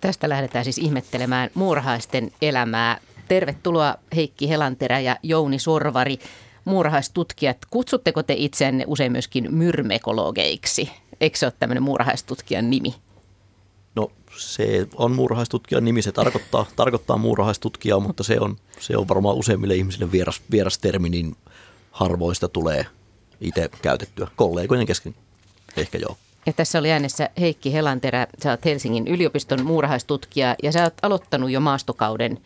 Tästä lähdetään siis ihmettelemään muurahaisten elämää. Tervetuloa Heikki Helanterä ja Jouni Sorvari, muurahaistutkijat. Kutsutteko te itseänne usein myöskin myrmekologeiksi? Eikö se ole tämmöinen muurahaistutkijan nimi? No se on muurahaistutkija nimi, se tarkoittaa, tarkoittaa muurahaistutkijaa, mutta se on, se on varmaan useimmille ihmisille vieras, vieras termi, niin harvoista tulee itse käytettyä. Kollegojen kesken ehkä joo. Ja tässä oli äänessä Heikki Helanterä, sä oot Helsingin yliopiston muurahaistutkija ja sä oot aloittanut jo maastokauden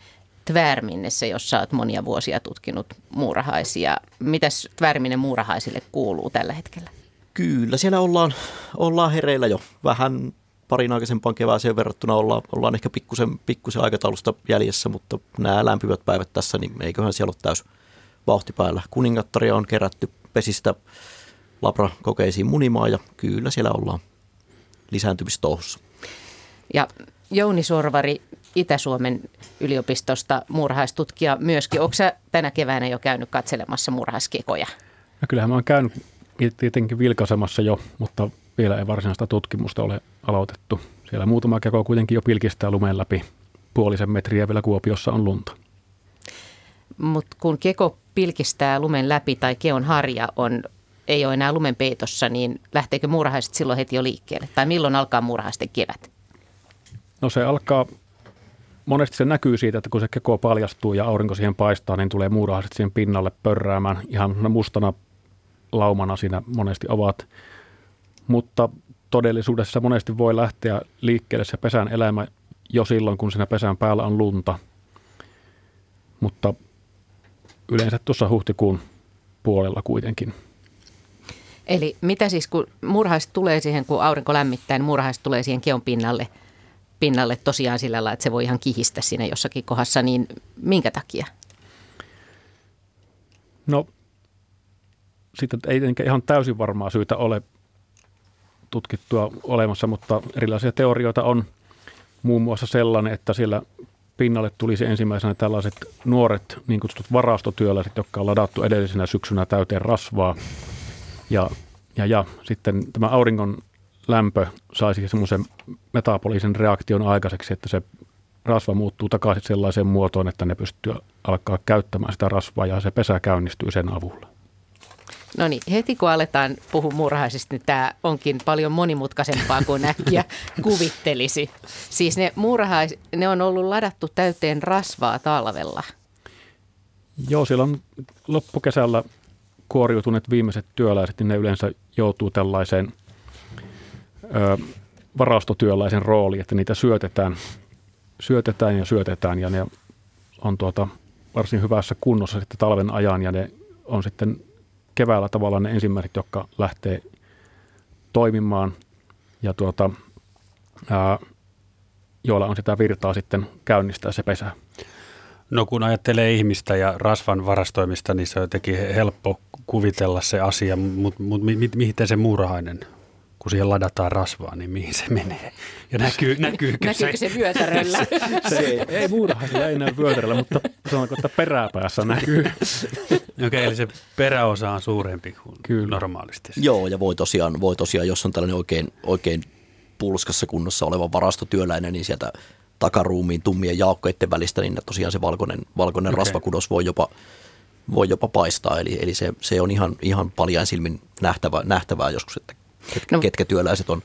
Tvärminnessä, jossa olet monia vuosia tutkinut muurahaisia. Mitäs Tvärminen muurahaisille kuuluu tällä hetkellä? Kyllä, siellä ollaan, ollaan hereillä jo vähän parin aikaisempaan kevääseen verrattuna ollaan, ollaan ehkä pikkusen, pikkusen aikataulusta jäljessä, mutta nämä lämpimät päivät tässä, niin eiköhän siellä ole täys vauhti päällä. Kuningattaria on kerätty pesistä Labra-kokeisiin munimaan ja kyllä siellä ollaan lisääntymistouhussa. Ja Jouni Sorvari Itä-Suomen yliopistosta muurahaistutkija myöskin. Onko sä tänä keväänä jo käynyt katselemassa muurahaiskekoja? No kyllähän mä oon käynyt tietenkin vilkaisemassa jo, mutta vielä ei varsinaista tutkimusta ole aloitettu. Siellä muutama keko kuitenkin jo pilkistää lumen läpi. Puolisen metriä vielä Kuopiossa on lunta. Mutta kun keko pilkistää lumen läpi tai keon harja on, ei ole enää lumen peitossa, niin lähteekö muurahaiset silloin heti jo liikkeelle? Tai milloin alkaa muurahaisten kevät? No se alkaa, monesti se näkyy siitä, että kun se keko paljastuu ja aurinko siihen paistaa, niin tulee muurahaiset siihen pinnalle pörräämään. Ihan mustana laumana siinä monesti ovat. Mutta todellisuudessa monesti voi lähteä liikkeelle se pesän elämä jo silloin, kun siinä pesän päällä on lunta. Mutta yleensä tuossa huhtikuun puolella kuitenkin. Eli mitä siis, kun murhaiset tulee siihen, kun aurinko lämmittää, niin murhaiset tulee siihen keon pinnalle, pinnalle tosiaan sillä lailla, että se voi ihan kihistä siinä jossakin kohdassa, niin minkä takia? No, sitten ei ihan täysin varmaa syytä ole tutkittua olemassa, mutta erilaisia teorioita on muun muassa sellainen, että siellä pinnalle tulisi ensimmäisenä tällaiset nuoret niin kutsutut varastotyöläiset, jotka on ladattu edellisenä syksynä täyteen rasvaa. Ja, ja, ja sitten tämä auringon lämpö saisi semmoisen metabolisen reaktion aikaiseksi, että se rasva muuttuu takaisin sellaiseen muotoon, että ne pystyy alkaa käyttämään sitä rasvaa ja se pesä käynnistyy sen avulla. No niin, heti kun aletaan puhua muurahaisista, niin tämä onkin paljon monimutkaisempaa kuin äkkiä kuvittelisi. Siis ne muurahais, ne on ollut ladattu täyteen rasvaa talvella. Joo, siellä on loppukesällä kuoriutuneet viimeiset työläiset, niin ne yleensä joutuu tällaiseen ö, varastotyöläisen rooliin, että niitä syötetään, syötetään ja syötetään ja ne on tuota varsin hyvässä kunnossa sitten talven ajan ja ne on sitten keväällä tavallaan ne ensimmäiset, jotka lähtee toimimaan ja tuota, ää, joilla on sitä virtaa sitten käynnistää se pesä. No kun ajattelee ihmistä ja rasvan varastoimista, niin se on jotenkin helppo kuvitella se asia, mutta mut, mi, mi, mihin se muurahainen, kun siihen ladataan rasvaa, niin mihin se menee? Ja näkyy, näkyykö, näkyykö se, se vyötäröllä? se, ei muurahaisella ei näy vyötäröllä, mutta sanotaanko, että peräpäässä näkyy. Okei, okay, eli se peräosa on suurempi kuin Kyllä. normaalisti. Joo, ja voi tosiaan, voi tosiaan, jos on tällainen oikein, oikein pulskassa kunnossa oleva varastotyöläinen, niin sieltä takaruumiin tummien jaokkoiden välistä, niin tosiaan se valkoinen, valkoinen okay. rasvakudos voi jopa, voi jopa paistaa. Eli, eli se, se on ihan, ihan paljain silmin nähtävää, nähtävää joskus, että ketkä, no. ketkä työläiset on,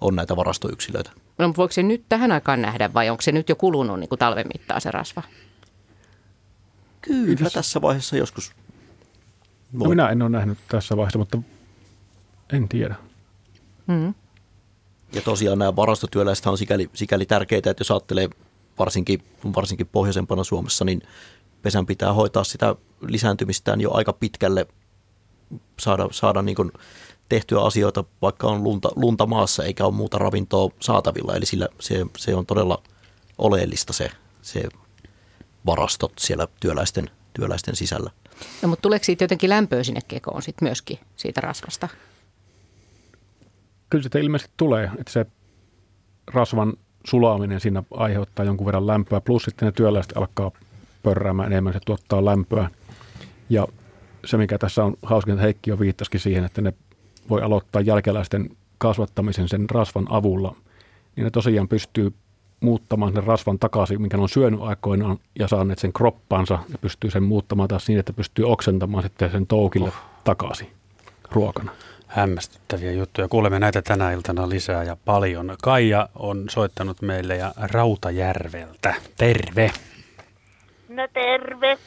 on näitä varastoyksilöitä. No, voiko se nyt tähän aikaan nähdä vai onko se nyt jo kulunut niin kuin talven mittaan se rasva? Kyllä Mitäs? tässä vaiheessa joskus. No minä en ole nähnyt tässä vaiheessa, mutta en tiedä. Mm. Ja tosiaan nämä varastotyöläiset on sikäli, sikäli tärkeitä, että jos ajattelee varsinkin, varsinkin pohjoisempana Suomessa, niin pesän pitää hoitaa sitä lisääntymistään jo aika pitkälle, saada, saada niin kuin tehtyä asioita, vaikka on lunta, lunta maassa eikä ole muuta ravintoa saatavilla. Eli sillä se, se on todella oleellista se, se varastot siellä työläisten, työläisten sisällä. No mutta tuleeko siitä jotenkin lämpöä sinne kekoon sit myöskin siitä rasvasta? Kyllä sitä ilmeisesti tulee, että se rasvan sulaaminen siinä aiheuttaa jonkun verran lämpöä, plus sitten ne työläiset alkaa pörräämään enemmän, se tuottaa lämpöä. Ja se, mikä tässä on hauskin, että Heikki jo viittasikin siihen, että ne voi aloittaa jälkeläisten kasvattamisen sen rasvan avulla, niin ne tosiaan pystyy muuttamaan sen rasvan takaisin, minkä ne on syönyt aikoinaan ja saaneet sen kroppansa ja pystyy sen muuttamaan taas niin, että pystyy oksentamaan sitten sen toukille oh. takaisin ruokana. Hämmästyttäviä juttuja. Kuulemme näitä tänä iltana lisää ja paljon. Kaija on soittanut meille ja Rautajärveltä. Terve. No terve.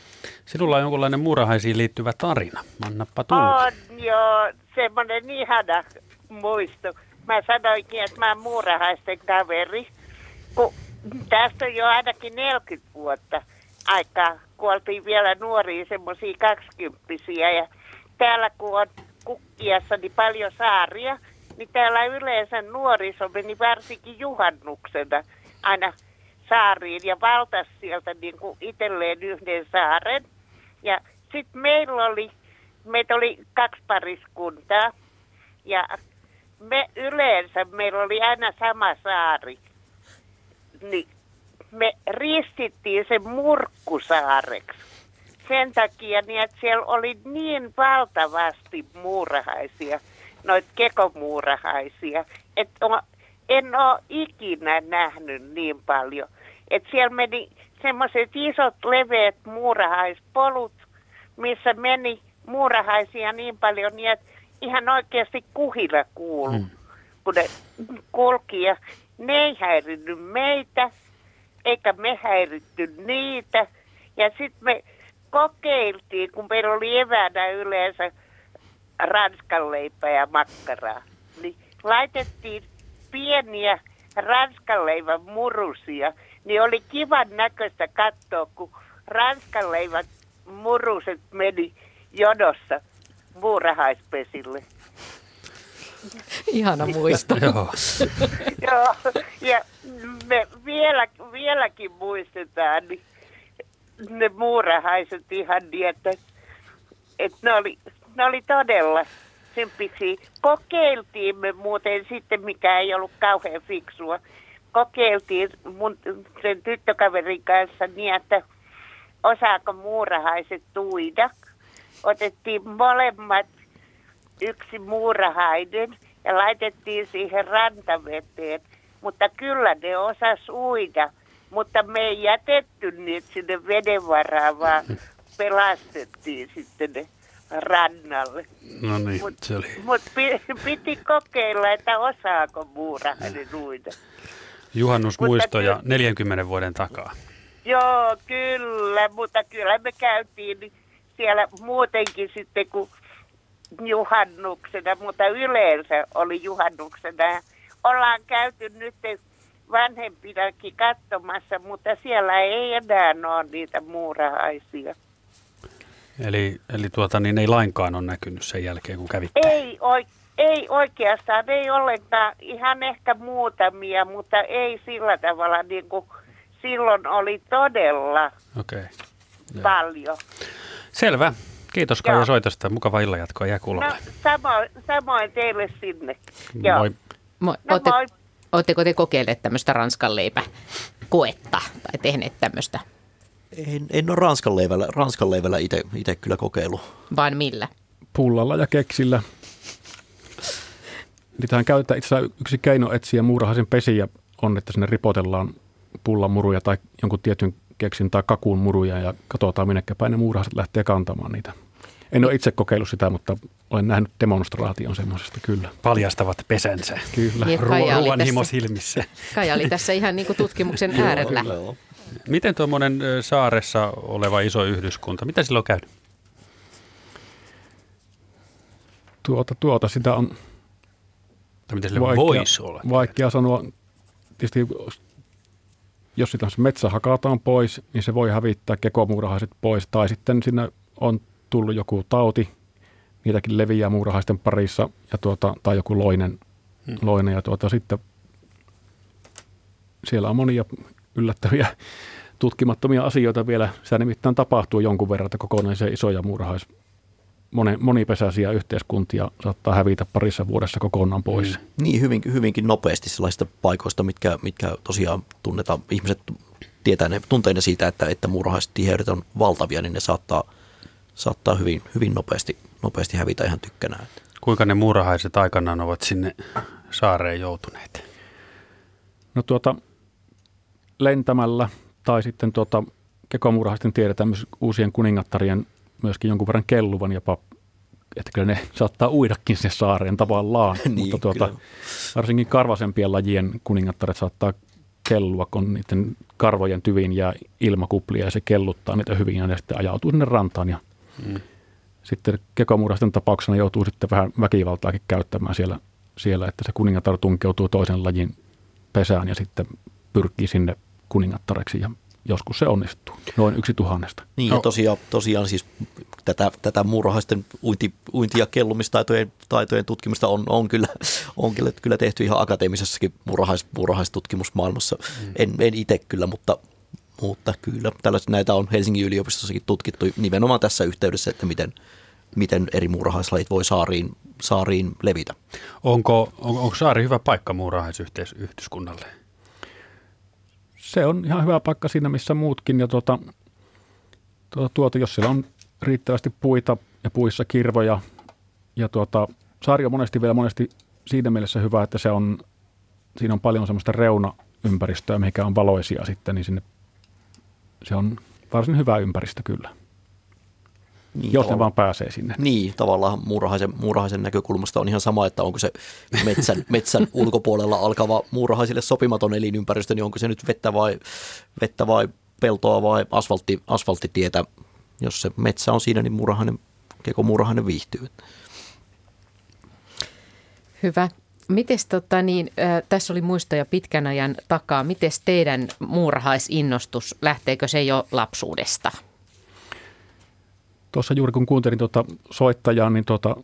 Sinulla on jonkunlainen muurahaisiin liittyvä tarina. Annappa tulla. On joo, semmoinen ihana muisto. Mä sanoinkin, että mä oon muurahaisten kaveri. Kun tästä on jo ainakin 40 vuotta aikaa, kun oltiin vielä nuoria, semmoisia kaksikymppisiä. Ja täällä kun on kukkiassa niin paljon saaria, niin täällä yleensä nuoriso meni varsinkin juhannuksena aina saariin ja valtas sieltä niin kuin itselleen yhden saaren. Ja sitten meillä oli, meitä oli kaksi pariskuntaa ja me yleensä, meillä oli aina sama saari, niin me ristittiin se murkkusaareksi. Sen takia, niin että siellä oli niin valtavasti muurahaisia, noita kekomuurahaisia, että en ole ikinä nähnyt niin paljon. Että siellä meni semmoiset isot leveät muurahaispolut, missä meni muurahaisia niin paljon, niin että ihan oikeasti kuhilla kuulu, mm. kun ne kulki. Ja ne ei häirinnyt meitä, eikä me häiritty niitä. Ja sitten me kokeiltiin, kun meillä oli eväänä yleensä ranskanleipää ja makkaraa, niin laitettiin pieniä ranskanleivän murusia, niin oli kivan näköistä katsoa, kun ranskanleivän muruset meni jonossa muurahaispesille. Ihana muisto. Joo. Joo, ja me vielä, vieläkin muistetaan niin ne muurahaiset ihan niin, että, että ne, oli, ne oli todella sempiksi. Kokeiltiin me muuten sitten, mikä ei ollut kauhean fiksua. Kokeiltiin mun, sen tyttökaverin kanssa niin, että osaako muurahaiset tuida. Otettiin molemmat yksi muurahainen ja laitettiin siihen rantaveteen. Mutta kyllä ne osas uida, mutta me ei jätetty niitä sinne veden varaan, vaan pelastettiin sitten ne rannalle. No niin, mut, se oli. Mutta piti kokeilla, että osaako muurahainen uida. Juhannusmuistoja 40 vuoden takaa. Joo, kyllä, mutta kyllä me käytiin siellä muutenkin sitten kuin juhannuksena, mutta yleensä oli juhannuksena. Ollaan käyty nyt vanhempinakin katsomassa, mutta siellä ei enää ole niitä muurahaisia. Eli, eli tuota, niin ei lainkaan ole näkynyt sen jälkeen, kun kävitte? Ei, oi, ei oikeastaan, ei ollenkaan. Ihan ehkä muutamia, mutta ei sillä tavalla niin kuin silloin oli todella okay. paljon. Selvä. Kiitos Kaija soitosta. Mukava illan jatkoa. Jää No, samoin, samoin teille sinne. Joo. Moi. Moi. No, moi. Oletteko te kokeilleet tämmöistä ranskan koetta tai tehneet tämmöistä? En, en ole ranskan leivällä, ranskan leivällä itse kyllä kokeilu. Vaan millä? Pullalla ja keksillä. Niitähän käytetään itse asiassa yksi keino etsiä muurahaisen pesiä on, että sinne ripotellaan pullan muruja tai jonkun tietyn keksin tai kakuun muruja ja katsotaan minnekä päin ne muurahaiset lähtee kantamaan niitä. En ole itse kokeillut sitä, mutta olen nähnyt demonstraation semmoisesta kyllä. Paljastavat pesänsä. Kyllä. Niin, Ruo- ruoanhimo silmissä. Kaija oli tässä ihan niin kuin tutkimuksen äärellä. Miten tuommoinen saaressa oleva iso yhdyskunta, mitä sillä on käynyt? Tuota, tuota, sitä on tai miten vaikea, voisi olla? Vaikea sanoa. Tietysti jos sitä metsä hakataan pois, niin se voi hävittää kekomuurahaiset pois. Tai sitten sinne on tullut joku tauti, niitäkin leviää muurahaisten parissa, ja tuota, tai joku loinen, hmm. loinen ja tuota, sitten siellä on monia yllättäviä tutkimattomia asioita vielä. Se nimittäin tapahtuu jonkun verran, että kokonaisia isoja muurahais monipesäisiä yhteiskuntia saattaa hävitä parissa vuodessa kokonaan pois. Mm. Niin, hyvin, hyvinkin nopeasti sellaisista paikoista, mitkä, mitkä tosiaan tunnetaan, ihmiset tietää ne, tuntee ne siitä, että, että muurahaiset on valtavia, niin ne saattaa, saattaa hyvin, hyvin nopeasti, nopeasti hävitä ihan tykkänään. Kuinka ne muurahaiset aikanaan ovat sinne saareen joutuneet? No tuota, lentämällä tai sitten tuota, kekomurhaisten tiedetään myös uusien kuningattarien myöskin jonkun verran kelluvan jopa, että kyllä ne saattaa uidakin sinne saareen tavallaan, Niin, mutta tuota, kyllä. varsinkin karvasempien lajien kuningattaret saattaa kellua, kun niiden karvojen tyviin jää ilmakuplia ja se kelluttaa niitä hyvin ja ne sitten ajautuu sinne rantaan ja Mm. sitten kekomurhasten tapauksena joutuu sitten vähän väkivaltaakin käyttämään siellä, siellä, että se kuningatar tunkeutuu toisen lajin pesään ja sitten pyrkii sinne kuningattareksi ja joskus se onnistuu, noin yksi tuhannesta. Niin No. ja tosiaan, tosiaan siis tätä, tätä muurahaisten uinti, uinti- ja kellumistaitojen taitojen tutkimista on, on, kyllä, on kyllä, kyllä tehty ihan akateemisessakin muurahais, muurahaistutkimusmaailmassa. Mm. En, en itse kyllä, mutta, mutta kyllä tällaiset, näitä on Helsingin yliopistossakin tutkittu nimenomaan tässä yhteydessä, että miten, miten eri muurahaislajit voi saariin, saariin levitä. Onko, on, onko saari hyvä paikka muurahaisyhteiskunnalle? Se on ihan hyvä paikka siinä, missä muutkin. Ja tuota, tuota, tuota, jos siellä on riittävästi puita ja puissa kirvoja. Ja tuota, saari on monesti vielä monesti siinä mielessä hyvä, että se on, siinä on paljon semmoista reunaympäristöä, mikä on valoisia sitten, niin sinne se on varsin hyvä ympäristö kyllä, Niin, jos ne vaan pääsee sinne. Niin, tavallaan muurahaisen, muurahaisen näkökulmasta on ihan sama, että onko se metsän, metsän ulkopuolella alkava muurahaisille sopimaton elinympäristö, niin onko se nyt vettä vai, vettä vai peltoa vai asfaltti, asfalttitietä. Jos se metsä on siinä, niin muurahainen, keko muurahainen viihtyy. Hyvä. Mites tota niin, äh, tässä oli muistoja pitkän ajan takaa. Mites teidän muurahaisinnostus, lähteekö se jo lapsuudesta? Tuossa juuri kun kuuntelin tuota soittajaa, niin tuota,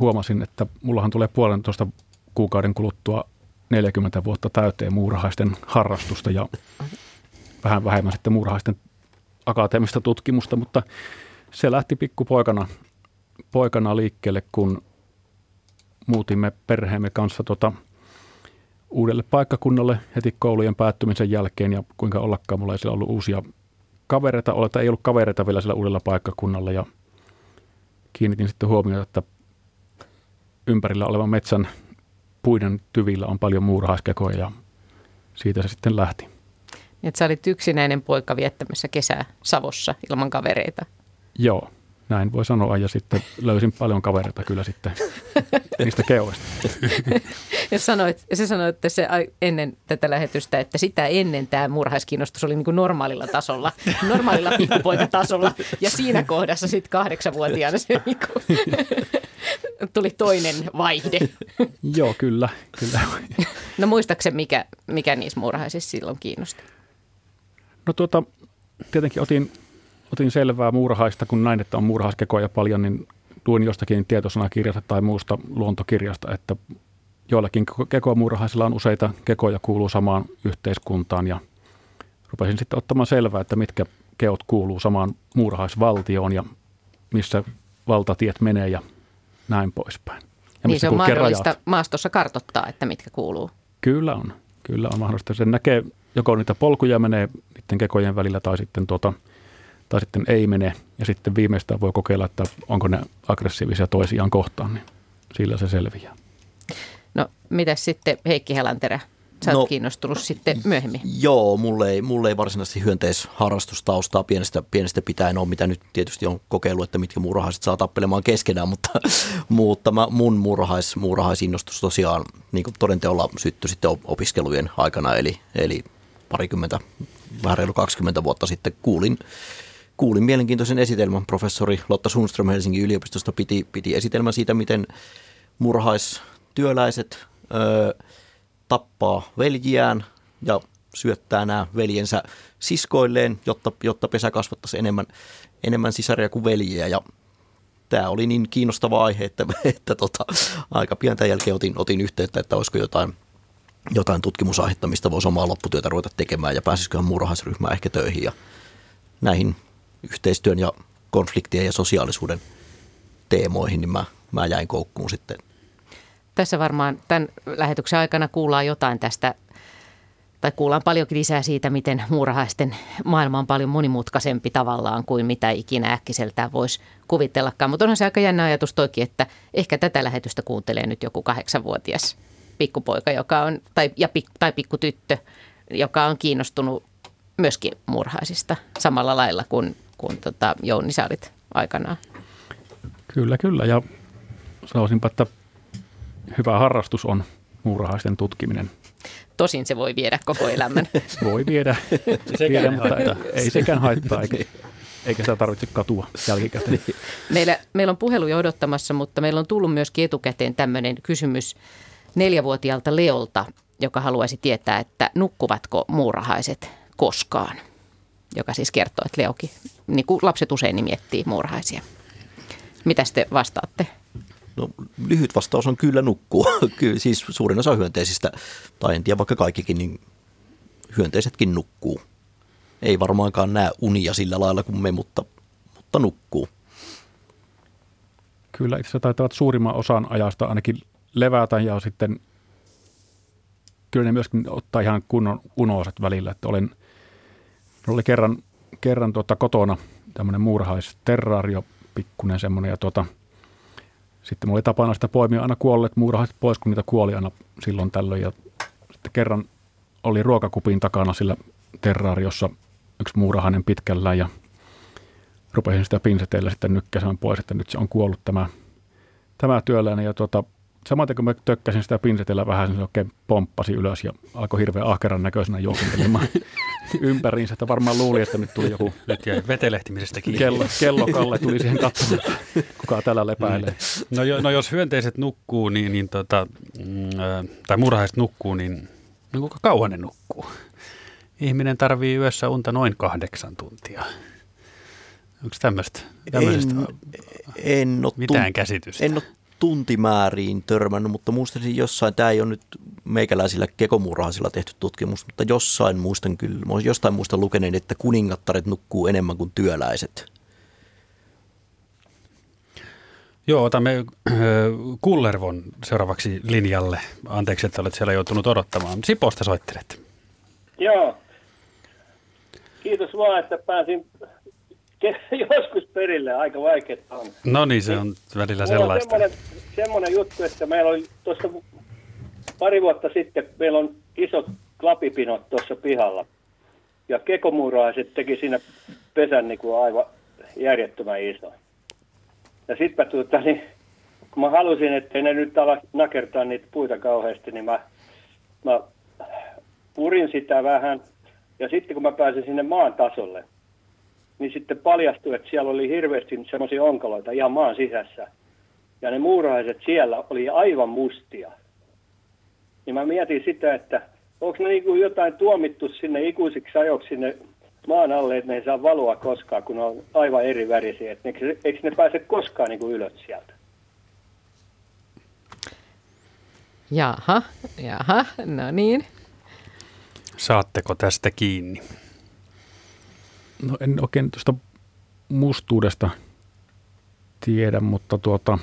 huomasin, että mullahan tulee puolentoista kuukauden kuluttua 40 vuotta täyteen muurahaisten harrastusta ja vähän vähemmän sitten muurahaisten akateemista tutkimusta, mutta se lähti pikkupoikana poikana liikkeelle, kun muutimme perheemme kanssa tuota, uudelle paikkakunnalle heti koulujen päättymisen jälkeen ja kuinka ollakaan mulla ei siellä ollut uusia kavereita olla, tai ei ollut kavereita vielä sillä uudella paikkakunnalla ja kiinnitin sitten huomiota, että ympärillä olevan metsän puiden tyvillä on paljon muurahaiskekoja ja siitä se sitten lähti. Että sä olit yksinäinen poika viettämässä kesää Savossa ilman kavereita. Joo, näin voi sanoa ja sitten löysin paljon kavereita kyllä sitten niistä keoista. Ja sanoit, ja sä sanoit että se ennen tätä lähetystä, että sitä ennen tämä murhaiskiinnostus oli niin kuin normaalilla tasolla, normaalilla pikkupoikatasolla. Ja siinä kohdassa sitten kahdeksanvuotiaana se niin kuin, tuli toinen vaihde. Joo, kyllä, kyllä. No muistaaksä, mikä, mikä niissä murhaisissa silloin kiinnosti? No tuota, tietenkin otin, otin selvää muurahaista, kun näin, että on muurahaiskekoja paljon, niin luin jostakin tietosanakirjasta tai muusta luontokirjasta, että joillakin kekomuurahaisilla on useita kekoja kuuluu samaan yhteiskuntaan ja rupesin sitten ottamaan selvää, että mitkä keot kuuluu samaan muurahaisvaltioon ja missä valtatiet menee ja näin poispäin. Ja niin se on mahdollista rajat. maastossa kartottaa, että mitkä kuuluu. Kyllä on. Kyllä on mahdollista. Sen näkee, joko niitä polkuja menee niiden kekojen välillä tai sitten, tuota, tai sitten ei mene. Ja sitten viimeistään voi kokeilla, että onko ne aggressiivisia toisiaan kohtaan, niin sillä se selviää. No mitäs sitten Heikki Helanterä? Sä oot No, kiinnostunut sitten myöhemmin. Joo, mulle ei, mulle ei varsinaisesti hyönteisharrastustaustaa pienestä, pienestä pitäen ole, mitä nyt tietysti on kokeillut, että mitkä muurahaiset saa tappelemaan keskenään, mutta, mutta mä, mun muurahais, muurahaisinnostus tosiaan niin kuin todenteolla syttyi sitten op- opiskelujen aikana, eli, eli parikymmentä, vähän reilu 20 vuotta sitten kuulin, kuulin mielenkiintoisen esitelmän. Professori Lotta Sundström Helsingin yliopistosta piti, piti esitelmän siitä, miten murhaistyöläiset ö, tappaa veljiään ja syöttää nämä veljensä siskoilleen, jotta, jotta pesä kasvattaisi enemmän, enemmän sisaria kuin veljiä. Ja tämä oli niin kiinnostava aihe, että, että tota, aika pian tämän jälkeen otin, otin yhteyttä, että olisiko jotain, jotain tutkimusaihetta, mistä voisi omaa lopputyötä ruveta tekemään ja pääsisiköhän muurahaisryhmään ehkä töihin. Ja näihin yhteistyön ja konfliktien ja sosiaalisuuden teemoihin, niin mä, mä jäin koukkuun sitten. Tässä varmaan tämän lähetyksen aikana kuullaan jotain tästä, tai kuullaan paljonkin lisää siitä, miten muurahaisten maailma on paljon monimutkaisempi tavallaan kuin mitä ikinä äkkiseltään voisi kuvitellakaan. Mutta onhan se aika jännä ajatus toki, että ehkä tätä lähetystä kuuntelee nyt joku kahdeksanvuotias pikkupoika, joka on, tai, ja tai pikkutyttö, joka on kiinnostunut myöskin murhaisista samalla lailla kuin, kuin tota Jouni sä olit aikanaan. Kyllä, kyllä. Ja sanoisinpa, että hyvä harrastus on muurahaisten tutkiminen. Tosin se voi viedä koko elämän. Voi viedä, viedä mutta ei, ei sekään haittaa, eikä, eikä sitä tarvitse katua jälkikäteen. Meillä, meillä on puhelu jo odottamassa, mutta meillä on tullut myöskin etukäteen tämmöinen kysymys neljävuotiaalta Leolta, joka haluaisi tietää, että nukkuvatko muurahaiset koskaan. Joka siis kertoo, että Leokin, niin kuin lapset usein miettii muurahaisia. Mitä te vastaatte? No, lyhyt vastaus on kyllä nukkuu. Kyllä, siis suurin osa hyönteisistä, tai en tiedä vaikka kaikkikin, niin hyönteisetkin nukkuu. Ei varmaankaan näe unia sillä lailla kuin me, mutta, mutta nukkuu. Kyllä itse taitavat suurimman osan ajasta ainakin levätä ja sitten kyllä ne myöskin ottaa ihan kunnon unoiset välillä. Että olen, oli kerran, kerran tuota kotona tämmöinen muurahaisterrario, pikkunen semmoinen ja tuota, sitten mulla oli tapana sitä poimia aina kuolleet muurahaiset pois, kun niitä kuoli aina silloin tällöin. Ja sitten kerran oli ruokakupin takana sillä terraariossa yksi muurahainen pitkällään ja rupesin sitä pinseteillä sitten nykkäsemään pois, että nyt se on kuollut tämä, tämä työläinen. Ja tuota, samaten kun mä tökkäsin sitä pinsetellä vähän, niin se oikein pomppasi ylös ja alkoi hirveän ahkeran näköisenä juoksentelemaan ympäriinsä. Että varmaan luuli, että nyt tuli joku Nyt jäi vetelehtimisestä kiinni. kello, kellokalle, tuli siihen katsomaan, kuka täällä lepäilee. No, jo, no jos hyönteiset nukkuu, niin, niin tota, mm, tai murhaiset nukkuu, niin, niin kuinka kauan ne nukkuu? Ihminen tarvii yössä unta noin kahdeksan tuntia. Onko tämmöistä, En, en ole mitään tunt- käsitystä? En ole tuntimääriin törmännyt, mutta muistaisin jossain, tämä ei ole nyt meikäläisillä kekomurhaisilla tehty tutkimus, mutta jossain muistan kyllä, jostain muista lukeneen, että kuningattaret nukkuu enemmän kuin työläiset. Joo, otamme äh, Kullervon seuraavaksi linjalle. Anteeksi, että olet siellä joutunut odottamaan. Siposta soittelet. Joo. Kiitos vaan, että pääsin joskus perille. Aika vaikeaa on. No niin, se on välillä Mulla on sellaista. semmoinen, semmoinen juttu, että meillä oli tuossa pari vuotta sitten, meillä on isot klapipinot tuossa pihalla. Ja kekomuuraiset teki siinä pesän niin kuin aivan järjettömän iso. Ja sitten tuota, niin, kun mä halusin, että ne nyt ala nakertaa niitä puita kauheasti, niin mä, mä purin sitä vähän. Ja sitten kun mä pääsin sinne maan tasolle, niin sitten paljastui, että siellä oli hirveästi semmoisia onkaloita ihan maan sisässä. Ja ne muurahaiset siellä oli aivan mustia. Niin mä mietin sitä, että onko ne niinku jotain tuomittu sinne ikuisiksi ajoksi sinne maan alle, että ne ei saa valoa koskaan, kun ne on aivan eri värisiä. Et eikö, eikö ne pääse koskaan niinku ylös sieltä? Jaha, jaha, no niin. Saatteko tästä kiinni? No en oikein tuosta mustuudesta tiedä, mutta tuota,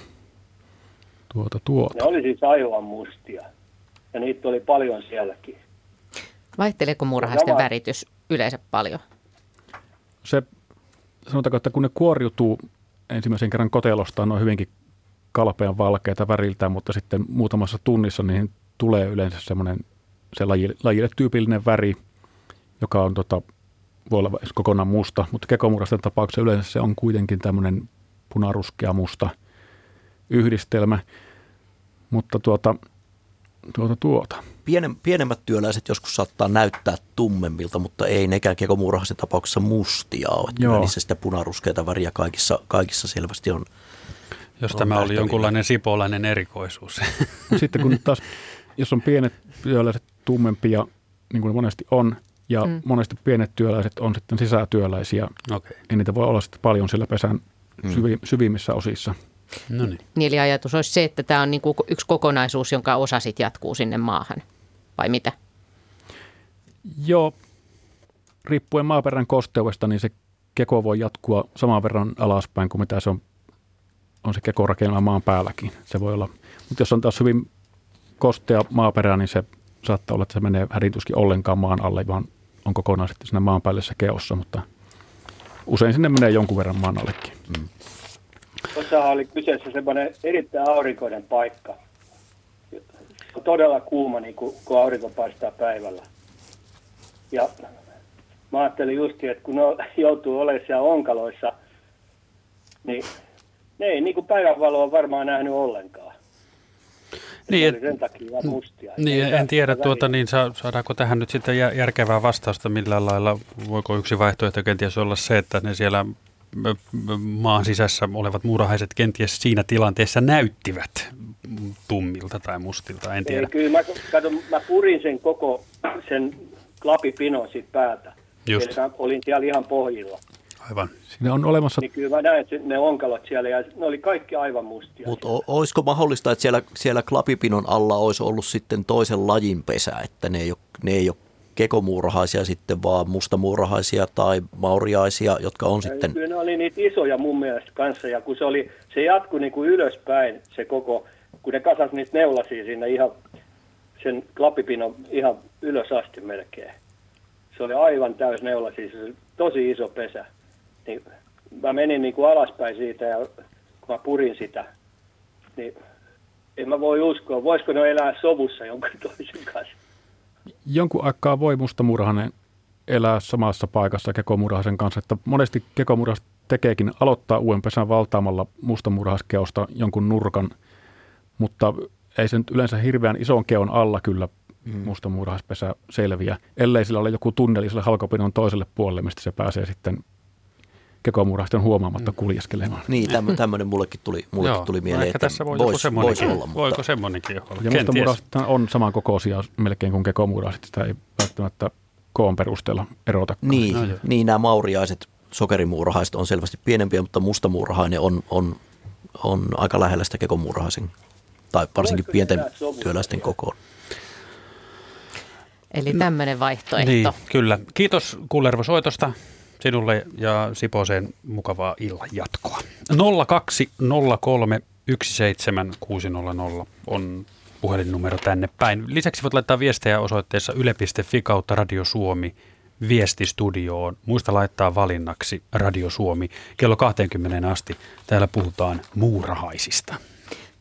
tuota, tuota. Ne oli siis aivan mustia. Ja niitä oli paljon sielläkin. Vaihteleeko muurahaisten Sama. väritys yleensä paljon? Se, sanotaanko, että kun ne kuoriutuu ensimmäisen kerran kotelosta, ne on hyvinkin kalpean valkeita väriltään, mutta sitten muutamassa tunnissa niihin tulee yleensä semmoinen se lajille, lajille tyypillinen väri, joka on tota, voi olla edes kokonaan musta, mutta kekomurasten tapauksessa yleensä se on kuitenkin tämmöinen punaruskea musta yhdistelmä. Mutta tuota, tuota, tuota. Pienem, pienemmät työläiset joskus saattaa näyttää tummemmilta, mutta ei nekään kekomurhaisen tapauksessa mustia ole. Joo. niissä sitä punaruskeita väriä kaikissa, kaikissa selvästi on. Jos On tämä oli jonkunlainen sipolainen erikoisuus. Sitten kun taas, jos on pienet työläiset tummempia, niin kuin ne monesti on, ja Mm. monesti pienet työläiset on sitten sisätyöläisiä, Okei, ja niitä voi olla sitten paljon siellä pesän Mm. syvi, syvimmissä osissa. no niin. Niin eli ajatus olisi se, että tämä on niin kuin yksi kokonaisuus, jonka osa sitten jatkuu sinne maahan. Vai mitä? Joo, riippuen maaperän kosteudesta, niin se keko voi jatkua saman verran alaspäin kuin mitä se on, on se kekorakennelma maan päälläkin. Se voi olla, mutta jos on taas hyvin kostea maaperä, niin se saattaa olla, että se menee hädintuskin ollenkaan maan alle, vaan on kokonaan sitten siinä maan keossa, mutta usein sinne menee jonkun verran maan allekin. Tuossahan oli kyseessä semmoinen erittäin aurinkoinen paikka. On todella kuuma, niin kun, kun aurinko paistaa päivällä. Ja mä ajattelin just, että kun ne joutuu olemaan siellä onkaloissa, niin ne ei niin kuin päivänvaloa varmaan nähnyt ollenkaan. Niin, et- sen takia vaan mustia. Niin, Ei en tiedä, tuota, niin sa- saadaanko tähän nyt sitten jä- järkevää vastausta millään lailla. Voiko yksi vaihtoehto kenties olla se, että ne siellä maan sisässä olevat muurahaiset kenties siinä tilanteessa näyttivät tummilta tai mustilta, en tiedä. Ei, kyllä mä, kato, mä purin sen koko sen klapipinon siitä päältä. Just. Eli mä olin siellä ihan pohjilla. Aivan. Siinä on olemassa Niin kyllä mä näin että ne onkalot siellä ja ne oli kaikki aivan mustia. Mutta olisiko mahdollista, että siellä, siellä klapipinon alla olisi ollut sitten toisen lajin pesä, että ne ei ole, ne ei ole kekomuurahaisia sitten, vaan mustamuurahaisia tai mauriaisia, jotka on sitten... Kyllä ne oli niitä isoja mun mielestä kanssa ja kun se, oli, se jatkui niin kuin ylöspäin se koko, kun ne kasas niitä neulasia siinä ihan sen klapipinon ihan ylös asti melkein. Se oli aivan täys neulasia, se oli tosi iso pesä. Niin mä menin niin kuin alaspäin siitä ja kun mä purin sitä, niin en mä voi uskoa, voisiko ne elää sovussa jonkun toisen kanssa. jonkun aikaa voi mustamurhainen elää samassa paikassa kekomurhaisen kanssa, että monesti kekomurhas tekeekin aloittaa uuden pesän valtaamalla mustamurhaiskeosta jonkun nurkan, mutta ei se nyt yleensä hirveän ison keon alla kyllä mm. mustamurhaispesä selviä, ellei sillä ole joku tunneli sille halkopinon toiselle puolelle, mistä se pääsee sitten kekomurhaisten huomaamatta kuljeskelemaan. Niin, tämmöinen mullekin tuli, mullekin Joo, tuli no mieleen, ehkä että tässä voi joku vois, semmoinenkin, vois olla, mutta voiko semmoinenkin olla? Ja mustamurhaiset on samankokoisia melkein kuin kekomurhaiset, sitä ei välttämättä koon perusteella erota. Niin, No niin nämä mauriaiset sokerimuurahaiset on selvästi pienempiä, mutta mustamuurahainen on, on, on aika lähellä sitä kekomuurahaisen, tai varsinkin pienten työläisten kokoon. Eli tämmöinen vaihtoehto. Niin, kyllä. Kiitos Kullervo soitosta sinulle ja Siposeen mukavaa illan jatkoa. 0203 17600 on puhelinnumero tänne päin. Lisäksi voit laittaa viestejä osoitteessa yle.fi kautta Radio Suomi viestistudioon. Muista laittaa valinnaksi Radio Suomi kello 20 asti. Täällä puhutaan muurahaisista.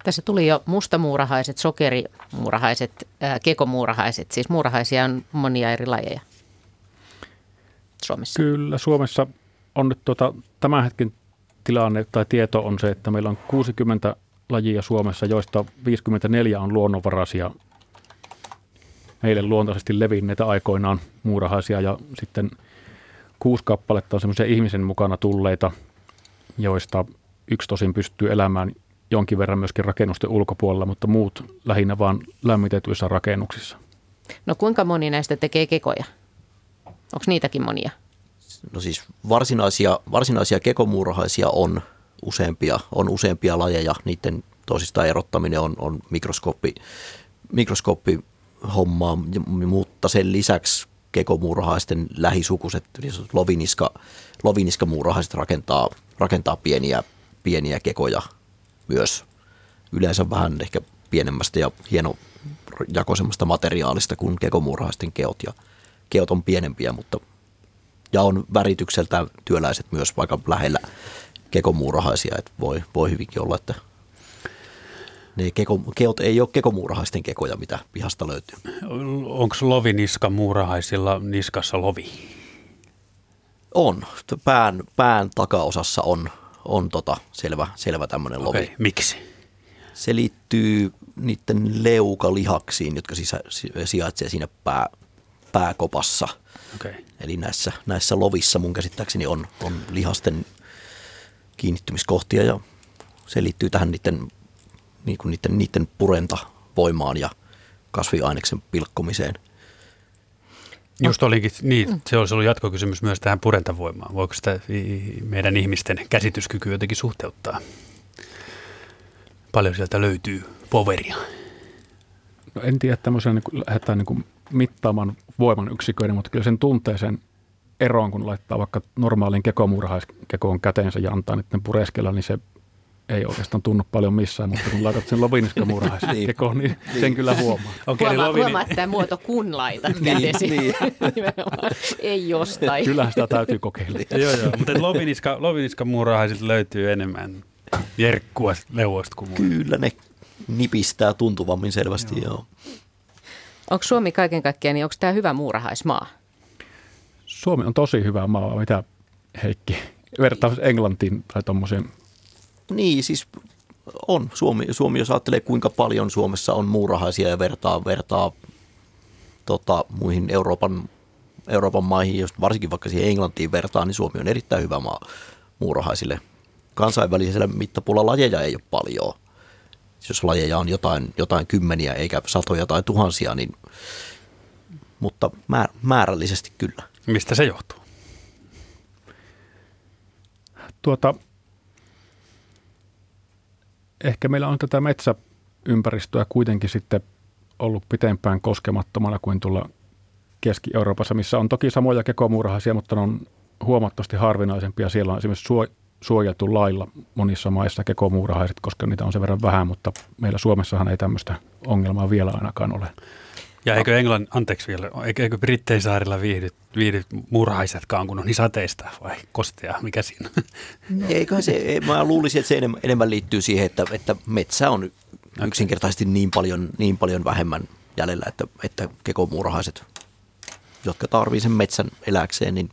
Tässä tuli jo mustamuurahaiset, sokerimuurahaiset, ää, kekomuurahaiset. Siis muurahaisia on monia eri lajeja Suomessa. Kyllä, Suomessa on nyt tuota, tämän hetken tilanne tai tieto on se, että meillä on 60 lajia Suomessa, joista 54 on luonnonvaraisia meille luontaisesti levinneitä aikoinaan muurahaisia ja sitten kuusi kappaletta on semmoisia ihmisen mukana tulleita, joista yksi tosin pystyy elämään jonkin verran myöskin rakennusten ulkopuolella, mutta muut lähinnä vain lämmitetyissä rakennuksissa. No kuinka moni näistä tekee kekoja? Onko niitäkin monia? No siis varsinaisia, varsinaisia kekomuurahaisia on useampia, on useampia lajeja, niiden toisistaan erottaminen on, on mikroskooppi, mikroskooppihommaa, mutta sen lisäksi kekomuurahaisten lähisukuset, niin sanotut loviniska, loviniskamuurahaiset rakentaa, rakentaa pieniä, pieniä kekoja myös yleensä vähän ehkä pienemmästä ja hienojakoisemmasta materiaalista kuin kekomuurahaisten keot. Ja keot on pienempiä, mutta ja on väritykseltä työläiset myös vaikka lähellä kekomuurahaisia, että voi, voi hyvinkin olla, että ne keko, keot ei ole kekomuurahaisten kekoja, mitä pihasta löytyy. Onko loviniska muurahaisilla niskassa lovi? On. Pään, pään takaosassa on, on tota selvä, selvä tämmöinen lovi. Okei, miksi? Se liittyy niiden leukalihaksiin, jotka sisä, si- sijaitsee siinä pää, pääkopassa. Okei. Eli näissä, näissä lovissa mun käsittääkseni on, on lihasten kiinnittymiskohtia ja se liittyy tähän niiden, niin kuin niiden, niiden purentavoimaan ja kasviaineksen pilkkomiseen. Just olikin, niin, se olisi ollut jatkokysymys myös tähän purentavoimaan. Voiko sitä meidän ihmisten käsityskyky jotenkin suhteuttaa? Paljon sieltä löytyy poveria. No en tiedä, että tämmöisen niin lähdetään niin kuin mittaamaan voiman yksiköiden, mutta kyllä sen tuntee sen eroon, kun laittaa vaikka normaalin kekomuurahaiskekoon käteensä ja antaa niiden pureskella, niin se ei oikeastaan tunnu paljon missään, mutta kun laitat sen loviniskamuurahaiskekoon, niin sen kyllä huomaa. Okei, eli Huomaa, lovini, huomaa, että tämä muoto kun laitat kätesi. niin. Ei jostain. Kyllähän sitä täytyy kokeilla. joo, joo, mutta loviniska, loviniska muurahaisilta löytyy enemmän jerkkua leuoista kuin muuta. Kyllä ne nipistää tuntuvammin selvästi, joo. joo. Onko Suomi kaiken kaikkiaan, niin onko tämä hyvä muurahaismaa? Suomi on tosi hyvä maa, mitä Heikki vertaus Englantiin tai tuommoiseen? Niin, siis on. Suomi, Suomi, jos ajattelee kuinka paljon Suomessa on muurahaisia ja vertaa, vertaa tota, muihin Euroopan, Euroopan maihin, jos varsinkin vaikka siihen Englantiin vertaa, niin Suomi on erittäin hyvä maa muurahaisille. Kansainvälisellä mittapuulla lajeja ei ole paljon. Jos lajeja on jotain, jotain kymmeniä eikä satoja tai tuhansia, niin, mutta määr, määrällisesti kyllä. Mistä se johtuu? Tuota, ehkä meillä on tätä metsäympäristöä kuitenkin sitten ollut pitempään koskemattomana kuin tuolla Keski-Euroopassa, missä on toki samoja kekomuurahaisia, mutta ne on huomattavasti harvinaisempia. Siellä on esimerkiksi suojeltu lailla monissa maissa kekomuurahaiset, koska niitä on sen verran vähän, mutta meillä Suomessahan ei tämmöistä ongelmaa vielä ainakaan ole. Ja eikö Englann, anteeksi vielä, eikö, eikö Brittein saarilla viihdyt, viihdyt murhaisetkaan, kun on niin sateista vai kostea, mikä siinä? Eiköhän se, mä luulisin, että se enemmän, enemmän liittyy siihen, että, että metsä on yksinkertaisesti niin paljon, niin paljon vähemmän jäljellä, että, että kekomuurahaiset, jotka tarvii sen metsän eläkseen, niin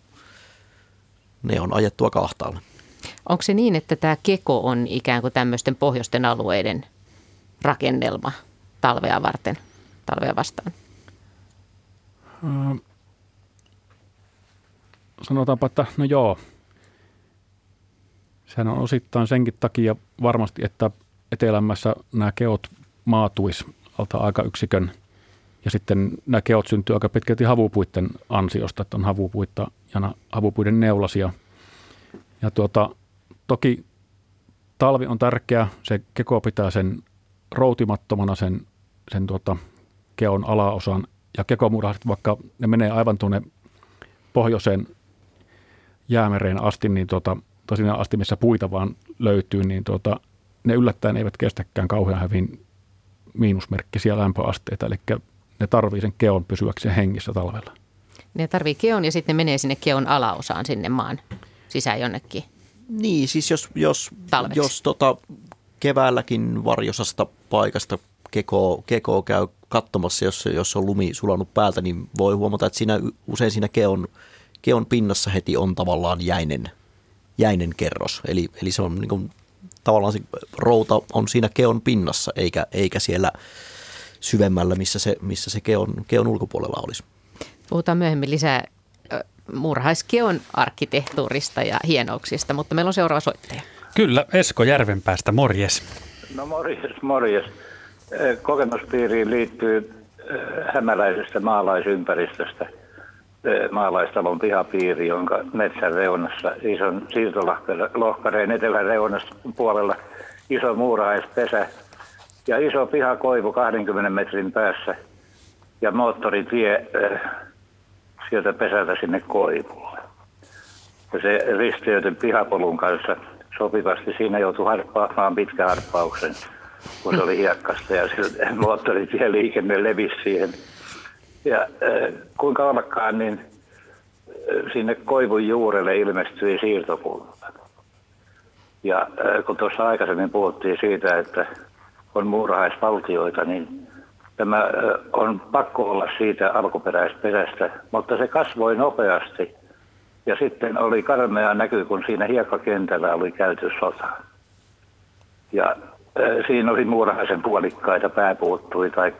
ne on ajettua kahtaalle. Onko se niin, että tämä keko on ikään kuin tämmöisten pohjoisten alueiden rakennelma talvea varten? Talvea vastaan? Äh, sanotaanpa, että no joo. Sehän on osittain senkin takia varmasti, että etelämässä nämä keot maatuis alta yksikön ja sitten nämä keot syntyy aika pitkälti havupuitten ansiosta, että on havupuita ja havupuiden neulasia. Ja tuota, toki talvi on tärkeä, se keko pitää sen routimattomana sen, sen tuota, keon alaosan ja kekomurahdet, vaikka ne menee aivan tuonne pohjoiseen jäämereen asti, niin tuota, tosiaan asti, missä puita vaan löytyy, niin tuota, ne yllättäen eivät kestäkään kauhean hyvin miinusmerkkisiä lämpöasteita, eli ne tarvii sen keon pysyäkseen hengissä talvella. Ne tarvii keon ja sitten menee sinne keon alaosaan sinne maan sisään jonnekin. Niin, siis jos, jos, jos tota, keväälläkin varjosasta paikasta keko, keko käy katsomassa, jos, jos on lumi sulanut päältä, niin voi huomata, että siinä, usein siinä keon, keon pinnassa heti on tavallaan jäinen, jäinen kerros. Eli, eli se on niin kuin, tavallaan se routa on siinä keon pinnassa, eikä, eikä siellä syvemmällä, missä se, missä se keon, keon ulkopuolella olisi. Puhutaan myöhemmin lisää murhaiskeon arkkitehtuurista ja hienouksista, mutta meillä on seuraava soittaja. Kyllä, Esko Järvenpäästä, morjes. No morjes, morjes kokemuspiiriin liittyy hämäläisestä maalaisympäristöstä maalaistalon pihapiiri, jonka metsän reunassa ison siirtolohkareen etelän reunassa puolella iso muurahaispesä ja iso pihakoivu 20 metrin päässä ja moottoritie sieltä pesältä sinne koivulle. Ja se risteytyi pihapolun kanssa sopivasti. Siinä joutui harppaamaan pitkän harppauksen kun se oli hiekkasta ja moottoritie liikenne levisi siihen. Ja kuinka ollakaan, niin sinne koivun juurelle ilmestyi siirtokulta. Ja kun tuossa aikaisemmin puhuttiin siitä, että on muurahaisvaltioita, niin tämä on pakko olla siitä alkuperäisperästä, mutta se kasvoi nopeasti. Ja sitten oli karmea näky, kun siinä hiekkakentällä oli käyty sota. Ja siinä oli muurahaisen puolikkaita, pää puuttui tai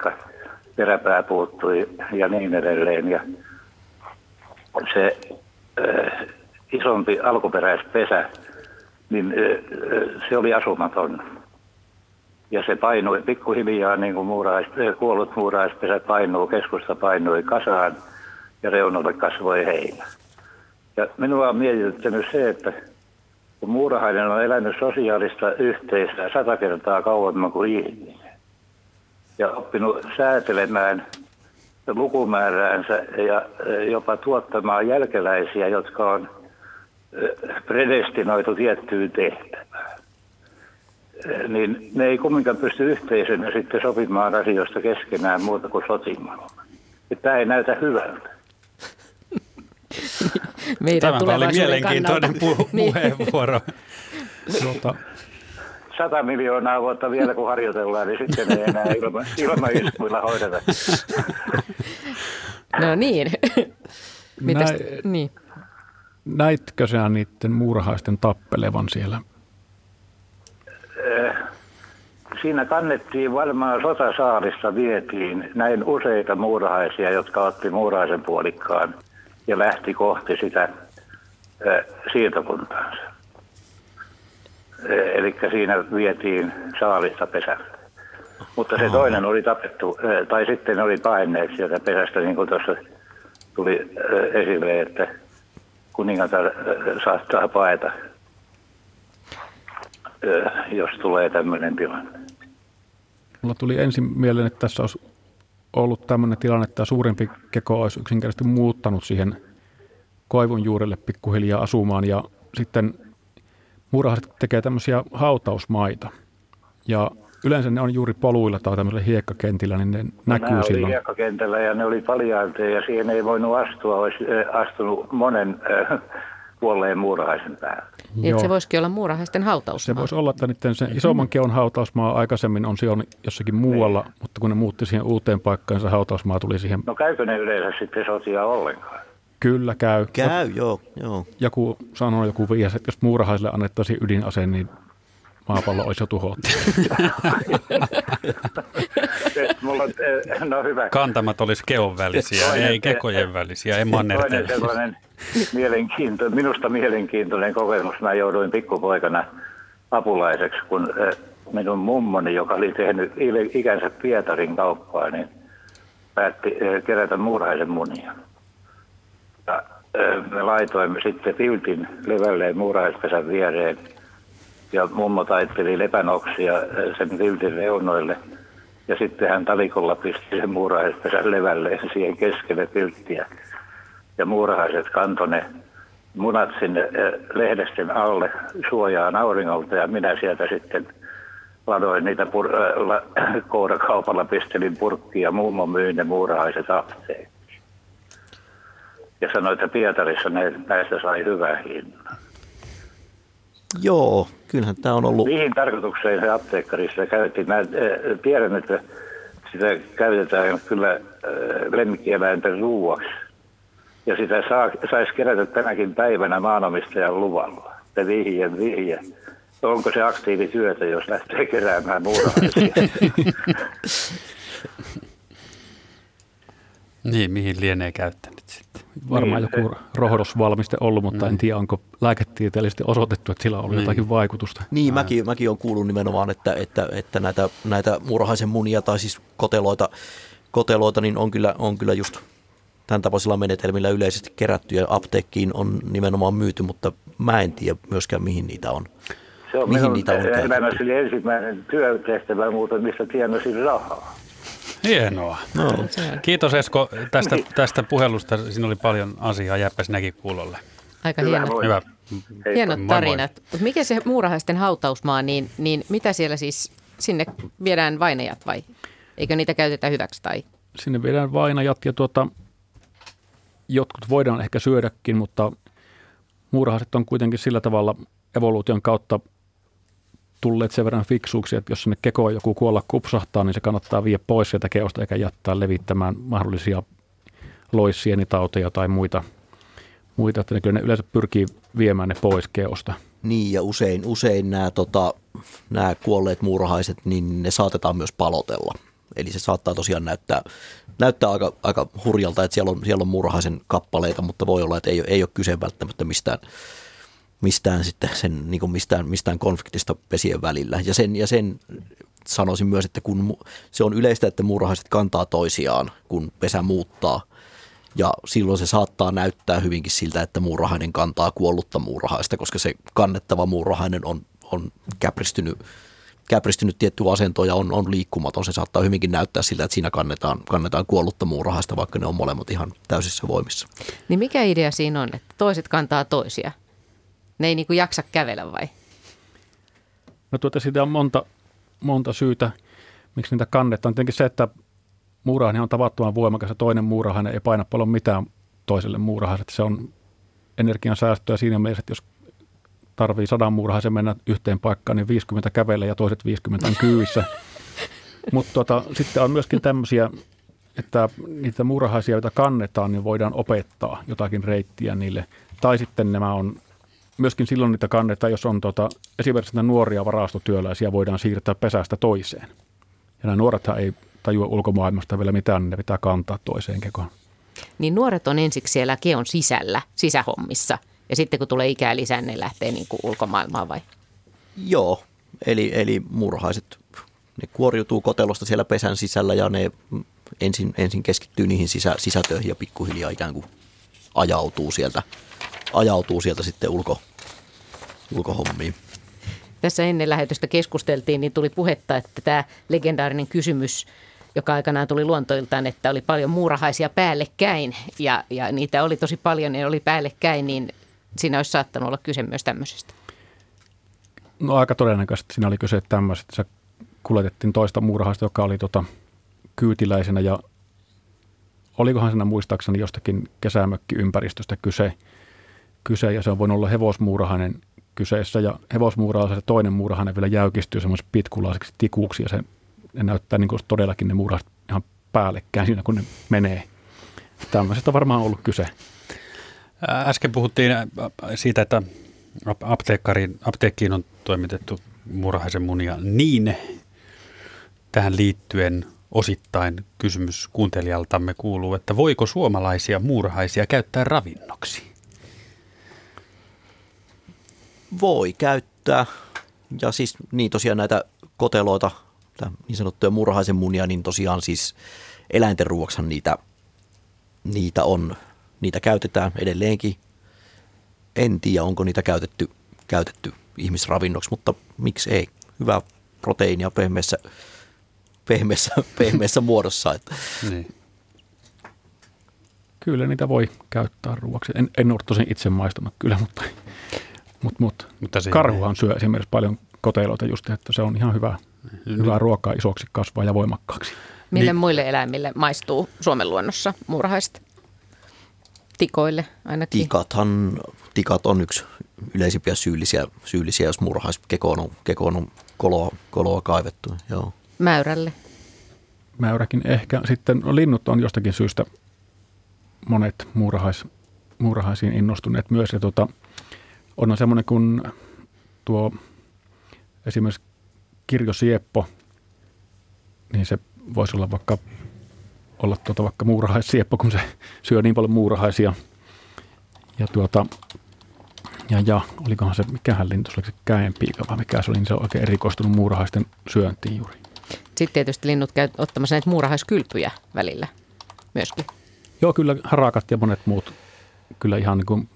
peräpää puuttui ja niin edelleen. Ja se äh, isompi alkuperäispesä, niin äh, se oli asumaton. Ja se painui pikkuhiljaa, niin kuin muurais, kuollut muuraispesä painuu, keskusta painui kasaan ja reunalle kasvoi heinä. Ja minua on mietityttänyt se, että kun muurahainen on elänyt sosiaalista yhteisöä sata kertaa kauemmin kuin ihminen ja oppinut säätelemään lukumääräänsä ja jopa tuottamaan jälkeläisiä, jotka on predestinoitu tiettyyn tehtävään. Niin ne ei kumminkaan pysty yhteisönä sitten sopimaan asioista keskenään muuta kuin sotimalla. Tämä ei näytä hyvältä. meidän Tämä oli mielenkiintoinen pu- niin. puheenvuoro. Tuota. Sata miljoonaa vuotta vielä kun harjoitellaan, niin sitten ei enää ilma, ilmaiskuilla hoideta. No niin. Mitäs, Näin- niin. Näitkö sinä niiden muurahaisten tappelevan siellä? Siinä kannettiin varmaan sotasaarissa vietiin näin useita muurahaisia, jotka otti muurahaisen puolikkaan ja lähti kohti sitä siirtokuntaansa. Eli siinä vietiin saalista pesälle. Mutta se toinen oli tapettu, tai sitten oli paineet sieltä pesästä, niin kuin tuossa tuli esille, että kuningatar saattaa paeta, jos tulee tämmöinen tilanne. Mulla tuli ensin mieleen, että tässä olisi ollut tämmöinen tilanne, että suurempi keko olisi yksinkertaisesti muuttanut siihen koivun juurelle pikkuhiljaa asumaan ja sitten muurahaiset tekee tämmöisiä hautausmaita. Ja yleensä ne on juuri poluilla tai tämmöisillä hiekkakentillä, niin ne näkyy Nämä oli silloin. hiekkakentällä ja ne oli paljaanteja ja siihen ei voinut astua, olisi äh, astunut monen äh, kuolleen muurahaisen päälle. Niin, että se voisikin olla muurahaisten hautausmaa. Se voisi olla, että niiden se isomman keon hautausmaa aikaisemmin on siellä jossakin muualla, mutta kun ne muutti siihen uuteen paikkaan, se hautausmaa tuli siihen. No käykö ne yleensä sitten sotia ollenkaan? Kyllä käy. Käy, joo, joo. Joku sanoo, joku viias, että jos muurahaisille annettaisiin ydinase, niin maapallo olisi jo tuhottu. Mulla, äh, no hyvä. Kantamat olisi keon välisiä, Toinen- ei kekojen välisiä, ei Toinen mannerten. sellainen mielenkiinto, minusta mielenkiintoinen kokemus. Mä jouduin pikkupoikana apulaiseksi, kun äh, minun mummoni, joka oli tehnyt ikänsä Pietarin kauppaa, niin päätti äh, kerätä muurahaisen munia. Ja me laitoimme sitten filtin levälleen muurahaispesän viereen ja mummo taitteli lepänoksia äh, sen filtin reunoille. Ja sitten hän talikolla pisti sen muurahaispesän levälleen siihen keskelle filttiä ja muurahaiset kantoi ne munat sinne eh, lehdesten alle suojaan auringolta ja minä sieltä sitten ladoin niitä pur- äh, la- kourakaupalla, pistelin purkkiin ja mummo myi ne muurahaiset apteekkiin. Ja sanoi, että Pietarissa näistä sai hyvää hintaa. Joo, kyllähän tämä on ollut, Mihin tarkoitukseen se apteekkarissa käytiin? Mä äh, tiedän, että sitä käytetään kyllä äh, lemmikkieläinten ruuaksi. Ja sitä saa, saisi kerätä tänäkin päivänä maanomistajan luvalla. Se vihje, vihje. Onko se aktiivityötä, jos lähtee keräämään muurahaisia? Niin, mihin lienee sitten. Varmaan Niin, joku rohdosvalmiste ollut, mutta en tiedä, onko lääketieteellisesti osoitettu, että sillä on ollut Niin. jotakin vaikutusta. niin mäkin, mäkin olen kuullut nimenomaan, että, että, että näitä, näitä muurahaisen munia tai siis koteloita, koteloita niin on kyllä, on kyllä just tämän tapaisilla menetelmillä yleisesti kerätty ja apteekkiin on nimenomaan myyty, mutta mä en tiedä myöskään mihin niitä on. Se on Mihin minun niitä on käytetty? elämässäni ensimmäinen työtehtävä muuten, mistä tienasin rahaa. Hienoa. No. Kiitos Esko tästä, tästä puhelusta. Siinä oli paljon asiaa. Jääpä sinäkin kuulolle. Aika Hyvä, hieno. moi. Hyvä. Hienot Moi moi. tarinat. Mut Mikä se muurahaisten hautausmaa, niin, niin mitä siellä siis, sinne viedään vainajat vai? Eikö niitä käytetä hyväksi tai? Sinne viedään vainajat ja tuota, jotkut voidaan ehkä syödäkin, mutta muurahaiset on kuitenkin sillä tavalla evoluution kautta tulleet sen verran fiksuuksi, että jos sinne kekoon joku kuolla kupsahtaa, niin se kannattaa viedä pois sieltä keosta eikä jättää levittämään mahdollisia loissienitauteja tai muita, muita että ne kyllä ne yleensä pyrkii viemään ne pois keosta. Niin ja usein, usein nämä, tota, nämä kuolleet muurahaiset, niin ne saatetaan myös palotella. Eli se saattaa tosiaan näyttää, näyttää aika, aika hurjalta, että siellä on, siellä on muurahaisen kappaleita, mutta voi olla, että ei, ei ole kyse välttämättä mistään, mistään, sitten sen, niin kuin mistään, mistään konfliktista pesien välillä. Ja sen, ja sen sanoisin myös, että kun se on yleistä, että muurahaiset kantaa toisiaan, kun pesä muuttaa. Ja silloin se saattaa näyttää hyvinkin siltä, että muurahainen kantaa kuollutta muurahaista, koska se kannettava muurahainen on, on käpristynyt, käpristynyt tiettyä asentoa ja on, on liikkumaton. Se saattaa hyvinkin näyttää siltä, että siinä kannetaan, kannetaan kuollutta muurahaista, vaikka ne on molemmat ihan täysissä voimissa. Niin mikä idea siinä on, että toiset kantaa toisia? Ne ei niinku jaksa kävellä vai? No tuota, siitä on monta, monta syytä, miksi niitä kannetaan. Tietenkin se, että muurahainen on tavattoman voimakas ja toinen muurahainen ei paina paljon mitään toiselle muurahaiselle. Se on energian säästöä siinä mielessä, että jos tarvii sadan muurahaisen mennä yhteen paikkaan, niin 50 kävelee ja toiset 50 on kyyvissä. Mutta tota, sitten on myöskin tämmöisiä että niitä muurahaisia, joita kannetaan, niin voidaan opettaa jotakin reittiä niille. Tai sitten nämä on, myöskin silloin niitä kannetaan, jos on tota, esimerkiksi näitä nuoria varastotyöläisiä, voidaan siirtää pesästä toiseen. Ja nämä nuorethan ei tajua ulkomaailmasta vielä mitään, niin ne pitää kantaa toiseen kekoon. Niin nuoret on ensiksi siellä keon sisällä, sisähommissa. Ja sitten kun tulee ikää lisää, ne lähtee niin kuin ulkomaailmaan vai? Joo, eli, eli murhaiset, ne kuoriutuu kotelosta siellä pesän sisällä ja ne ensin, ensin keskittyy niihin sisä, sisätöihin ja pikkuhiljaa ikään kuin ajautuu sieltä, ajautuu sieltä sitten ulko, ulkohommiin. Tässä ennen lähetystä keskusteltiin, niin tuli puhetta, että tämä legendaarinen kysymys, joka aikanaan tuli luontoiltaan, että oli paljon muurahaisia päällekkäin ja, ja niitä oli tosi paljon ja oli päällekkäin, niin siinä olisi saattanut olla kyse myös tämmöisestä. No aika todennäköisesti siinä oli kyse tämmöisestä. Se kuljetettiin toista muurahaista, joka oli tota, kyytiläisenä ja olikohan siinä muistaakseni jostakin kesämökkiympäristöstä kyse, kyse ja se on voinut olla hevosmuurahainen kyseessä ja hevosmuurahainen toinen muurahainen vielä jäykistyy semmoiseksi pitkulaiseksi tikuksi ja se ne näyttää niin kuin todellakin ne muurahaiset ihan päällekkäin siinä kun ne menee. Tämmöisestä varmaan on ollut kyse. Äsken puhuttiin siitä, että apteekkiin on toimitettu muurahaisen munia niin tähän liittyen osittain kysymys kuuntelijaltamme kuuluu, että voiko suomalaisia muurahaisia käyttää ravinnoksi? Voi käyttää. Ja siis niin tosiaan näitä koteloita, niin sanottuja muurahaisen munia, niin tosiaan siis eläinten ruoksan niitä, niitä on. Niitä käytetään edelleenkin. En tiedä, onko niitä käytetty, käytetty ihmisravinnoksi, mutta miksi ei? Hyvä proteiinia pehmeässä pehmeässä, pehmeässä muodossa. Että. Niin. Kyllä niitä voi käyttää ruoaksi. En, en ole tosin itse maistanut kyllä, mutta, mutta, mutta, mutta karhuhan syö esimerkiksi paljon koteiloita just, että se on ihan hyvä, niin. hyvää ruokaa isoksi kasvaa ja voimakkaaksi. Mille niin. muille eläimille maistuu Suomen luonnossa muurahaista? Tikoille ainakin. Tikathan, tikat on yksi yleisimpiä syyllisiä, syyllisiä jos muurahaiskekoon on, kekoon on koloa, koloa kaivettu. Joo mäyrälle? Mäyräkin ehkä. Sitten no, linnut on jostakin syystä monet muurahais, muurahaisiin innostuneet myös. Ja tuota, on semmoinen kuin tuo esimerkiksi kirjosieppo, niin se voisi olla vaikka olla tuota vaikka muurahaissieppo, kun se syö niin paljon muurahaisia. Ja tuota, ja, ja olikohan se, mikähän lintu, se käenpiika vai mikä se oli, niin se on oikein erikoistunut muurahaisten syöntiin juuri. Sitten tietysti linnut käy ottamassa näitä muurahaiskylpyjä välillä myöskin. Joo, kyllä harakat ja monet muut kyllä ihan niin kuin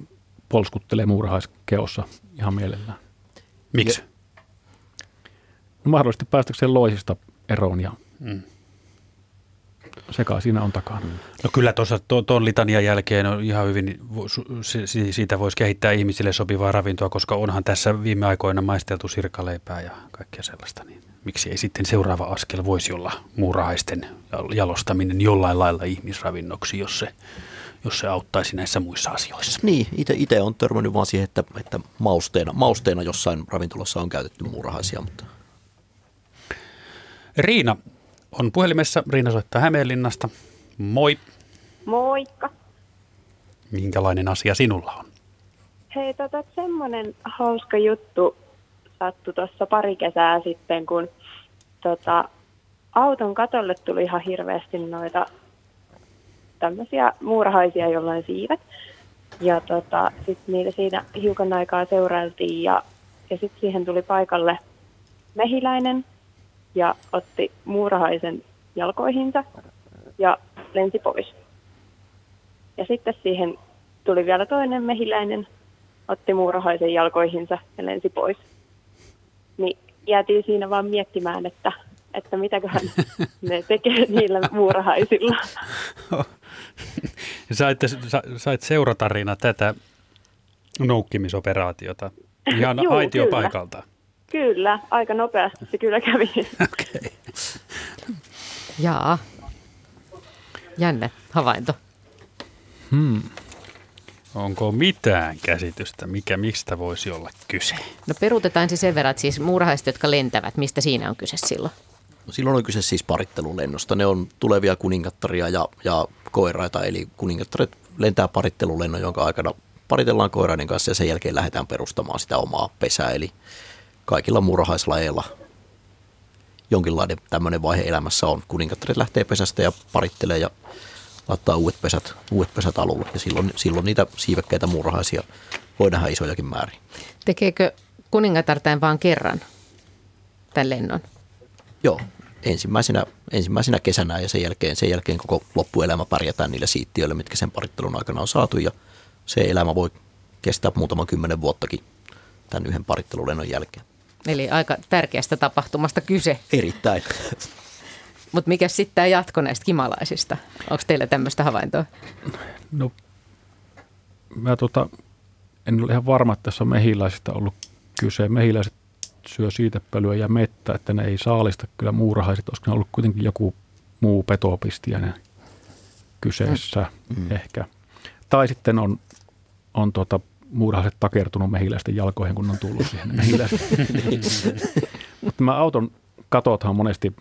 polskuttelee muurahaiskeossa ihan mielellään. Miksi? No mahdollisesti päästäkseen loisista eroon ja mm. Sekä siinä on takana. No kyllä tuossa tuon litanian jälkeen on ihan hyvin, siitä voisi kehittää ihmisille sopivaa ravintoa, koska onhan tässä viime aikoina maisteltu sirkaleipää ja kaikkea sellaista. Niin miksi ei sitten seuraava askel voisi olla muurahaisten jalostaminen jollain lailla ihmisravinnoksi, jos se, jos se auttaisi näissä muissa asioissa. Niin, itse on törmännyt vaan siihen, että, että mausteena, mausteena jossain ravintolassa on käytetty muurahaisia. Mutta... Riina on puhelimessa. Riina soittaa Hämeenlinnasta. Moi. Moikka. Minkälainen asia sinulla on? Hei, tota, semmoinen hauska juttu sattui tuossa pari kesää sitten, kun tota, auton katolle tuli ihan hirveästi noita tämmöisiä muurahaisia, jollain siivet. Ja tota, sitten niitä siinä hiukan aikaa seurailtiin ja, ja sitten siihen tuli paikalle mehiläinen ja otti muurahaisen jalkoihinsa ja lensi pois. Ja sitten siihen tuli vielä toinen mehiläinen, otti muurahaisen jalkoihinsa ja lensi pois niin jäätiin siinä vaan miettimään, että, että mitäköhän ne tekee niillä muurahaisilla. sait, sait seuratarina tätä noukkimisoperaatiota ihan Juu, aitio kyllä. Kyllä, aika nopeasti se kyllä kävi. Okay. Jaa, jännä havainto. Hmm. Onko mitään käsitystä, mikä mistä voisi olla kyse? No peruutetaan siis sen verran, että siis muurahaiset, jotka lentävät, mistä siinä on kyse silloin? silloin on kyse siis parittelulennosta. Ne on tulevia kuningattaria ja, ja koiraita, eli kuningattaret lentää parittelulennon, jonka aikana paritellaan koiraiden kanssa ja sen jälkeen lähdetään perustamaan sitä omaa pesää. Eli kaikilla muurahaislajeilla jonkinlainen tämmöinen vaihe elämässä on. Kuningattaret lähtee pesästä ja parittelee ja laittaa uudet pesät, uudet pesät alulle. Ja silloin, silloin niitä siivekkäitä muurahaisia voi nähdä isojakin määrin. Tekeekö kuningatartain vain kerran tämän lennon? Joo, ensimmäisenä, ensimmäisenä kesänä ja sen jälkeen, sen jälkeen koko loppuelämä pärjätään niillä siittiöillä, mitkä sen parittelun aikana on saatu ja se elämä voi kestää muutaman kymmenen vuottakin tämän yhden parittelulennon jälkeen. Eli aika tärkeästä tapahtumasta kyse. Erittäin. Mutta mikä sitten tämä jatko näistä kimalaisista? Onko teillä tämmöistä havaintoa? No, mä tota, en ole ihan varma, että tässä on mehiläisistä ollut kyse. Mehiläiset syö siitepölyä ja mettä, että ne ei saalista kyllä muurahaiset, koska ne ollut kuitenkin joku muu petopistiäinen kyseessä mm. ehkä. Tai sitten on, on tota, muurahaiset takertunut mehiläisten jalkoihin, kun on tullut siihen Mutta nämä auton katothan monesti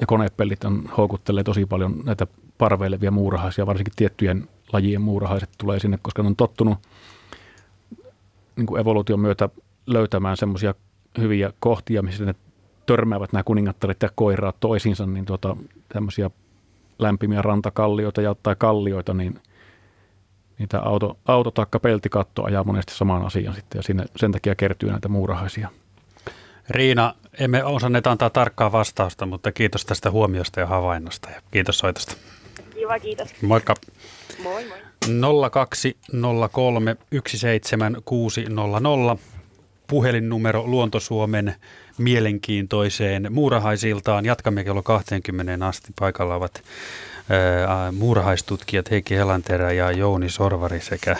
ja konepellit on, houkuttelee tosi paljon näitä parveilevia muurahaisia, varsinkin tiettyjen lajien muurahaiset tulee sinne, koska ne on tottunut niin kuin evoluution myötä löytämään semmoisia hyviä kohtia, missä ne törmäävät nämä kuningattaret ja koiraat toisiinsa, niin tuota, tämmöisiä lämpimiä rantakallioita ja, tai kallioita, niin niitä auto, auto taikka peltikatto ajaa monesti samaan asiaan sitten ja sinne, sen takia kertyy näitä muurahaisia. Riina, emme osanneet antaa tarkkaa vastausta, mutta kiitos tästä huomiosta ja havainnosta ja kiitos soitosta. Kiva, kiitos. Moikka. Moi moi. 0203 17600 puhelinnumero Luontosuomen mielenkiintoiseen muurahaisiltaan. Jatkamme kello 20 asti. Paikalla ovat muurahaistutkijat Heikki Helanterä ja Jouni Sorvari sekä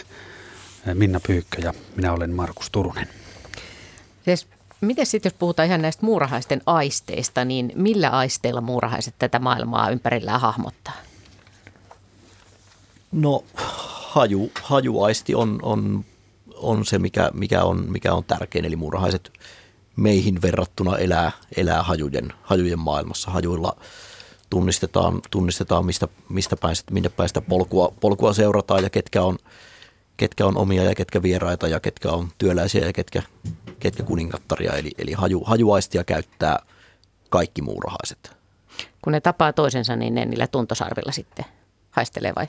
Minna Pyykkö ja minä olen Markus Turunen. Siis, miten sitten, jos puhutaan ihan näistä muurahaisten aisteista, niin millä aisteilla muurahaiset tätä maailmaa ympärillään hahmottaa? No haju, hajuaisti on, on, on se, mikä, mikä, on, mikä on tärkein, eli muurahaiset meihin verrattuna elää, elää hajujen, hajujen maailmassa. Hajuilla tunnistetaan, tunnistetaan mistä, mistä päin, minne päin sitä polkua, polkua seurataan ja ketkä on, ketkä on omia ja ketkä vieraita ja ketkä on työläisiä ja ketkä, ketkä kuningattaria. Eli, eli haju, hajuaistia käyttää kaikki muurahaiset. Kun ne tapaa toisensa, niin ne niillä tuntosarvilla sitten haistelee vai?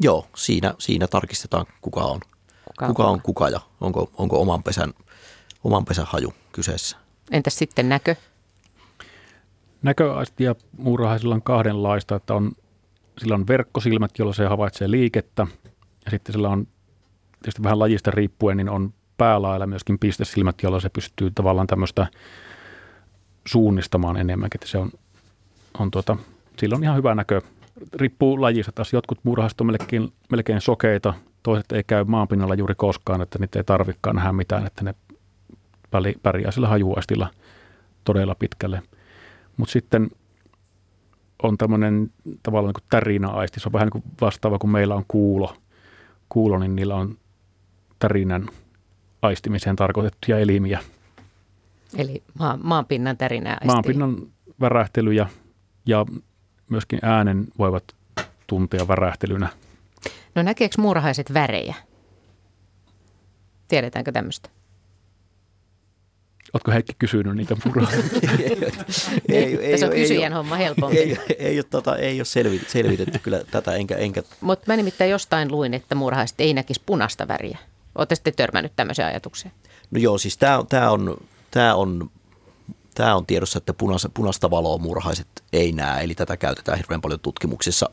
Joo, siinä, siinä tarkistetaan kuka on kuka, kuka on kuka ja onko, onko oman, pesän, oman pesän haju kyseessä. Entäs sitten näkö? Näköaistia muurahaisilla on kahdenlaista, että on, sillä on verkkosilmät, jolla se havaitsee liikettä ja sitten sillä on tietysti vähän lajista riippuen, niin on päälailla myöskin pistesilmät, jolla se pystyy tavallaan tämmöistä suunnistamaan enemmänkin, että se on, on tuota, sillä on ihan hyvä näkö riippuu lajista. Taas jotkut muurahaiset on melkein, melkein sokeita, toiset ei käy maanpinnalla juuri koskaan, että niitä ei tarvikaan nähdä mitään, että ne pärjää sillä hajuaistilla todella pitkälle. Mutta sitten on tämmöinen tavallaan niin tärinä-aisti. Se on vähän niin kuin vastaava, kun meillä on kuulo. Kuulo, niin niillä on tärinän aistimiseen tarkoitettuja elimiä. Eli maa, maanpinnan tärinää Maanpinnan värähtelyjä ja myöskin äänen voivat tuntea värähtelynä. No näkeekö muurahaiset värejä? Tiedetäänkö tämmöistä? Oletko Heikki kysynyt niitä muurahaisia? ei, ei, Tässä on kysyjän homma helpompi. Ei, ei, ei, ole, tota, ei ole selvitetty, selvitetty kyllä tätä, enkä... enkä. Mutta mä nimittäin jostain luin, että muurahaiset ei näkisi punaista väriä. Olette sitten törmännyt tämmöiseen ajatukseen? No joo, siis tämä tää on, tää on Tämä on tiedossa, että punaista, punaista valoa murhaiset ei näe, eli tätä käytetään hirveän paljon tutkimuksissa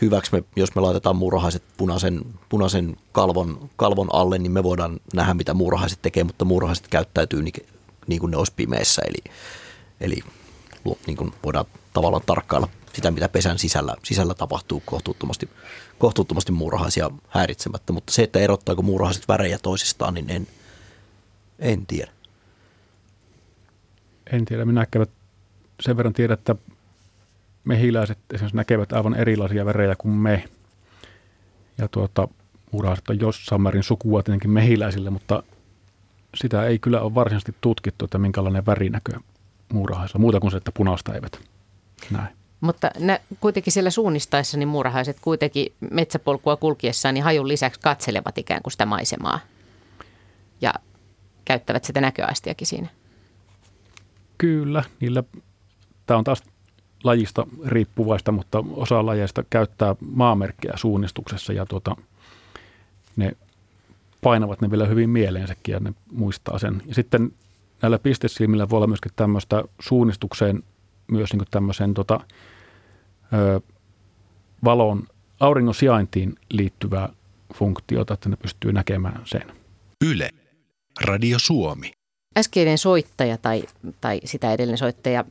hyväksi. Me, jos me laitetaan murhaiset punaisen, punaisen kalvon, kalvon alle, niin me voidaan nähdä, mitä murhaiset tekee, mutta murhaiset käyttäytyy niin, kuin ne olisi pimeässä, eli, eli niin kuin voidaan tavallaan tarkkailla sitä, mitä pesän sisällä, sisällä tapahtuu kohtuuttomasti, kohtuuttomasti muurahaisia häiritsemättä. Mutta se, että erottaako muurahaiset värejä toisistaan, niin en, en tiedä. En tiedä, minä näkevät sen verran tiedä, että mehiläiset esimerkiksi näkevät aivan erilaisia värejä kuin me. Ja tuota, muurahaiset on jossain määrin sukua tietenkin mehiläisille, mutta sitä ei kyllä ole varsinaisesti tutkittu, että minkälainen värinäkö muurahaisella, muuta kuin se, että punaista eivät näe. Mutta nä, kuitenkin siellä suunnistaessa niin muurahaiset kuitenkin metsäpolkua kulkiessaan niin hajun lisäksi katselevat ikään kuin sitä maisemaa ja käyttävät sitä näköaistiakin siinä. Kyllä, niillä, tämä on taas lajista riippuvaista, mutta osa lajeista käyttää maamerkkejä suunnistuksessa ja tuota, ne painavat ne vielä hyvin mieleensäkin ja ne muistaa sen. Ja sitten näillä pistesilmillä voi olla myöskin tämmöistä suunnistukseen myös niin tämmöisen tota, ö, valon auringon sijaintiin liittyvää funktiota, että ne pystyy näkemään sen. Yle, Radio Suomi. Äskeinen soittaja tai, tai sitä edellinen soittaja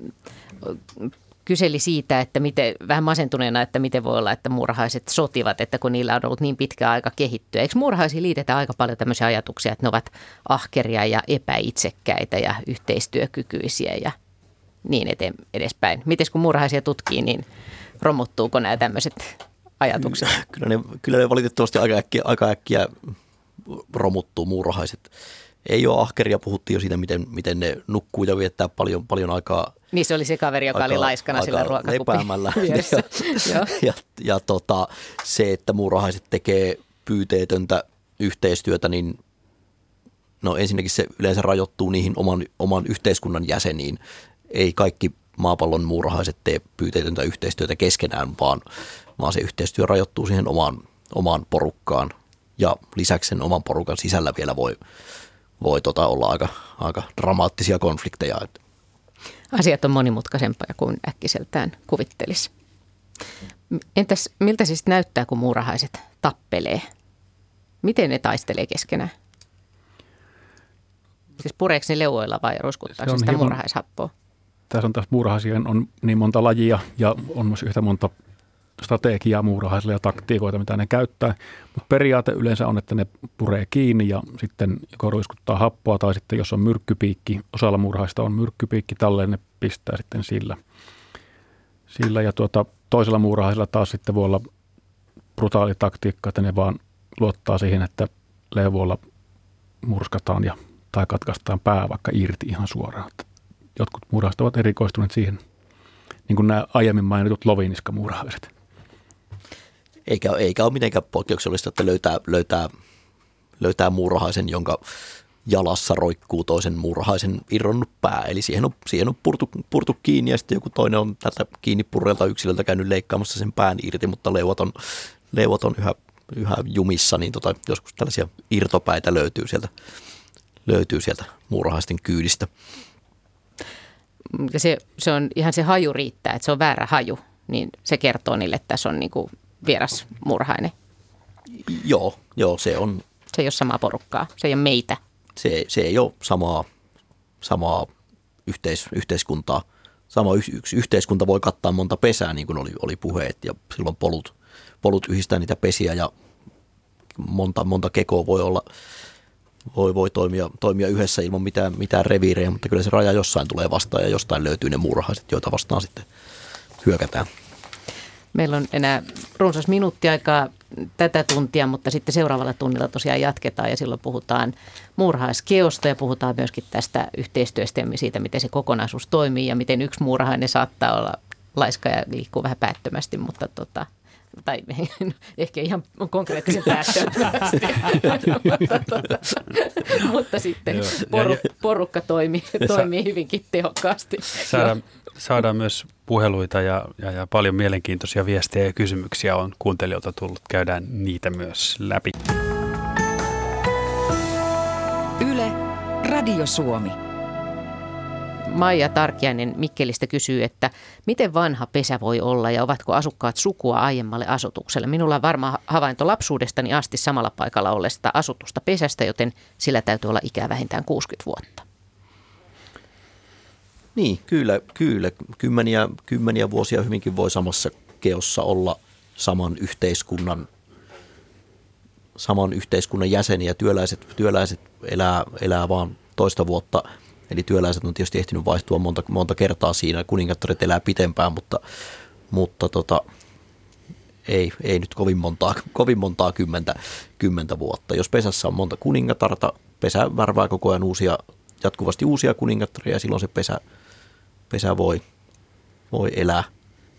kyseli siitä, että miten, vähän masentuneena, että miten voi olla, että muurahaiset sotivat, että kun niillä on ollut niin pitkä aika kehittyä. Eikö muurahaisiin liitetä aika paljon tämmöisiä ajatuksia, että ne ovat ahkeria ja epäitsekkäitä ja yhteistyökykyisiä ja niin eteen, edespäin. Miten kun muurahaisia tutkii, niin romuttuuko nämä tämmöiset ajatukset? Kyllä ne, kyllä ne valitettavasti aika äkkiä, aika äkkiä romuttuu muurahaiset. Ei ole ahkeria, puhuttiin jo siitä, miten, miten ne nukkuu ja viettää paljon, paljon aikaa. Niin se oli se kaveri, joka aika, oli laiskana sillä ruokakupin ja, ja, ja, ja tota, se, että muurahaiset tekee pyyteetöntä yhteistyötä, niin no ensinnäkin se yleensä rajoittuu niihin oman, oman yhteiskunnan jäseniin ei kaikki maapallon muurahaiset tee pyyteetöntä yhteistyötä keskenään, vaan, vaan se yhteistyö rajoittuu siihen omaan, omaan porukkaan. Ja lisäksi sen oman porukan sisällä vielä voi, voi tota olla aika, aika dramaattisia konflikteja. Asiat on monimutkaisempaa kuin äkkiseltään kuvittelisi. Entäs miltä siis näyttää, kun muurahaiset tappelee? Miten ne taistelee keskenään? Siis pureeko ne leuoilla vai ruskuttaako se sitä hieman, muurahaishappoa? tässä on taas muurahaisien on niin monta lajia ja on myös yhtä monta strategiaa muurahaisille ja taktiikoita, mitä ne käyttää. Mutta periaate yleensä on, että ne puree kiinni ja sitten joko ruiskuttaa happoa tai sitten jos on myrkkypiikki, osalla muurahaista on myrkkypiikki, tälleen ne pistää sitten sillä. sillä ja tuota, toisella muurahaisella taas sitten voi olla brutaali taktiikka, että ne vaan luottaa siihen, että leuvoilla murskataan ja, tai katkaistaan pää vaikka irti ihan suoraan jotkut muurahaiset ovat erikoistuneet siihen, niin kuin nämä aiemmin mainitut loviniskamuurahaiset. Eikä, eikä ole mitenkään poikkeuksellista, että löytää, löytää, löytää muurahaisen, jonka jalassa roikkuu toisen muurahaisen irronnut pää. Eli siihen on, siihen on purtu, purtu kiinni ja sitten joku toinen on tältä kiinni purreelta yksilöltä käynyt leikkaamassa sen pään irti, mutta leuat on, leuat on yhä, yhä jumissa, niin tota, joskus tällaisia irtopäitä löytyy sieltä, löytyy sieltä muurahaisten kyydistä se, se on ihan se haju riittää, että se on väärä haju, niin se kertoo niille, että tässä on niin kuin vieras murhainen. Joo, joo, se on. Se ei ole samaa porukkaa, se ei ole meitä. Se, se ei ole samaa, samaa yhteis, yhteiskuntaa. Sama yksi yhteiskunta voi kattaa monta pesää, niin kuin oli, oli puheet, ja silloin polut, polut yhdistää niitä pesiä, ja monta, monta kekoa voi olla voi, voi toimia, toimia yhdessä ilman mitään, mitään reviirejä, mutta kyllä se raja jossain tulee vastaan ja jostain löytyy ne muurahaiset, joita vastaan sitten hyökätään. Meillä on enää runsas minuutti aikaa tätä tuntia, mutta sitten seuraavalla tunnilla tosiaan jatketaan ja silloin puhutaan muurahaiskeosta ja puhutaan myöskin tästä yhteistyöstä ja siitä, miten se kokonaisuus toimii ja miten yksi muurahainen saattaa olla laiska ja liikkuu vähän päättömästi, mutta tota, tai ehkä ihan konkreettisen päättömästi, mutta, tuota, mutta sitten poru, porukka toimii, toimii hyvinkin tehokkaasti. Saadaan, saadaan myös puheluita ja, ja, ja paljon mielenkiintoisia viestejä ja kysymyksiä on kuuntelijoilta tullut. Käydään niitä myös läpi. Yle, Radio Suomi. Maija Tarkiainen Mikkelistä kysyy, että miten vanha pesä voi olla ja ovatko asukkaat sukua aiemmalle asutukselle? Minulla on varma havainto lapsuudestani asti samalla paikalla ollesta asutusta pesästä, joten sillä täytyy olla ikää vähintään 60 vuotta. Niin, kyllä, kyllä. Kymmeniä, kymmeniä vuosia hyvinkin voi samassa keossa olla saman yhteiskunnan saman yhteiskunnan jäseniä. Työläiset, työläiset elää, elää vaan toista vuotta – Eli työläiset on tietysti ehtinyt vaihtua monta, monta kertaa siinä. Kuningattaret elää pitempään, mutta, mutta tota, ei, ei nyt kovin montaa, kovin montaa kymmentä, kymmentä vuotta. Jos pesässä on monta kuningatarta, pesä värvää koko ajan uusia, jatkuvasti uusia kuningattaria ja silloin se pesä, pesä voi, voi elää,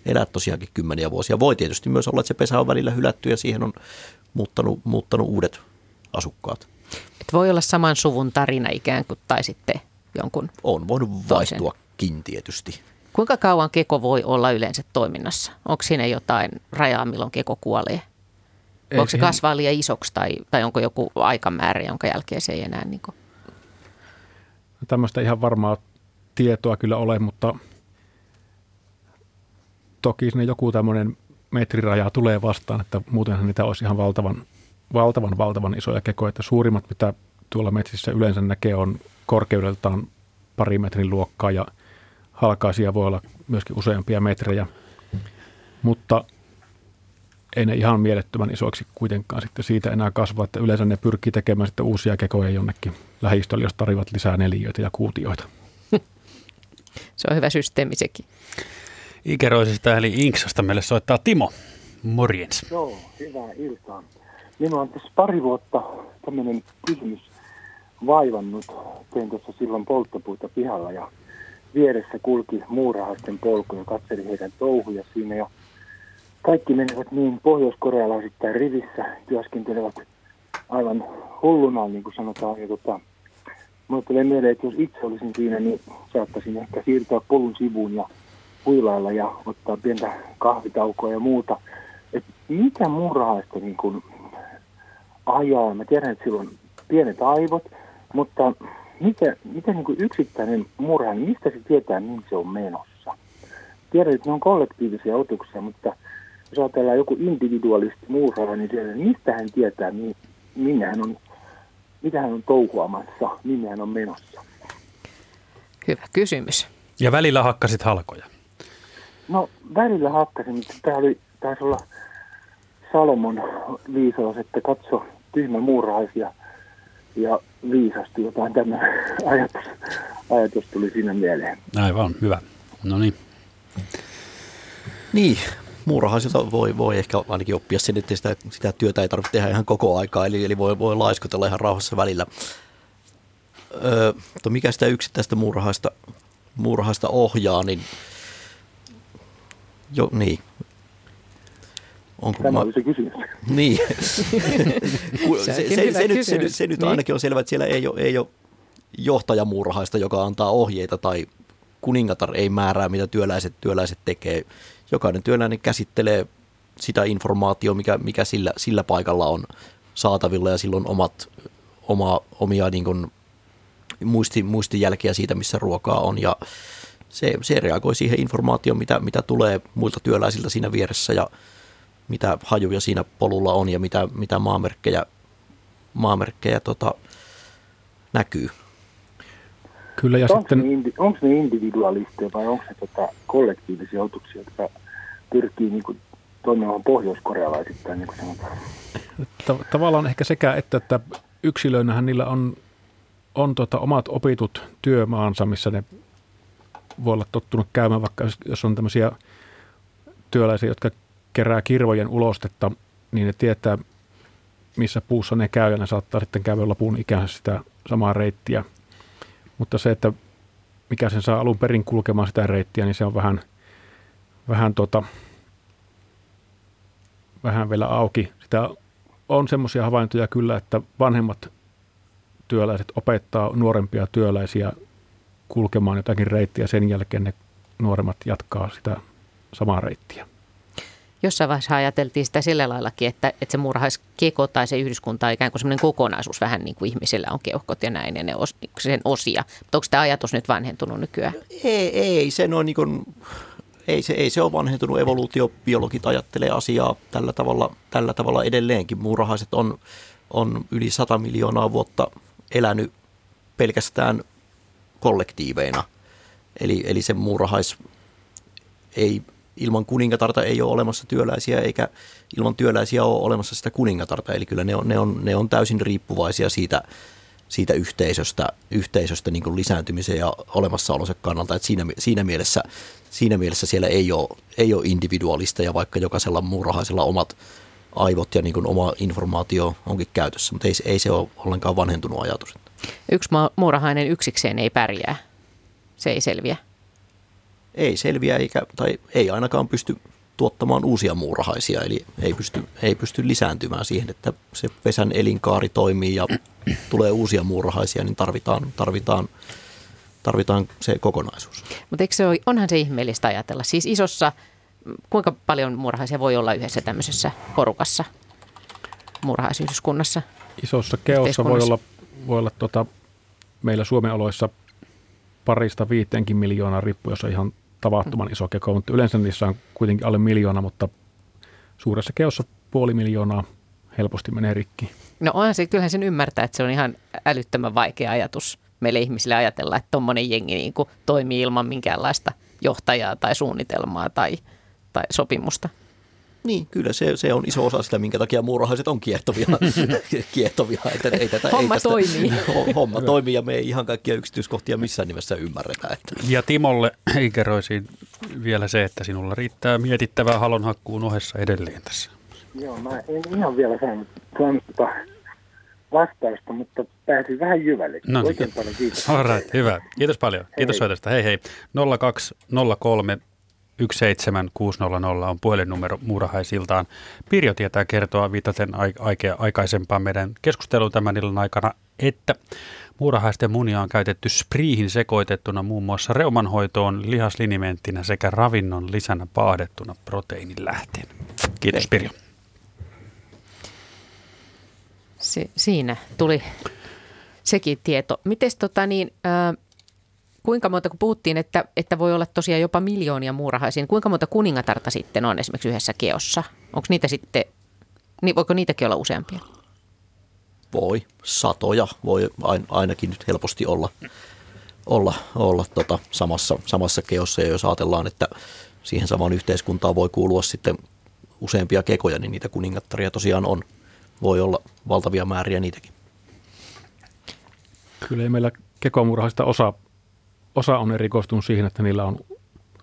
elää tosiaankin kymmeniä vuosia. Voi tietysti myös olla, että se pesä on välillä hylätty ja siihen on muuttanut, muuttanut uudet asukkaat. Et voi olla saman suvun tarina ikään kuin, tai sitten jonkun On voinut vaihtuakin tietysti. Kuinka kauan keko voi olla yleensä toiminnassa? Onko siinä jotain rajaa, milloin keko kuolee? Ei Onko se siihen- kasvaa liian isoksi tai, tai onko joku aikamäärä, jonka jälkeen se ei enää niin kuin... Tämmöistä ihan varmaa tietoa kyllä ole, mutta toki sinne joku tämmöinen metriraja tulee vastaan, että muutenhan niitä olisi ihan valtavan, valtavan, valtavan isoja kekoja. Että suurimmat, mitä tuolla metsissä yleensä näkee, on korkeudeltaan pari metrin luokkaa ja halkaisia voi olla myöskin useampia metrejä. Mutta ei ne ihan mielettömän isoiksi kuitenkaan sitten siitä enää kasva, että yleensä ne pyrkii tekemään sitten uusia kekoja jonnekin lähistölle, jos tarvivat lisää neliöitä ja kuutioita. Se on hyvä systeemi sekin. Ikäroisista eli Inksasta meille soittaa Timo. Morjens. Joo, hyvää iltaa. Minua on tässä pari vuotta tämmöinen kysymys vaivannut. Tein tuossa silloin polttopuita pihalla ja vieressä kulki muurahaisten polku ja katseli heidän touhuja siinä. Ja kaikki menivät niin pohjoiskorealaisittain rivissä, työskentelevät aivan hulluna, niin kuin sanotaan. Ja tota, mulle tulee mieleen, että jos itse olisin siinä, niin saattaisin ehkä siirtyä polun sivuun ja huilailla ja ottaa pientä kahvitaukoa ja muuta. Et mitä muurahaista niin kun ajaa? Mä tiedän, että sillä on pienet aivot, mutta mitä, mitä niin yksittäinen muurahainen, mistä se tietää, mihin se on menossa? Tiedän, että ne on kollektiivisia otuksia, mutta jos ajatellaan joku individualisti muurahainen, niin tiedän, mistä hän tietää, mi- minne hän on, mitä hän on touhuamassa, minne hän on menossa. Hyvä kysymys. Ja välillä hakkasit halkoja. No välillä hakkasin, mutta tämä oli, taisi olla Salomon viisaus, että katso tyhmä muurahaisia ja viisasti jotain tämä ajatus, ajatus tuli siinä mieleen. Aivan, hyvä. No niin. Niin, muurahaisilta voi, voi ehkä ainakin oppia sen, että sitä, sitä työtä ei tarvitse tehdä ihan koko aikaa, eli, eli voi, voi laiskotella ihan rauhassa välillä. Öö, mutta mikä sitä yksittäistä muurahaista, muurahaista ohjaa, niin jo, niin. Onko Tämä ma- oli se kysymys. Niin. Se, se, se, se, nyt, se, nyt, se nyt Niin. ainakin on selvä, että siellä ei ole, ei ole johtajamuurahaista, joka antaa ohjeita tai kuningatar ei määrää, mitä työläiset, työläiset tekee. Jokainen työläinen käsittelee sitä informaatiota, mikä, mikä sillä, sillä paikalla on saatavilla ja silloin omat, oma, omia niin kuin, muisti, muistijälkiä siitä, missä ruokaa on ja se, se reagoi siihen informaatioon, mitä, mitä tulee muilta työläisiltä siinä vieressä ja mitä hajuja siinä polulla on ja mitä, mitä maamerkkejä, maamerkkejä tota, näkyy. Kyllä, ja Onko sitten ne, indi, onko ne individualisteja vai onko ne tota, kollektiivisia otuksia, jotka pyrkii niin kuin, toimimaan pohjoiskorealaisittain, niin kuin sanotaan? tavallaan ehkä sekä, että, että yksilöinähän niillä on, on tota omat opitut työmaansa, missä ne voi olla tottunut käymään, vaikka jos, jos on tämmöisiä työläisiä, jotka kerää kirvojen ulostetta, niin ne tietää, missä puussa ne käy, ja ne saattaa sitten käydä lopun ikänsä sitä samaa reittiä. Mutta se, että mikä sen saa alun perin kulkemaan sitä reittiä, niin se on vähän, vähän, tota, vähän vielä auki. Sitä on semmoisia havaintoja kyllä, että vanhemmat työläiset opettaa nuorempia työläisiä kulkemaan jotakin reittiä, sen jälkeen ne nuoremmat jatkaa sitä samaa reittiä. Jossain vaiheessa ajateltiin sitä sillä laillakin, että, että se muurahaiskeko tai se yhdyskunta on ikään kuin semmoinen kokonaisuus, vähän niin kuin ihmisillä on keuhkot ja näin, ja ne os, niin sen osia. Mutta onko tämä ajatus nyt vanhentunut nykyään? Ei, ei se noin niin kuin, ei se, ei se ole vanhentunut. Evoluutiobiologit ajattelee asiaa tällä tavalla, tällä tavalla edelleenkin. Muurahaiset on, on yli 100 miljoonaa vuotta elänyt pelkästään kollektiiveina. Eli, eli se muurahais ei, ilman kuningatarta ei ole olemassa työläisiä, eikä ilman työläisiä ole olemassa sitä kuningatarta. Eli kyllä ne on, ne on, ne on täysin riippuvaisia siitä, siitä yhteisöstä, yhteisöstä niin lisääntymisen ja olemassaolonsa kannalta. Et siinä, siinä, mielessä, siinä mielessä siellä ei ole, ei ole individualisteja, vaikka jokaisella muurahaisella omat aivot ja niin oma informaatio onkin käytössä, mutta ei, ei se ole ollenkaan vanhentunut ajatus. Yksi muurahainen yksikseen ei pärjää. Se ei selviä. Ei selviä eikä, tai ei ainakaan pysty tuottamaan uusia muurahaisia, eli ei pysty, ei pysty lisääntymään siihen, että se pesän elinkaari toimii ja tulee uusia muurahaisia, niin tarvitaan, tarvitaan, tarvitaan se kokonaisuus. Mutta eikö se ole, onhan se ihmeellistä ajatella? Siis isossa, kuinka paljon muurahaisia voi olla yhdessä tämmöisessä porukassa, muurahaisyhdyskunnassa? Isossa keossa voi olla, voi olla tota, meillä Suomen oloissa parista viiteenkin miljoonaa riippuu, jos on ihan tavattoman iso keko, mutta yleensä niissä on kuitenkin alle miljoona, mutta suuressa keossa puoli miljoonaa helposti menee rikki. No onhan se, kyllähän sen ymmärtää, että se on ihan älyttömän vaikea ajatus meille ihmisille ajatella, että tuommoinen jengi niin kuin toimii ilman minkäänlaista johtajaa tai suunnitelmaa tai, tai sopimusta. Niin, kyllä se, se on iso osa sitä, minkä takia muurahaiset on kiehtovia. kiehtovia että ei tätä, homma ei tästä, toimii. Homma toimii ja me ei ihan kaikkia yksityiskohtia missään nimessä ymmärretä. Että. Ja Timolle ikeröisin vielä se, että sinulla riittää mietittävää halonhakkuun ohessa edelleen tässä. Joo, mä en ihan vielä saanut tuota vastausta, mutta pääsin vähän jyvälle. No niin. Oikein paljon kiitos. All right, hyvä. Kiitos paljon. Kiitos hei. soitosta. Hei hei. 0203 17600 on puhelinnumero muurahaisiltaan. Pirjo tietää kertoa viitaten aikaisempaan meidän keskusteluun tämän illan aikana, että muurahaisten munia on käytetty spriihin sekoitettuna muun muassa reumanhoitoon lihaslinimenttinä sekä ravinnon lisänä paahdettuna proteiinin lähteen. Kiitos Pirjo. Se, siinä tuli sekin tieto. Miten tota niin, äh, kuinka monta, kun puhuttiin, että, että voi olla tosiaan jopa miljoonia muurahaisia, niin kuinka monta kuningatarta sitten on esimerkiksi yhdessä keossa? Onko niitä sitten, niin voiko niitäkin olla useampia? Voi, satoja voi ainakin nyt helposti olla, olla, olla tota samassa, samassa keossa. Ja jos ajatellaan, että siihen samaan yhteiskuntaan voi kuulua sitten useampia kekoja, niin niitä kuningattaria tosiaan on. Voi olla valtavia määriä niitäkin. Kyllä ei meillä kekomurhaista osa osa on erikoistunut siihen, että niillä on,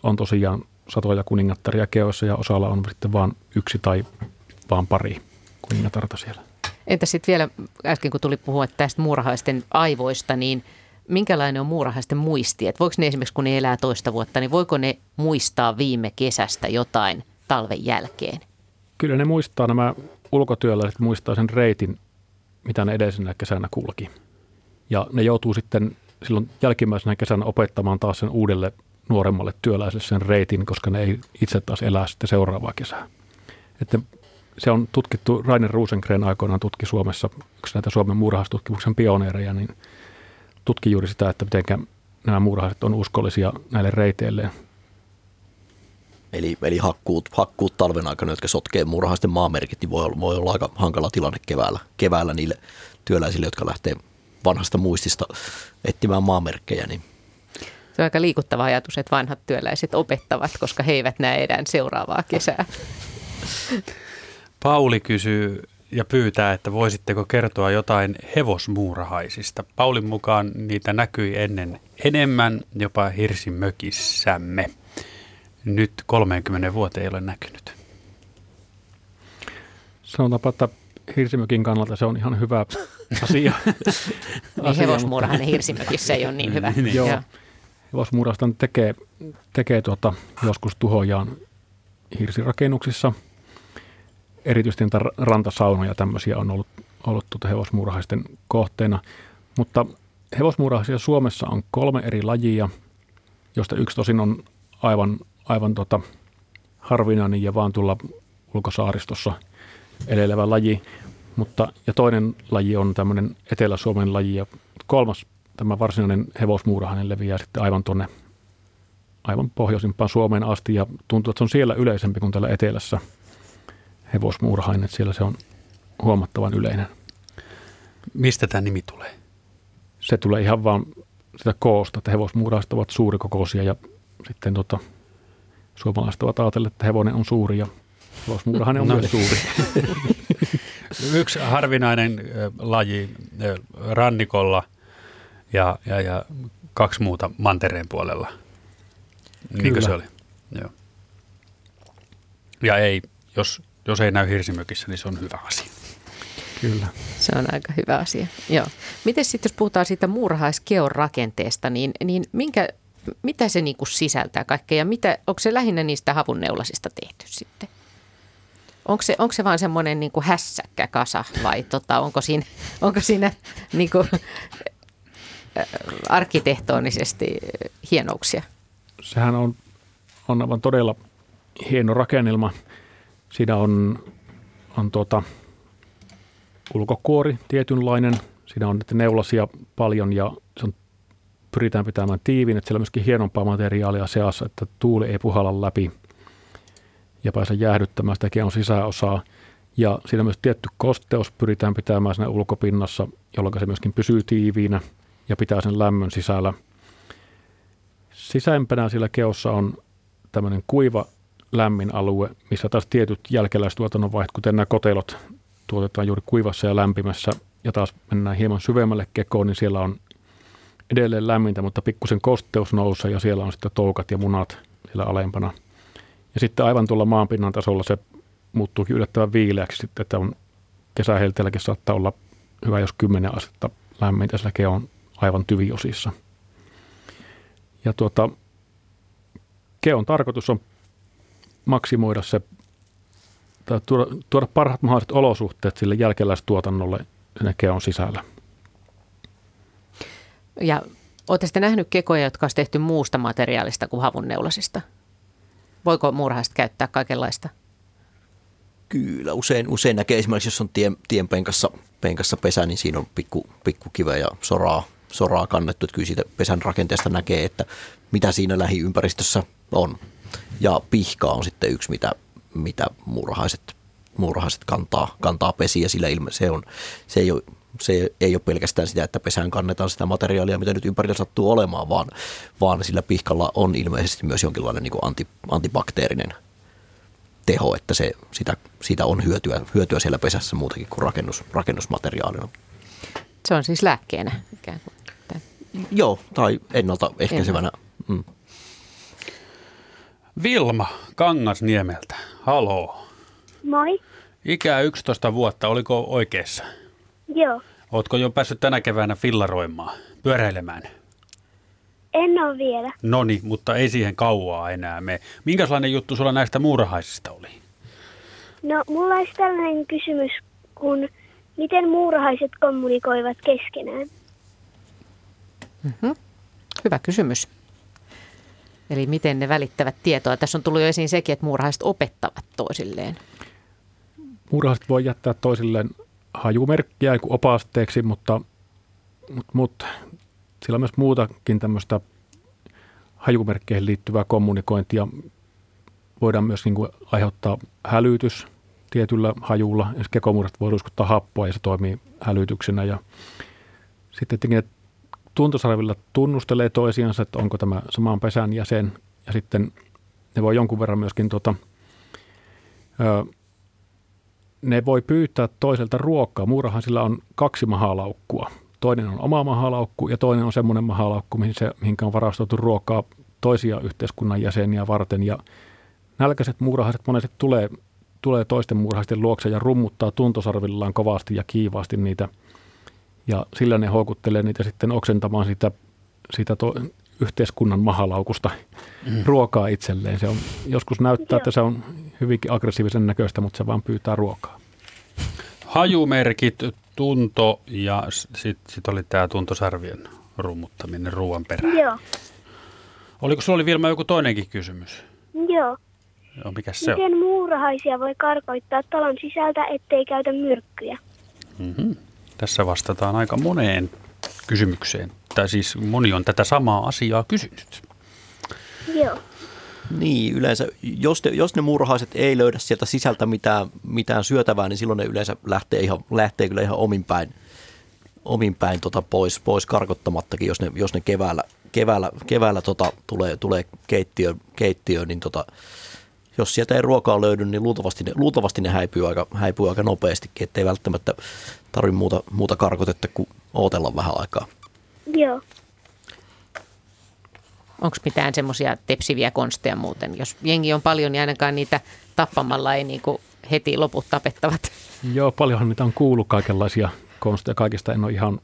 on tosiaan satoja kuningattaria keoissa ja osalla on sitten vain yksi tai vain pari kuningatarta siellä. Entä sitten vielä äsken kun tuli puhua tästä muurahaisten aivoista, niin minkälainen on muurahaisten muisti? Et voiko ne esimerkiksi kun ne elää toista vuotta, niin voiko ne muistaa viime kesästä jotain talven jälkeen? Kyllä ne muistaa, nämä ulkotyöläiset muistaa sen reitin, mitä ne edellisenä kesänä kulki. Ja ne joutuu sitten silloin jälkimmäisenä kesänä opettamaan taas sen uudelle nuoremmalle työläiselle sen reitin, koska ne ei itse taas elää sitten seuraavaa kesää. Että se on tutkittu, Rainer Rosengren aikoinaan tutki Suomessa, yksi näitä Suomen muurahaistutkimuksen pioneereja, niin tutki juuri sitä, että miten nämä muurahaiset on uskollisia näille reiteille. Eli, eli hakkuut, hakkuut talven aikana, jotka sotkee muurahaisten maamerkit, niin voi voi olla aika hankala tilanne keväällä, keväällä niille työläisille, jotka lähtee vanhasta muistista etsimään maamerkkejä. Niin. Se on aika liikuttava ajatus, että vanhat työläiset opettavat, koska he eivät näe enää seuraavaa kesää. Pauli kysyy ja pyytää, että voisitteko kertoa jotain hevosmuurahaisista. Paulin mukaan niitä näkyi ennen enemmän jopa hirsimökissämme. Nyt 30 vuoteen ei ole näkynyt. Sanotaanpa, että hirsimökin kannalta se on ihan hyvä asia. niin hevosmuurahainen hirsimökissä ei ole niin hyvä. niin, niin. Joo. Hevosmuurasta tekee, tekee tuota, joskus tuhojaan hirsirakennuksissa. Erityisesti niitä rantasaunoja tämmöisiä on ollut, ollut tuota hevosmuurahaisten kohteena. Mutta hevosmuurahaisia Suomessa on kolme eri lajia, josta yksi tosin on aivan, aivan tota harvinainen ja vaan tulla ulkosaaristossa – elelevä laji. Mutta, ja toinen laji on tämmöinen Etelä-Suomen laji ja kolmas tämä varsinainen hevosmuurahainen leviää sitten aivan tuonne aivan pohjoisimpaan Suomeen asti ja tuntuu, että se on siellä yleisempi kuin täällä etelässä hevosmuurahainen, että siellä se on huomattavan yleinen. Mistä tämä nimi tulee? Se tulee ihan vaan sitä koosta, että hevosmuurahaiset ovat suurikokoisia ja sitten tota, suomalaiset ovat ajatelleet, että hevonen on suuri ja Hevosmuurahan on no. myös suuri. Yksi harvinainen laji rannikolla ja, ja, ja kaksi muuta mantereen puolella. Niinkö se oli? Joo. Ja ei, jos, jos ei näy hirsimökissä, niin se on hyvä asia. Kyllä. Se on aika hyvä asia. Joo. Miten sitten, jos puhutaan siitä muurahaiskeon rakenteesta, niin, niin minkä mitä se niin kuin sisältää kaikkea ja mitä, onko se lähinnä niistä havunneulasista tehty sitten? Onko se, onko se vaan semmoinen niin hässäkkä kasa vai tota, onko siinä, onko siinä niin kuin, arkkitehtonisesti hienouksia? Sehän on, on aivan todella hieno rakennelma. Siinä on, on tuota, ulkokuori tietynlainen. Siinä on neulasia paljon ja se on, pyritään pitämään tiiviin, että siellä on myöskin hienompaa materiaalia seassa, että tuuli ei puhalla läpi ja pääse jäähdyttämään sitä on sisäosaa. Ja siinä myös tietty kosteus pyritään pitämään siinä ulkopinnassa, jolloin se myöskin pysyy tiiviinä ja pitää sen lämmön sisällä. Sisäimpänä sillä keossa on tämmöinen kuiva lämmin alue, missä taas tietyt jälkeläistuotannon vaiheet, kuten nämä kotelot, tuotetaan juuri kuivassa ja lämpimässä. Ja taas mennään hieman syvemmälle kekoon, niin siellä on edelleen lämmintä, mutta pikkusen kosteus nousee ja siellä on sitten toukat ja munat siellä alempana. Ja sitten aivan tuolla maanpinnan tasolla se muuttuukin yllättävän viileäksi sitten, että on kesähelteelläkin saattaa olla hyvä, jos 10 astetta lämmintä sillä keon aivan tyviosissa. Ja tuota, keon tarkoitus on maksimoida se, tai tuoda, tuoda parhaat mahdolliset olosuhteet sille jälkeläistuotannolle sinne keon sisällä. Ja olette sitten nähnyt kekoja, jotka on tehty muusta materiaalista kuin havunneulasista? Voiko muurahaiset käyttää kaikenlaista? Kyllä, usein, usein näkee esimerkiksi, jos on tien, tien penkassa, penkassa pesä, niin siinä on pikku, pikku kiveä ja soraa, soraa kannettu. Että kyllä siitä pesän rakenteesta näkee, että mitä siinä lähiympäristössä on. Ja pihka on sitten yksi, mitä, mitä muurahaiset, muurahaiset kantaa, kantaa pesiä, sillä ilme, se, on, se, ei ole, se ei ole pelkästään sitä, että pesään kannetaan sitä materiaalia, mitä nyt ympärillä sattuu olemaan, vaan, vaan sillä pihkalla on ilmeisesti myös jonkinlainen niin anti, antibakteerinen teho, että se, sitä, siitä on hyötyä, hyötyä siellä pesässä muutakin kuin rakennus, rakennusmateriaalina. Se on siis lääkkeenä ikään kuin. Joo, tai ennaltaehkäisevänä. Mm. Vilma Kangasniemeltä, haloo. Moi. Ikä 11 vuotta, oliko oikeassa? Joo. Ootko jo päässyt tänä keväänä fillaroimaan, pyöräilemään? En ole vielä. Noni, mutta ei siihen kauaa enää me. Minkälainen juttu sulla näistä muurahaisista oli? No, mulla olisi tällainen kysymys, kun miten muurahaiset kommunikoivat keskenään? Mm-hmm. Hyvä kysymys. Eli miten ne välittävät tietoa. Tässä on tullut jo esiin sekin, että muurahaiset opettavat toisilleen. Muurahaiset voi jättää toisilleen hajumerkkiä kuin opasteeksi, mutta, mutta, mutta sillä on myös muutakin tämmöistä hajumerkkeihin liittyvää kommunikointia. Voidaan myös niin kuin aiheuttaa hälytys tietyllä hajulla. Jos kekomuurat voi ruiskuttaa happoa ja se toimii hälytyksenä. Ja sitten tietenkin, että tuntosarvilla tunnustelee toisiansa, että onko tämä samaan pesän jäsen. Ja sitten ne voi jonkun verran myöskin tota, ö, ne voi pyytää toiselta ruokaa. Muurahan sillä on kaksi mahalaukkua. Toinen on oma mahalaukku ja toinen on semmoinen mahalaukku, mihin se, mihin on varastoitu ruokaa toisia yhteiskunnan jäseniä varten. Ja nälkäiset muurahaiset monesti tulee, tulee toisten muurahaisten luokse ja rummuttaa tuntosarvillaan kovasti ja kiivaasti niitä. Ja sillä ne houkuttelee niitä sitten oksentamaan sitä, sitä to, yhteiskunnan mahalaukusta mm. ruokaa itselleen. Se on, joskus näyttää, että se on hyvinkin aggressiivisen näköistä, mutta se vaan pyytää ruokaa. Hajumerkit, tunto ja sitten sit oli tämä tuntosarvien rummuttaminen ruoan perään. Joo. Oliko sulla oli Vilma joku toinenkin kysymys? Joo. Joo, mikä se Miten on? muurahaisia voi karkoittaa talon sisältä, ettei käytä myrkkyjä? Mm-hmm. Tässä vastataan aika moneen kysymykseen. Tai siis moni on tätä samaa asiaa kysynyt. Joo. Niin, yleensä, jos, ne, jos ne murhaiset ei löydä sieltä sisältä mitään, mitään syötävää, niin silloin ne yleensä lähtee, ihan, lähtee kyllä ihan omin päin, omin päin tota pois, pois karkottamattakin, jos ne, jos ne keväällä, keväällä, keväällä tota, tulee, tulee keittiöön, keittiöön, niin tota, jos sieltä ei ruokaa löydy, niin luultavasti ne, luultavasti ne häipyy, aika, häipyy aika nopeastikin, ettei välttämättä tarvitse muuta, muuta karkotetta kuin ootella vähän aikaa. Joo. Onko mitään semmoisia tepsiviä konsteja muuten? Jos jengi on paljon, niin ainakaan niitä tappamalla ei niin kuin heti loput tapettavat. Joo, paljonhan niitä on kuullut kaikenlaisia konsteja. Kaikista en ole ihan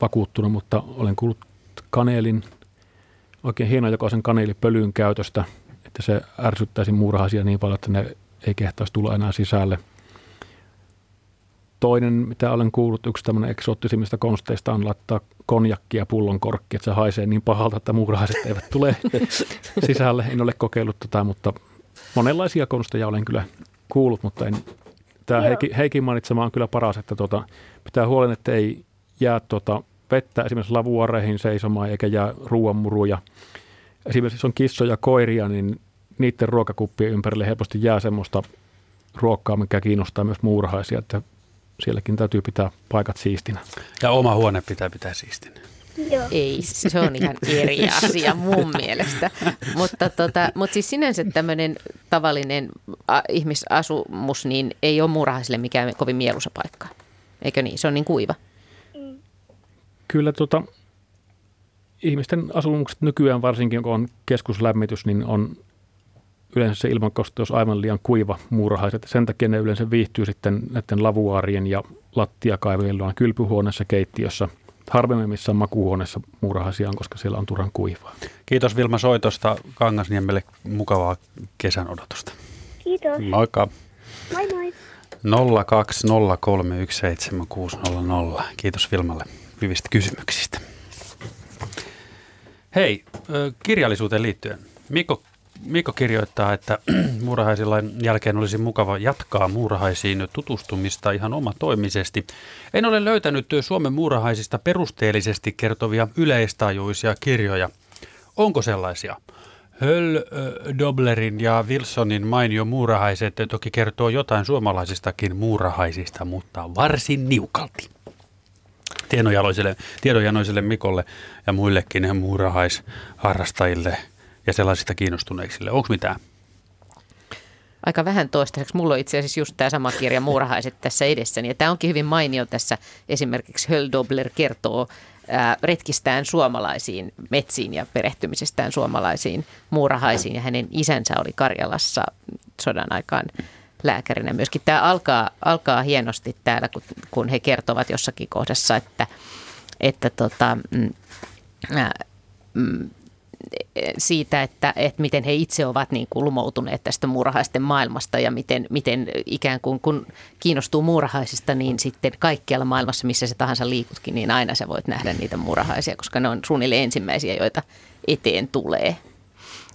vakuuttunut, mutta olen kuullut kaneelin oikein hienojakoisen kanelipölyn käytöstä, että se ärsyttäisi muurahaisia niin paljon, että ne ei kehtaisi tulla enää sisälle. Toinen, mitä olen kuullut, yksi tämmöinen eksoottisimmista konsteista on laittaa konjakkia pullon korkki, että se haisee niin pahalta, että muurahaiset eivät tule sisälle. En ole kokeillut tätä, mutta monenlaisia konsteja olen kyllä kuullut, mutta en, tämä Heikki, Heikin mainitsema on kyllä paras, että tuota, pitää huolen, että ei jää tuota vettä esimerkiksi lavuareihin seisomaan eikä jää ruoanmuruja. Esimerkiksi jos on kissoja ja koiria, niin niiden ruokakuppien ympärille helposti jää semmoista ruokaa, mikä kiinnostaa myös muurahaisia, että sielläkin täytyy pitää paikat siistinä. Ja oma huone pitää pitää siistinä. Joo. Ei, se on ihan eri asia mun mielestä. Mutta, tota, mutta siis sinänsä tämmöinen tavallinen ihmisasumus niin ei ole muurahaisille mikään kovin mieluisa paikka. Eikö niin? Se on niin kuiva. Kyllä tota, ihmisten asumukset nykyään varsinkin, kun on keskuslämmitys, niin on yleensä se ilmankosteus aivan liian kuiva muurahaiset. Sen takia ne yleensä viihtyy sitten näiden lavuaarien ja lattiakaivojen kylpyhuoneessa, keittiössä. Harvemmin missään makuuhuoneessa muurahaisia on, koska siellä on turhan kuivaa. Kiitos Vilma soitosta Kangasniemelle. Mukavaa kesän odotusta. Kiitos. Moikka. Moi moi. 020317600. Kiitos Vilmalle hyvistä kysymyksistä. Hei, kirjallisuuteen liittyen. Mikko, Mikko kirjoittaa, että muurahaisillain jälkeen olisi mukava jatkaa muurahaisiin tutustumista ihan omatoimisesti. En ole löytänyt Suomen muurahaisista perusteellisesti kertovia yleistajuisia kirjoja. Onko sellaisia? Höll, Doblerin ja Wilsonin mainio muurahaiset toki kertoo jotain suomalaisistakin muurahaisista, mutta varsin niukalti tiedonjanoiselle, tiedonjanoiselle Mikolle ja muillekin muurahaisharrastajille ja sellaisista kiinnostuneisille. Onko mitään? Aika vähän toistaiseksi. Mulla on itse asiassa just tämä sama kirja Muurahaiset tässä edessäni. Ja tämä onkin hyvin mainio tässä. Esimerkiksi Höldobler kertoo ää, retkistään suomalaisiin metsiin ja perehtymisestään suomalaisiin muurahaisiin. Ja hänen isänsä oli Karjalassa sodan aikaan lääkärinä myöskin. Tämä alkaa, alkaa hienosti täällä, kun, kun he kertovat jossakin kohdassa, että, että tota, mm, mm, siitä, että, että miten he itse ovat niin kuin lumoutuneet tästä muurahaisten maailmasta ja miten, miten ikään kuin kun kiinnostuu muurahaisista, niin sitten kaikkialla maailmassa, missä se tahansa liikutkin, niin aina sä voit nähdä niitä muurahaisia, koska ne on suunnilleen ensimmäisiä, joita eteen tulee.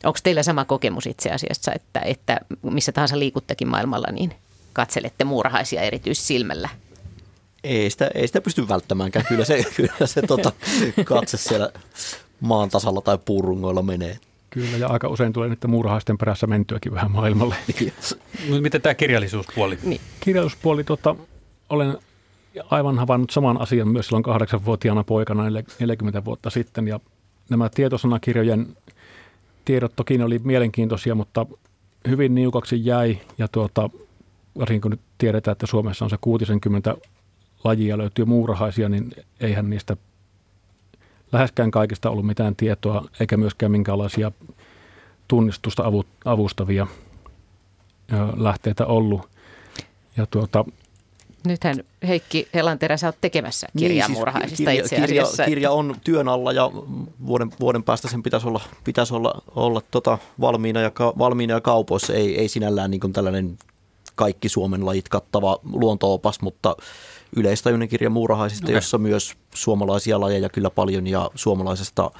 Onko teillä sama kokemus itse asiassa, että, että missä tahansa liikuttekin maailmalla, niin katselette muurahaisia erityissilmällä? Ei sitä, ei sitä pysty välttämäänkään. Kyllä se, kyllä se tota, katse siellä maan tasalla tai puurungoilla menee. Kyllä, ja aika usein tulee niiden muurahaisten perässä mentyäkin vähän maailmalle. Miten tämä kirjallisuuspuoli? Niin. Kirjallisuuspuoli, tota, olen aivan havainnut saman asian myös silloin kahdeksanvuotiaana poikana 40 vuotta sitten. Ja nämä tietosanakirjojen tiedot toki ne oli mielenkiintoisia, mutta hyvin niukaksi jäi. Ja tuota, varsinkin kun nyt tiedetään, että Suomessa on se 60 lajia löytyy muurahaisia, niin eihän niistä läheskään kaikista ollut mitään tietoa, eikä myöskään minkäänlaisia tunnistusta avustavia lähteitä ollut. Ja tuota, Nythän Heikki Helanterä, sä oot tekemässä kirjaa niin, siis kirja, itse asiassa. Kirja, kirja on työn alla ja vuoden, vuoden päästä sen pitäisi olla, pitäisi olla, olla tota valmiina, ja, valmiina ja kaupoissa. Ei, ei sinällään niin tällainen kaikki Suomen lajit kattava luontoopas, mutta yleistajuinen kirja muurahaisista, okay. jossa myös suomalaisia lajeja kyllä paljon ja suomalaisesta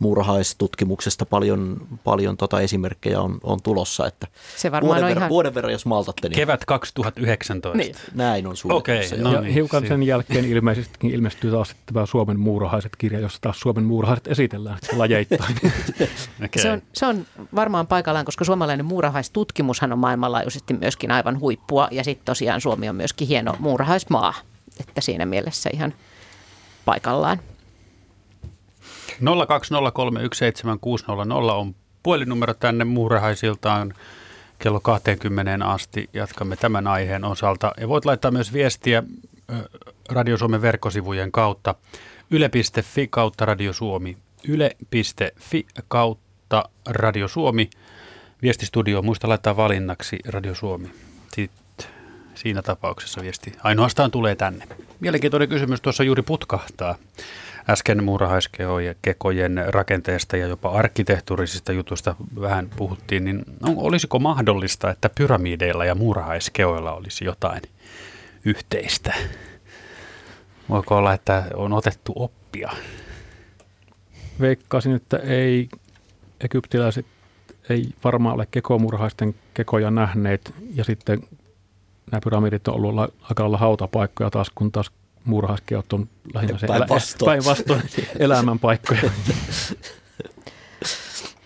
muurahaistutkimuksesta paljon, paljon tota esimerkkejä on, on tulossa. Että se varmaan vuoden, on verran, ihan... vuoden verran, jos maltatte. Niin... Kevät 2019. Niin. Näin on suunnitelmassa. Okay, no niin, hiukan sen jälkeen ilmeisesti ilmestyy taas tämä Suomen muurahaiset-kirja, jossa taas Suomen muurahaiset esitellään lajeittain. okay. se, on, se on varmaan paikallaan, koska suomalainen muurahaistutkimushan on maailmanlaajuisesti myöskin aivan huippua. Ja sitten tosiaan Suomi on myöskin hieno muurahaismaa, että siinä mielessä ihan paikallaan. 020317600 on puhelinnumero tänne muurahaisiltaan kello 20 asti. Jatkamme tämän aiheen osalta. Ja voit laittaa myös viestiä Radio Suomen verkkosivujen kautta yle.fi kautta Radio Suomi. Yle.fi kautta Radio Suomi. Viestistudio, muista laittaa valinnaksi Radio Suomi. Sitten siinä tapauksessa viesti ainoastaan tulee tänne. Mielenkiintoinen kysymys tuossa juuri putkahtaa. Äsken muurahaiskekojen rakenteesta ja jopa arkkitehtuurisista jutuista vähän puhuttiin, niin no, olisiko mahdollista, että pyramideilla ja muurahaiskeoilla olisi jotain yhteistä? Voiko olla, että on otettu oppia? Veikkaisin, että ei egyptiläiset ei varmaan ole kekomurhaisten kekoja nähneet ja sitten nämä pyramidit on ollut aika olla hautapaikkoja taas, kun taas muurahaiskeot on lähinnä se päinvastoin. elä, päinvastoin elämänpaikkoja.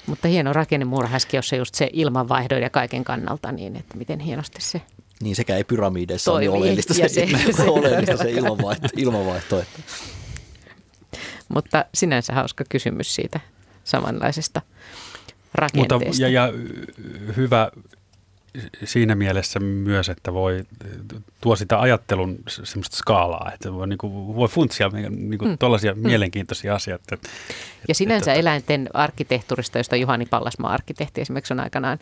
Mutta hieno rakenne muurahaiskeossa just se ilmanvaihdon ja kaiken kannalta niin, että miten hienosti se Niin sekä ei pyramideissa Toimii, niin oleellista se, se- se, se- oleellista se ilmanvaihto. ilmanvaihto että. Mutta sinänsä hauska kysymys siitä samanlaisesta Mutta, rakenteesta. ja, ja hyvä siinä mielessä myös, että voi tuo sitä ajattelun semmoista skaalaa, että voi, niin kuin, voi funtsia niin kuin, Mm. tuollaisia Mm. mielenkiintoisia asioita. Että, Ja sinänsä eläinten arkkitehtuurista, josta Juhani Pallasmaa arkkitehti esimerkiksi on aikanaan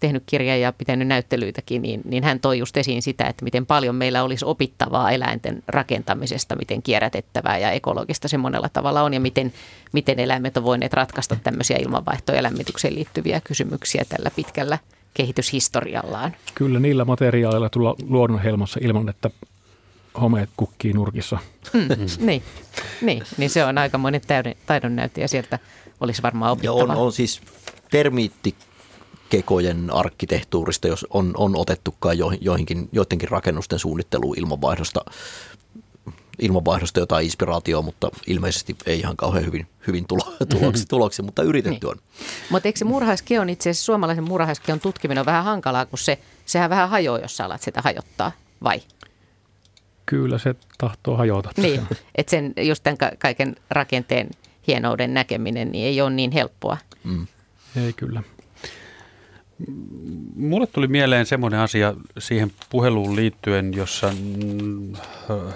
tehnyt kirjaa ja pitänyt näyttelyitäkin, niin, niin hän toi just esiin sitä, että miten paljon meillä olisi opittavaa eläinten rakentamisesta, miten kierrätettävää ja ekologista se monella tavalla on ja miten, miten eläimet on voineet ratkaista tämmöisiä ilmanvaihtoon ja lämmitykseen liittyviä kysymyksiä tällä pitkällä kehityshistoriallaan. Kyllä niillä materiaaleilla tulla luonnonhelmassa ilman, että homeet kukkii nurkissa. Mm, niin, niin, niin se on aikamoinen täyden, taidon näyttö ja sieltä olisi varmaan Ja opittavaa. on, on siis termiittikekojen arkkitehtuurista, jos on, on otettu kai jo, joihinkin, joidenkin rakennusten suunnitteluun ilmanvaihdosta, ilmanvaihdosta jotain inspiraatioa, mutta ilmeisesti ei ihan kauhean hyvin, hyvin tulo, tuloksi, tuloksi, mutta yritetty on. Mutta eikö se muurahaiskeon, itse asiassa suomalaisen muurahaiskeon tutkiminen on vähän hankalaa, kun se, sehän vähän hajoaa, jos sä alat sitä hajottaa, vai? Kyllä se tahtoo hajota. Niin, että sen just tämän ka- kaiken rakenteen hienouden näkeminen niin ei ole niin helppoa. Mm. Ei kyllä. Mulle tuli mieleen semmoinen asia siihen puheluun liittyen, jossa mm,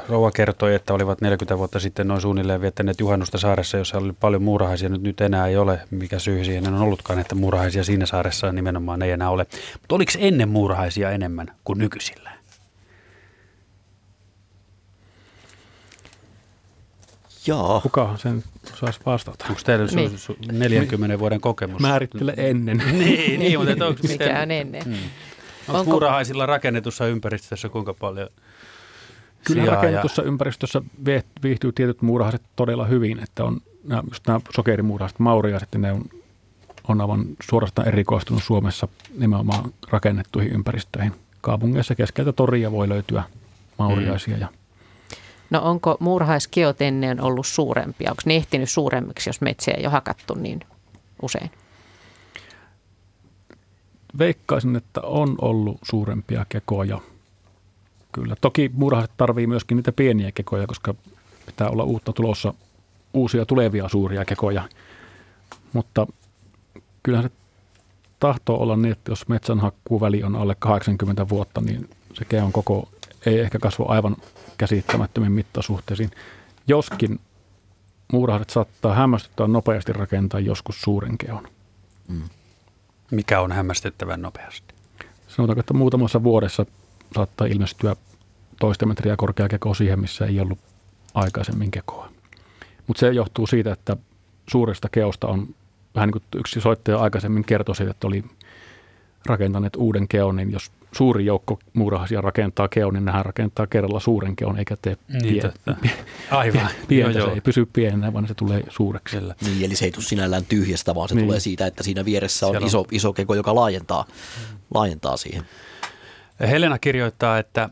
Rouva kertoi, että olivat 40 vuotta sitten noin suunnilleen viettäneet juhannusta saaressa, jossa oli paljon muurahaisia. Nyt, nyt enää ei ole, mikä syy siihen on ollutkaan, että muurahaisia siinä saaressa nimenomaan ei enää ole. Mutta oliko ennen muurahaisia enemmän kuin nykyisillä? Jaa. Kukahan sen saisi vastata? Onko teillä Niin. niin. su, su, 40 vuoden kokemus? Määrittele ennen. niin, niin, mutta et onko Mikä on ennen? Hmm. Onko Onko- muurahaisilla rakennetussa ympäristössä kuinka paljon Kyllä sijaa ja- rakennetussa ympäristössä viihtyy tietyt muurahaiset todella hyvin, että on nämä, just nämä sokerimuurahaiset, mauriaiset, ne on, on aivan suorastaan erikoistunut Suomessa nimenomaan rakennettuihin ympäristöihin. Kaupungeissa keskeltä toria voi löytyä mauriaisia ja No onko muurahaiskeot ennen ollut suurempia? Onko ne ehtinyt suuremmiksi, jos metsiä ei ole hakattu niin usein? veikkaisin, että on ollut suurempia kekoja. Kyllä. Toki muurahaiset tarvii myöskin niitä pieniä kekoja, koska pitää olla uutta tulossa, uusia tulevia suuria kekoja. Mutta kyllähän se tahtoo olla niin, että jos metsänhakkuuväli on alle 80 vuotta, niin se keon koko ei ehkä kasva aivan käsittämättömin mittasuhteisiin. Joskin muurahaiset saattaa hämmästyttää nopeasti rakentaa joskus suuren keon. mikä on hämmästyttävän nopeasti? sanotaanko, että muutamassa vuodessa saattaa ilmestyä toista metriä korkea keko siihen, missä ei ollut aikaisemmin kekoa. Mutta se johtuu siitä, että suuresta keosta on vähän niin kuin yksi soittaja aikaisemmin kertoi siitä, että oli rakentaneet uuden keon, niin jos suuri joukko muurahaisia rakentaa keon, niin nehän rakentaa kerralla suuren keon, eikä tee Niin, pien, totta. Aivan. pientä. Joo, se joo. ei pysy pienenä, vaan se tulee suureksi. Kyllä. Niin, eli se ei tule sinällään tyhjästä, vaan se Niin. tulee siitä, että siinä vieressä on, Siellä on- iso, iso keko, joka laajentaa, laajentaa siihen. Helena kirjoittaa, että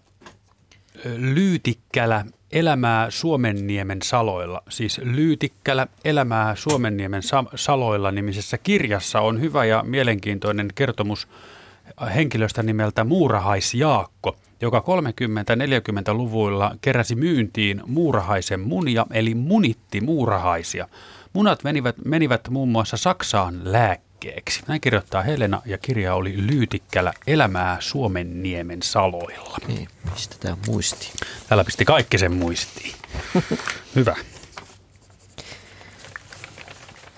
Lyytikkälä elämää Suomenniemen saloilla, siis Lyytikkälä elämää Suomenniemen sa- saloilla nimisessä kirjassa on hyvä ja mielenkiintoinen kertomus henkilöstä nimeltä Muurahais Jaakko, joka 30-40-luvuilla keräsi myyntiin muurahaisen munia, eli munitti muurahaisia. Munat menivät, menivät muun muassa Saksaan lääkkeeksi. Näin kirjoittaa Helena ja kirja oli Lyytikkälä elämää Suomenniemen saloilla. Niin, pistetään muistiin. Täällä pisti kaikki sen muistiin. Hyvä.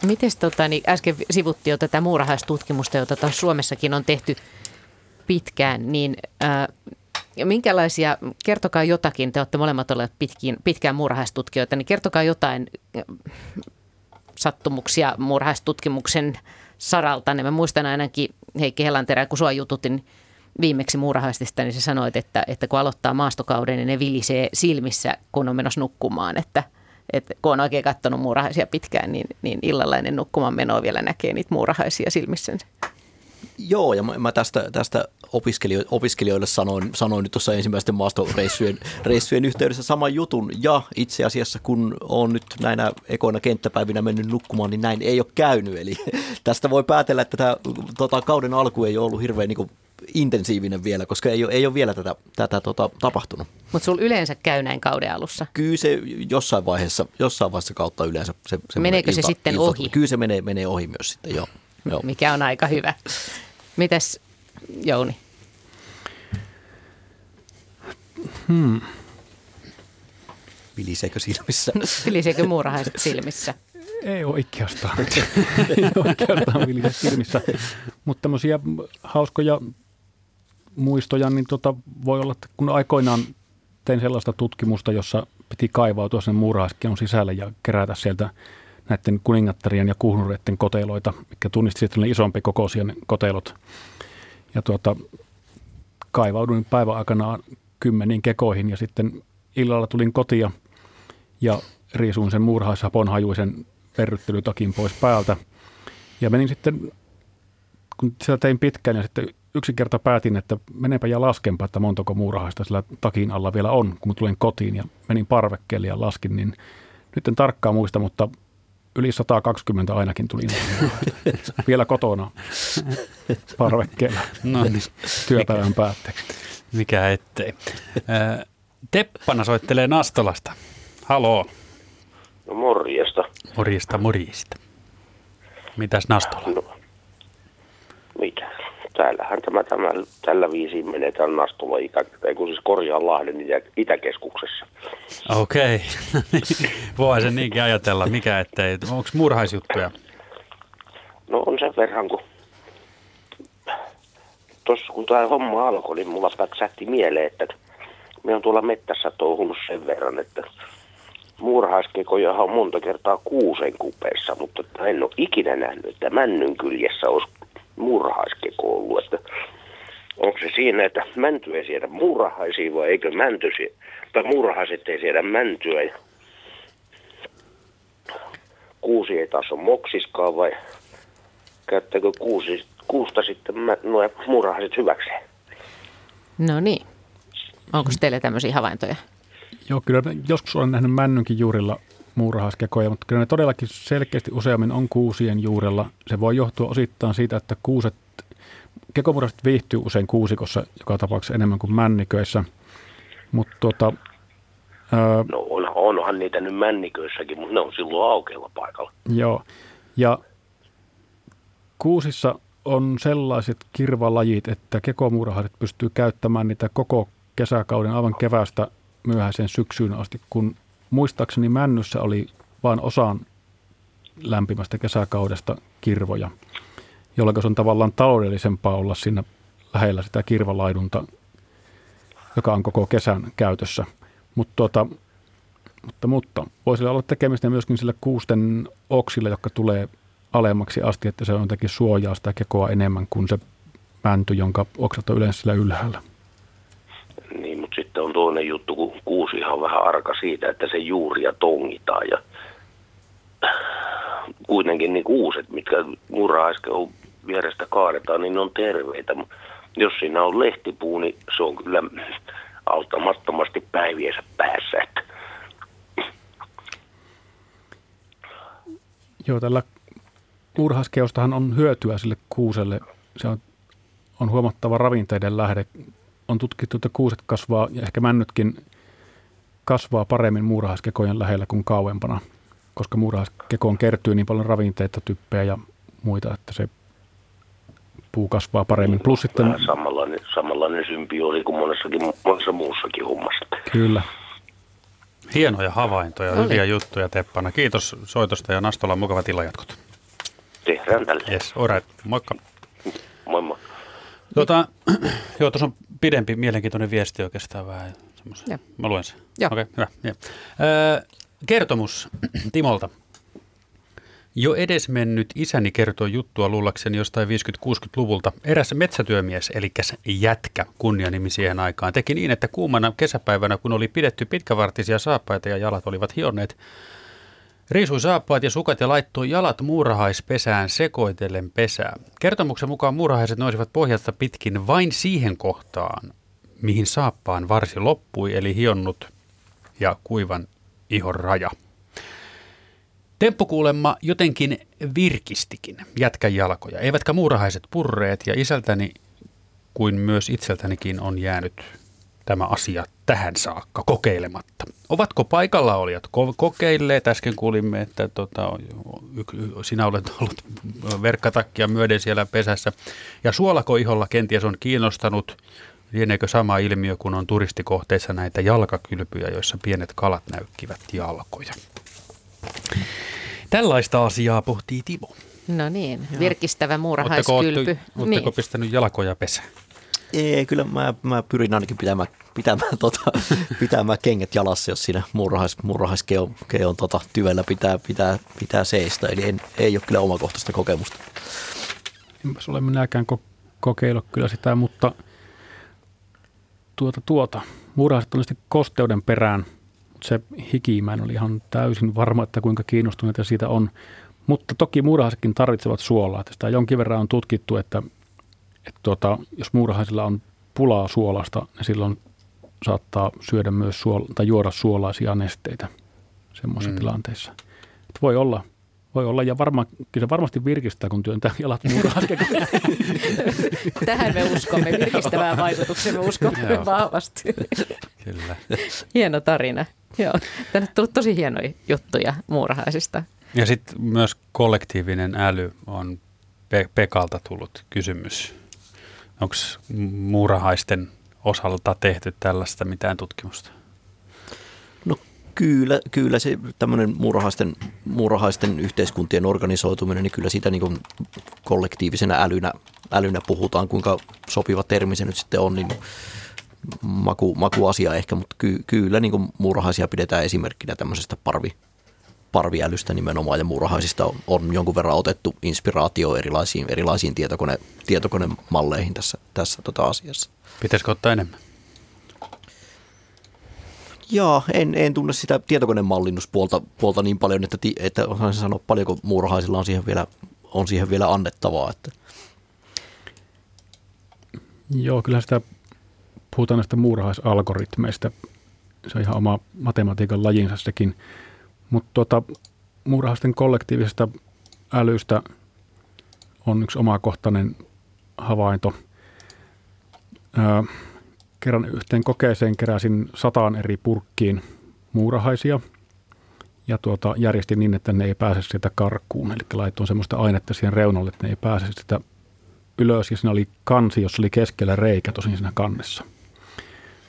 Miten tota, niin äsken sivuttiin jo tätä muurahaistutkimusta, jota taas Suomessakin on tehty pitkään, niin äh, minkälaisia, kertokaa jotakin, te olette molemmat olleet pitkin, pitkään muurahaistutkijoita, niin kertokaa jotain sattumuksia muurahaistutkimuksen saralta. Niin mä muistan ainakin Heikki Helanterä, kun sua jututin viimeksi muurahaistista, niin sä sanoit, että, että kun aloittaa maastokauden, niin ne vilisee silmissä, kun on menossa nukkumaan, että, että kun on oikein katsonut muurahaisia pitkään, niin, niin illalla ennen nukkumaan menoa vielä näkee niitä muurahaisia silmissänsä. Joo, ja mä, mä tästä, tästä opiskelio, opiskelijoille sanoin, sanoin nyt tuossa ensimmäisten maastoreissujen reissujen yhteydessä saman jutun. Ja itse asiassa, kun on nyt näinä ekoina kenttäpäivinä mennyt nukkumaan, niin näin ei ole käynyt. Eli tästä voi päätellä, että tämä tota, kauden alku ei ole ollut hirveän niin kuin, intensiivinen vielä, koska ei ole, ei ole vielä tätä, tätä tota, tapahtunut. Mutta sulla yleensä käy näin kauden alussa? Kyllä se jossain vaiheessa, jossain vaiheessa kautta yleensä. Se, Meneekö se ilta, sitten ilta, ohi? Kyllä se menee, menee ohi myös sitten, joo. Joo. Mikä on aika hyvä. Mitäs Jouni? Hmm. Viliseekö silmissä? Viliseekö muurahaiset silmissä? Ei oikeastaan. Ei oikeastaan vilise silmissä. Mutta tämmöisiä hauskoja muistoja, niin tota, voi olla, että kun aikoinaan tein sellaista tutkimusta, jossa piti kaivautua sen muurahaiskion sisälle ja kerätä sieltä näiden kuningattarien ja kuhnureiden koteloita, mikä tunnisti sitten isompi kokoisia kotelot. Ja tuota, kaivauduin päivän aikana kymmeniin kekoihin ja sitten illalla tulin kotia ja riisuin sen muurahaishapon hajuisen verryttelytakin pois päältä. Ja menin sitten, kun sitä tein pitkään ja sitten yksi kerta päätin, että menenpä ja laskenpa, että montako muurahaista sillä takin alla vielä on, kun tulin kotiin ja menin parvekkeelle ja laskin, niin nyt en tarkkaan muista, mutta yli 120 ainakin tuli vielä kotona parvekkeella no, niin. työpäivän päätteeksi. Mikä ettei. Teppana soittelee Nastolasta. Haloo. No morjesta. Morjesta, morjesta. Mitäs Nastola? No, mitä? Täällähän tämä, tämä tällä viisi menetään Nastola, itä, kun siis Korjaanlahden itä, Itäkeskuksessa. Okei, okay. voi sen niinkin ajatella, mikä ettei. Onko murhaisjuttuja? No on sen verran, kun tuossa kun tämä homma alkoi, niin mulla päksähti mieleen, että me on tuolla mettässä touhunut sen verran, että muurahaiskekoja on monta kertaa kuusen kupeessa, mutta en ole ikinä nähnyt, että männyn kyljessä olisi muurahaiskeko ollut. Että onko se siinä, että mänty ei siedä muurahaisia vai eikö mänty, tai muurahaiset ei siedä mäntyä ja kuusi ei taas ole moksiskaan vai käyttääkö kuusi, kuusta sitten nuo muurahaiset hyväkseen? No niin. Onko teille tämmöisiä havaintoja? Joo, kyllä joskus olen nähnyt männynkin juurilla muurahaiskekoja, mutta kyllä ne todellakin selkeästi useammin on kuusien juurella. Se voi johtua osittain siitä, että kuuset, kekomurhaiset viihtyy usein kuusikossa joka tapauksessa enemmän kuin männiköissä. Mutta tuota, ää, no on, onhan niitä nyt männiköissäkin, mutta ne on silloin aukealla paikalla. Joo, ja kuusissa on sellaiset kirvalajit, että kekomuurahaiset pystyy käyttämään niitä koko kesäkauden aivan kevästä myöhäiseen syksyyn asti, kun muistaakseni Männyssä oli vain osaan lämpimästä kesäkaudesta kirvoja, jolloin se on tavallaan taloudellisempaa olla siinä lähellä sitä kirvalaidunta, joka on koko kesän käytössä. Mut tuota, mutta, mutta voisi olla tekemistä myöskin sillä kuusten oksilla, jotka tulee alemmaksi asti, että se on jotenkin suojaa sitä kekoa enemmän kuin se mänty, jonka oksat on yleensä sillä ylhäällä. Sitten on toinen juttu, kun kuusi on vähän arka siitä, että se juuria tongitaan ja kuitenkin niin kuuset, mitkä on vierestä kaadetaan, niin ne on terveitä. Jos siinä on lehtipuu, niin se on kyllä auttamattomasti päiviensä päässä. Joo, tällä muurahaiskeostahan on hyötyä sille kuuselle. Se on, on huomattava ravinteiden lähde on tutkittu, että kuuset kasvaa ja ehkä männytkin kasvaa paremmin muurahaiskekojen lähellä kuin kauempana, koska muurahaiskekoon kertyy niin paljon ravinteita, typpeä ja muita, että se puu kasvaa paremmin. Plus sitten... samanlainen, samanlainen oli kuin monessakin, monessa muussakin hommassa. Kyllä. Hienoja havaintoja, Oli. hyviä juttuja Teppana. Kiitos soitosta ja Nastola mukava tilajatkot. Tehdään tälle. Yes, all right. Moikka. Moi moi. Tuota, joo, tuossa on pidempi, mielenkiintoinen viesti oikeastaan vähän. semmoisen. Mä luen sen. Joo. Okei, hyvä. Ja. Öö, kertomus Timolta. Jo edesmennyt isäni kertoi juttua luullakseni jostain 50-60-luvulta. Eräs metsätyömies, eli jätkä, kunnianimi siihen aikaan, teki niin, että kuumana kesäpäivänä, kun oli pidetty pitkävartisia saappaita ja jalat olivat hionneet, Riisui saappaat ja sukat ja laittoi jalat muurahaispesään sekoitellen pesää. Kertomuksen mukaan muurahaiset nousivat pohjasta pitkin vain siihen kohtaan, mihin saappaan varsi loppui, eli hionnut ja kuivan ihon raja. Temppu kuulemma jotenkin virkistikin jätkän jalkoja, eivätkä muurahaiset purreet ja isältäni kuin myös itseltänikin on jäänyt tämä asia tähän saakka kokeilematta. Ovatko paikalla olijat ko- kokeilleet? Äsken kuulimme, että tota, sinä olet ollut verkkatakkia myöden siellä pesässä. Ja suolakoiholla kenties on kiinnostanut, lieneekö sama ilmiö, kun on turistikohteissa näitä jalkakylpyjä, joissa pienet kalat näykkivät jalkoja. Tällaista asiaa pohtii Timo. No niin, virkistävä muurahaiskylpy. Oletteko, niin. pistänyt jalkoja pesään? Ei, kyllä mä, mä pyrin ainakin pitämään, pitämään, tota, pitämään kengät jalassa, jos siinä murhais, murhaiskeon keon, tota, tyvellä pitää, pitää, pitää seistä. Eli en, ei ole kyllä omakohtaista kokemusta. Enpäs ole minäkään ko- kokeillut kyllä sitä, mutta tuota, tuota. Muurahaiset on kosteuden perään, mutta se hiki, mä en ole ihan täysin varma, että kuinka kiinnostuneita siitä on. Mutta toki muurahaisetkin tarvitsevat suolaa. Sitä jonkin verran on tutkittu, että että tuota, jos muurahaisilla on pulaa suolasta, niin silloin saattaa syödä myös suola, tai juoda suolaisia nesteitä semmoisissa mm. tilanteissa. Että voi olla, voi olla, ja varma, kyllä se varmasti virkistää, kun työntää jalat muurahasken. Tähän me uskomme, virkistävään vaikutukseen me uskomme vahvasti. Kyllä. Hieno tarina. Joo. Tänne on tullut tosi hienoja juttuja muurahaisista. Ja sitten myös kollektiivinen äly on Pe- Pekalta tullut kysymys Onko muurahaisten osalta tehty tällaista mitään tutkimusta? No kyllä, kyllä se tämmöinen muurahaisten, muurahaisten yhteiskuntien organisoituminen, niin kyllä siitä niin kollektiivisena älynä, älynä puhutaan, kuinka sopiva termi se nyt sitten on, niin maku, makuasia ehkä, mutta ky, kyllä niin muurahaisia pidetään esimerkkinä tämmöisestä parvi, parviälystä nimenomaan ja muurahaisista on, on jonkun verran otettu inspiraatio erilaisiin, erilaisiin tietokone, tietokonemalleihin tässä, tässä tota asiassa. Pitäisikö ottaa enemmän? Joo, en, en tunne sitä tietokonemallinnuspuolta puolta niin paljon, että, että osaan sanoa paljonko muurahaisilla on siihen vielä, on siihen vielä annettavaa. Että. Joo, kyllä sitä puhutaan näistä muurahaisalgoritmeista. Se on ihan oma matematiikan lajinsa sekin. Mutta tuota, muurahaisten kollektiivisesta älystä on yksi omakohtainen havainto. Ää, kerran yhteen kokeeseen keräsin sataan eri purkkiin muurahaisia ja tuota, järjestin niin, että ne ei pääse sieltä karkuun. Eli laitoin semmoista ainetta siihen reunalle, että ne ei pääse sitä ylös. Ja siinä oli kansi, jossa oli keskellä reikä tosin siinä kannessa.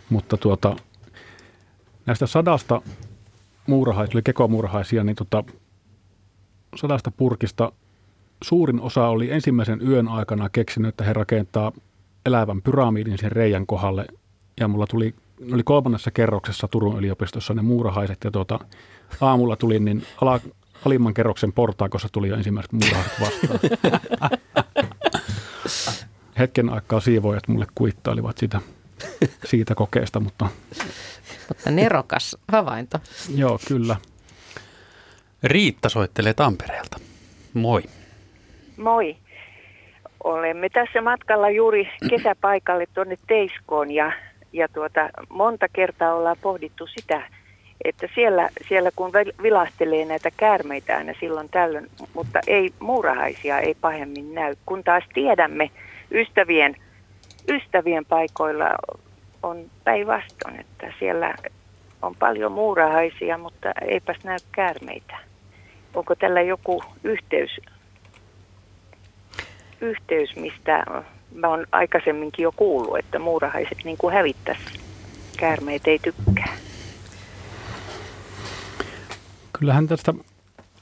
Mutta tuota, näistä sadasta muurahaisia, oli kekomuurahaisia, niin tota, sadasta purkista suurin osa oli ensimmäisen yön aikana keksinyt, että he rakentaa elävän pyramidin sen reijän kohdalle. Ja mulla tuli, oli kolmannessa kerroksessa Turun yliopistossa ne muurahaiset ja tuota, aamulla tuli niin ala, alimman kerroksen portaakossa tuli jo ensimmäiset muurahaiset vastaan. Hetken aikaa siivoojat mulle kuittailivat sitä, siitä kokeesta, mutta mutta nerokas havainto. Joo, kyllä. Riitta soittelee Tampereelta. Moi. Moi. Olemme tässä matkalla juuri kesäpaikalle tuonne Teiskoon ja, ja tuota, monta kertaa ollaan pohdittu sitä, että siellä, siellä kun vilastelee näitä käärmeitä aina silloin tällöin, mutta ei muurahaisia ei pahemmin näy, kun taas tiedämme ystävien, ystävien paikoilla on päinvastoin, että siellä on paljon muurahaisia, mutta eipäs näy käärmeitä. Onko tällä joku yhteys, yhteys mistä mä oon aikaisemminkin jo kuullut, että muurahaiset niin kuin hävittäisi. Käärmeet ei tykkää. Kyllähän tästä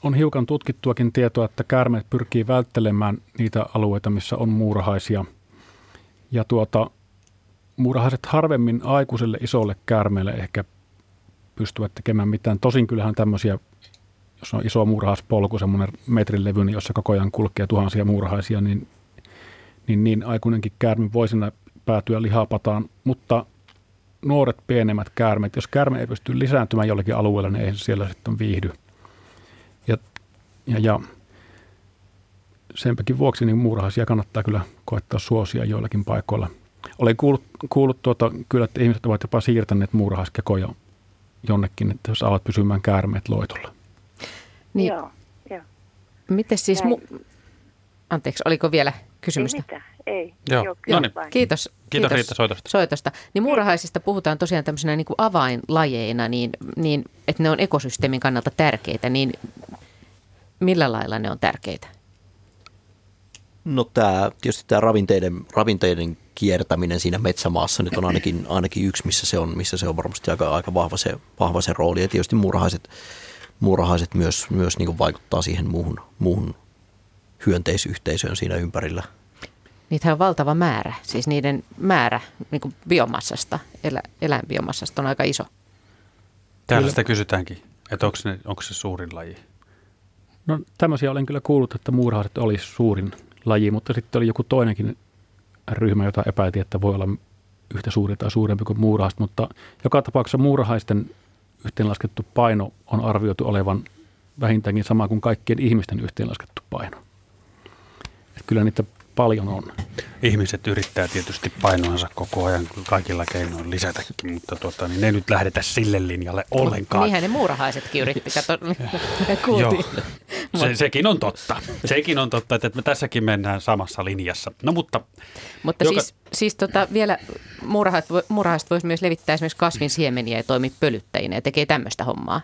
on hiukan tutkittuakin tietoa, että käärmeet pyrkii välttelemään niitä alueita, missä on muurahaisia. Ja tuota, muurahaiset harvemmin aikuiselle isolle käärmeelle ehkä pystyvät tekemään mitään. Tosin kyllähän tämmöisiä, jos on iso muurahaispolku, semmoinen metrin levyinen, jossa koko ajan kulkee tuhansia muurahaisia, niin, niin, niin aikuinenkin käärme voi päätyä lihapataan, mutta nuoret pienemmät käärmeet, jos käärme ei pysty lisääntymään jollakin alueella, niin ei siellä sitten viihdy. Ja, ja, ja senpäkin vuoksi niin muurahaisia kannattaa kyllä koettaa suosia joillakin paikoilla. Olen kuullut, kuullut tuota, kyllä, että ihmiset ovat jopa siirtäneet muurahaiskekoja jonnekin, että saavat pysymään käärmeet loitolla. Niin, Joo, joo. miten siis, mu- anteeksi, oliko vielä kysymystä? Ei mitään, ei. Joo, Joo, no niin. vain. Kiitos. Kiitos Riitta soitosta. soitosta. Niin muurahaisista puhutaan tosiaan tämmöisenä niin kuin avainlajeina, niin, niin että ne on ekosysteemin kannalta tärkeitä, niin millä lailla ne on tärkeitä? No tämä, tietysti tämä ravinteiden, ravinteiden kiertäminen siinä metsämaassa nyt on ainakin, ainakin yksi, missä se on, missä se on varmasti aika, aika vahva, se, vahva se rooli. Ja tietysti muurahaiset, muurahaiset myös, myös niin kuin vaikuttaa siihen muuhun, muuhun hyönteisyhteisöön siinä ympärillä. Niitä on valtava määrä, siis niiden määrä niin kuin biomassasta, elä, eläinbiomassasta on aika iso. Täällä sitä kysytäänkin, että onko, ne, onko se suurin laji. No tämmöisiä olen kyllä kuullut, että muurahaiset olisi suurin laji, mutta sitten oli joku toinenkin ryhmä, jota epäiltiin, että voi olla yhtä suuri tai suurempi kuin muurahaiset, mutta joka tapauksessa muurahaisten yhteenlaskettu paino on arvioitu olevan vähintäänkin sama kuin kaikkien ihmisten yhteenlaskettu paino. Et kyllä niitä paljon on. Ihmiset yrittää tietysti painoansa koko ajan kaikilla keinoin lisätäkin, mutta tuota, niin ne nyt lähdetä sille linjalle ollenkaan. Niinhän ne muurahaisetkin yritti, kato, me Joo, kuultiin. Se, sekin on totta. Sekin on totta, että me tässäkin mennään samassa linjassa. No mutta Mutta Joka- siis, siis tota, vielä muurahaiset, vo- muurahaiset voisi myös levittää esimerkiksi kasvin siemeniä ja toimia pölyttäjinä ja tekee tämmöistä hommaa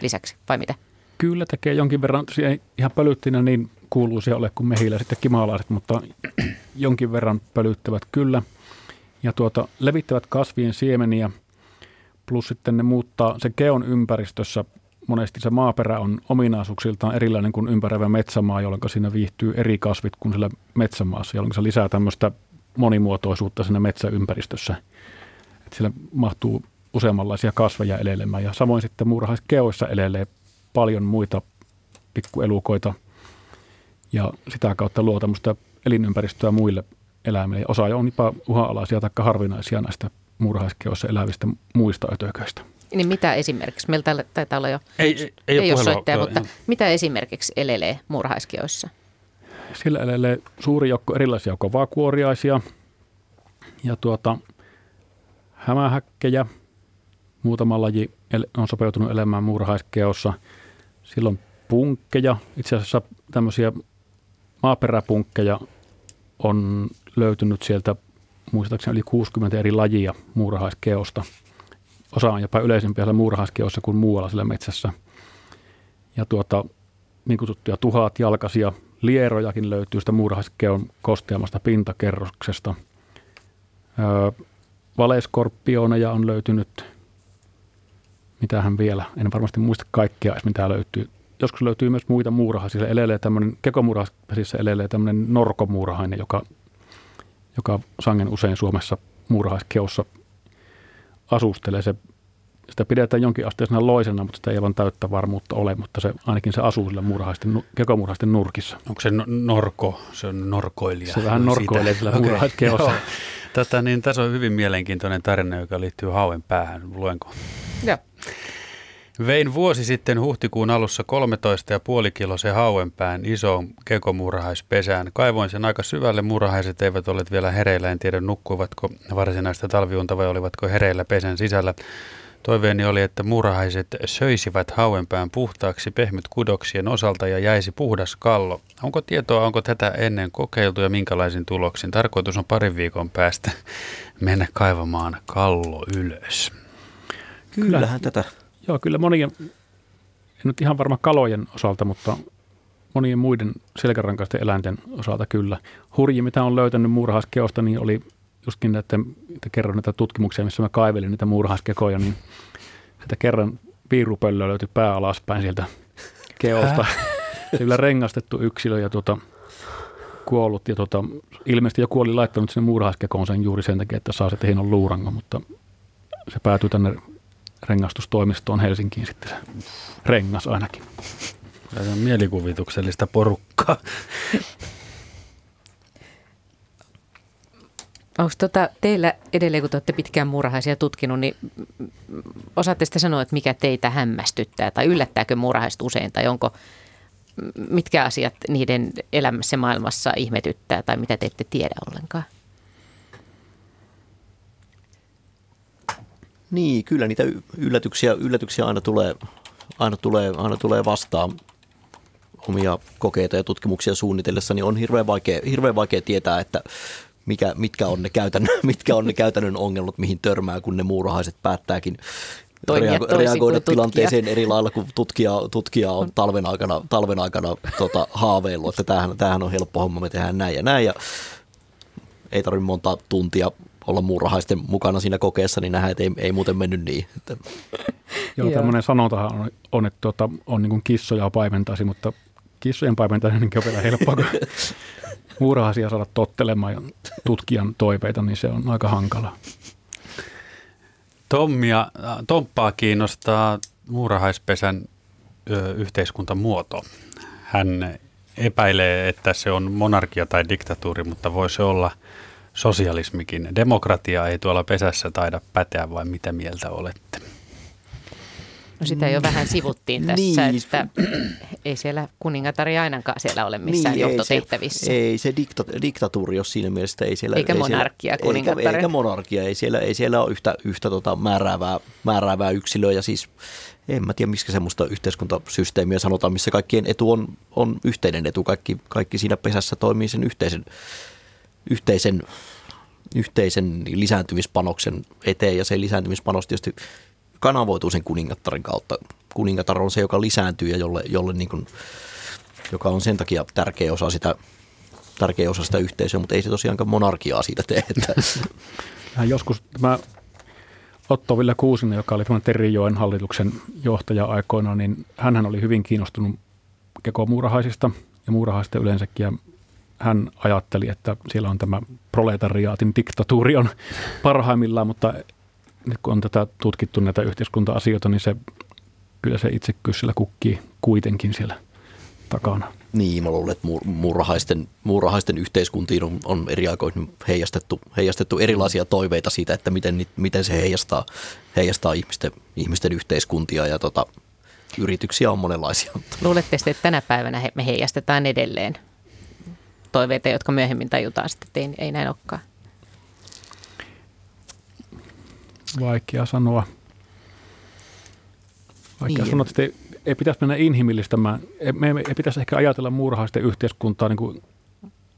lisäksi, vai mitä? Kyllä tekee jonkin verran, ei ihan pölyttinä niin kuuluisia ole kuin mehillä sitten kimalaiset, mutta jonkin verran pölyttävät kyllä. Ja tuota, levittävät kasvien siemeniä, plus sitten ne muuttaa se keon ympäristössä. Monesti se maaperä on ominaisuuksiltaan erilainen kuin ympäröivä metsämaa, jolloin siinä viihtyy eri kasvit kuin sillä metsämaassa, jolloin se lisää tämmöistä monimuotoisuutta siinä metsäympäristössä. Että siellä mahtuu useammanlaisia kasveja elelemään. Ja samoin sitten muurahaiskeoissa elelee paljon muita pikkuelukoita ja sitä kautta luo tämmöistä elinympäristöä muille eläimille. Ja osa on jopa uhanalaisia tai harvinaisia näistä muurahaiskeoissa elävistä muista ötököistä. Niin mitä esimerkiksi? Meillä täällä taitaa olla jo, ei, ei, ei, ei ole soittaja, Joo, mutta joo. mitä esimerkiksi elelee muurahaiskioissa? Sillä elelee suuri joukko erilaisia kovakuoriaisia ja tuota, hämähäkkejä. Muutama laji on sopeutunut elämään muurahaiskeossa. Silloin punkkeja, itse asiassa tämmöisiä maaperäpunkkeja on löytynyt sieltä muistaakseni yli 60 eri lajia muurahaiskeosta. Osa on jopa yleisempiä siellä muurahaiskeossa kuin muualla siellä metsässä. Ja tuota, niin kutsuttuja tuhat jalkaisia lierojakin löytyy sitä muurahaiskeon kosteamasta pintakerroksesta. Öö, valeskorpioneja on löytynyt. Mitähän vielä? En varmasti muista kaikkea mitä löytyy. Joskus löytyy myös muita muurahaisia. Elelee tämmöinen, kekomuurahaispesissä elelee tämmöinen norkomuurahainen, joka, joka sangen usein Suomessa muurahaiskeossa asustelee. Se, sitä pidetään jonkin asteisena loisena, mutta sitä ei aivan täyttä varmuutta ole, mutta se, ainakin se asuu sillä muurahaisten, nu- kekomuurahaisten nurkissa. Onko se no- norko? Se on norkoilija. Se vähän norkoilee sillä joo. Tätä, niin, tässä on hyvin mielenkiintoinen tarina, joka liittyy hauen päähän. Luenko? Joo. Vein vuosi sitten huhtikuun alussa 13,5 kilosen hauenpään isoon kekomuurahaispesään. Kaivoin sen aika syvälle, muurahaiset eivät olleet vielä hereillä, en tiedä nukkuivatko varsinaista talviunta vai olivatko hereillä pesän sisällä. Toiveeni oli, että muurahaiset söisivät hauenpään puhtaaksi pehmyt kudoksien osalta ja jäisi puhdas kallo. Onko tietoa, onko tätä ennen kokeiltu ja minkälaisin tuloksin? Tarkoitus on parin viikon päästä mennä kaivamaan kallo ylös. Kyllähän tätä. Joo, kyllä monien, en nyt ihan varma kalojen osalta, mutta monien muiden selkärankaisten eläinten osalta kyllä. Hurji, mitä on löytänyt muurahaiskeosta, niin oli justkin näiden, että kerron näitä tutkimuksia, missä mä kaivelin niitä muurahaiskekoja, niin sitä kerran piirupöllöä löytyi pää alaspäin sieltä keosta. Se kyllä rengastettu yksilö ja tuota, kuollut ja tota, ilmeisesti joku oli laittanut sinne muurahaiskekoon sen juuri sen takia, että saa se Heinon luurango, mutta se päätyy tänne rengastustoimistoon Helsinkiin sitten se rengas ainakin. Se on mielikuvituksellista porukkaa. Onko tota teillä edelleen, kun te olette pitkään muurahaisia tutkinut, niin osaatte sitten sanoa, että mikä teitä hämmästyttää tai yllättääkö muurahaiset usein tai onko, mitkä asiat niiden elämässä maailmassa ihmetyttää tai mitä te ette tiedä ollenkaan? Niin, kyllä niitä yllätyksiä, yllätyksiä aina, tulee, aina, tulee, aina tulee vastaan omia kokeita ja tutkimuksia suunnitellessa, niin on hirveän vaikea, hirveän vaikea tietää, että mikä, mitkä, on ne käytännön, mitkä on ne käytännön ongelmat, mihin törmää, kun ne muurahaiset päättääkin reago- reagoida tilanteeseen eri lailla, kun tutkija, tutkija on talven aikana, talven aikana tota, haaveillut, että tämähän, tämähän on helppo homma, me tehdään näin ja näin. Ja ei tarvitse monta tuntia olla muurahaisten mukana siinä kokeessa, niin nähdään, että ei, ei muuten mennyt niin. Että. Joo, tämmöinen sanontahan on, on että tuota, on niin kuin kissoja paimentaisi, mutta kissojen paimentaminen on vielä helppoa, kun muurahaisia saada tottelemaan ja tutkijan toiveita, niin se on aika hankala. Tommia, Tomppaa kiinnostaa muurahaispesän ö, yhteiskuntamuoto. Hän epäilee, että se on monarkia tai diktatuuri, mutta voi se olla sosialismikin. Demokratia ei tuolla pesässä taida päteä, vai mitä mieltä olette? No sitä jo vähän sivuttiin tässä, niin. että ei siellä kuningatari ainakaan siellä ole missään niin, johtotehtävissä. Ei se, ei se dikta, diktatuuri jos siinä mielessä. Ei siellä, eikä ei monarkia siellä, kuningatari. Eikä, eikä monarkia, ei siellä, ei siellä ole yhtä, yhtä tota määräävää, määräävää yksilöä ja siis en mä tiedä, miksi semmoista yhteiskuntasysteemiä sanotaan, missä kaikkien etu on, on yhteinen etu. Kaikki, kaikki siinä pesässä toimii sen yhteisen, yhteisen, yhteisen lisääntymispanoksen eteen ja se lisääntymispanos tietysti kanavoituu sen kuningattaren kautta. Kuningatar on se, joka lisääntyy ja jolle, jolle niin kuin, joka on sen takia tärkeä osa sitä, tärkeä osa sitä yhteisöä, mutta ei se tosiaankaan monarkiaa siitä tee. Että. Joskus tämä Otto Ville Kuusinen, joka oli tämän Terijoen hallituksen johtaja aikoina, niin hän oli hyvin kiinnostunut kekomuurahaisista ja muurahaisista yleensäkin. Ja hän ajatteli, että siellä on tämä proletariaatin diktatuuri on parhaimmillaan, mutta nyt kun on tätä tutkittu näitä yhteiskunta-asioita, niin se, kyllä se itse siellä kukkii kuitenkin siellä takana. Niin, mä luulen, että muurahaisten, muurahaisten yhteiskuntiin on, on eri aikoina heijastettu, heijastettu erilaisia toiveita siitä, että miten, miten se heijastaa, heijastaa ihmisten, ihmisten yhteiskuntia ja tota, yrityksiä on monenlaisia. Luulette että tänä päivänä me heijastetaan edelleen toiveita, jotka myöhemmin tajutaan sitten, että ei, ei näin olekaan? Vaikea sanoa. Vaikea niin. sanoa, että ei, ei pitäisi mennä inhimillistämään. Me ei, ei pitäisi ehkä ajatella muurahaisten yhteiskuntaa niin kuin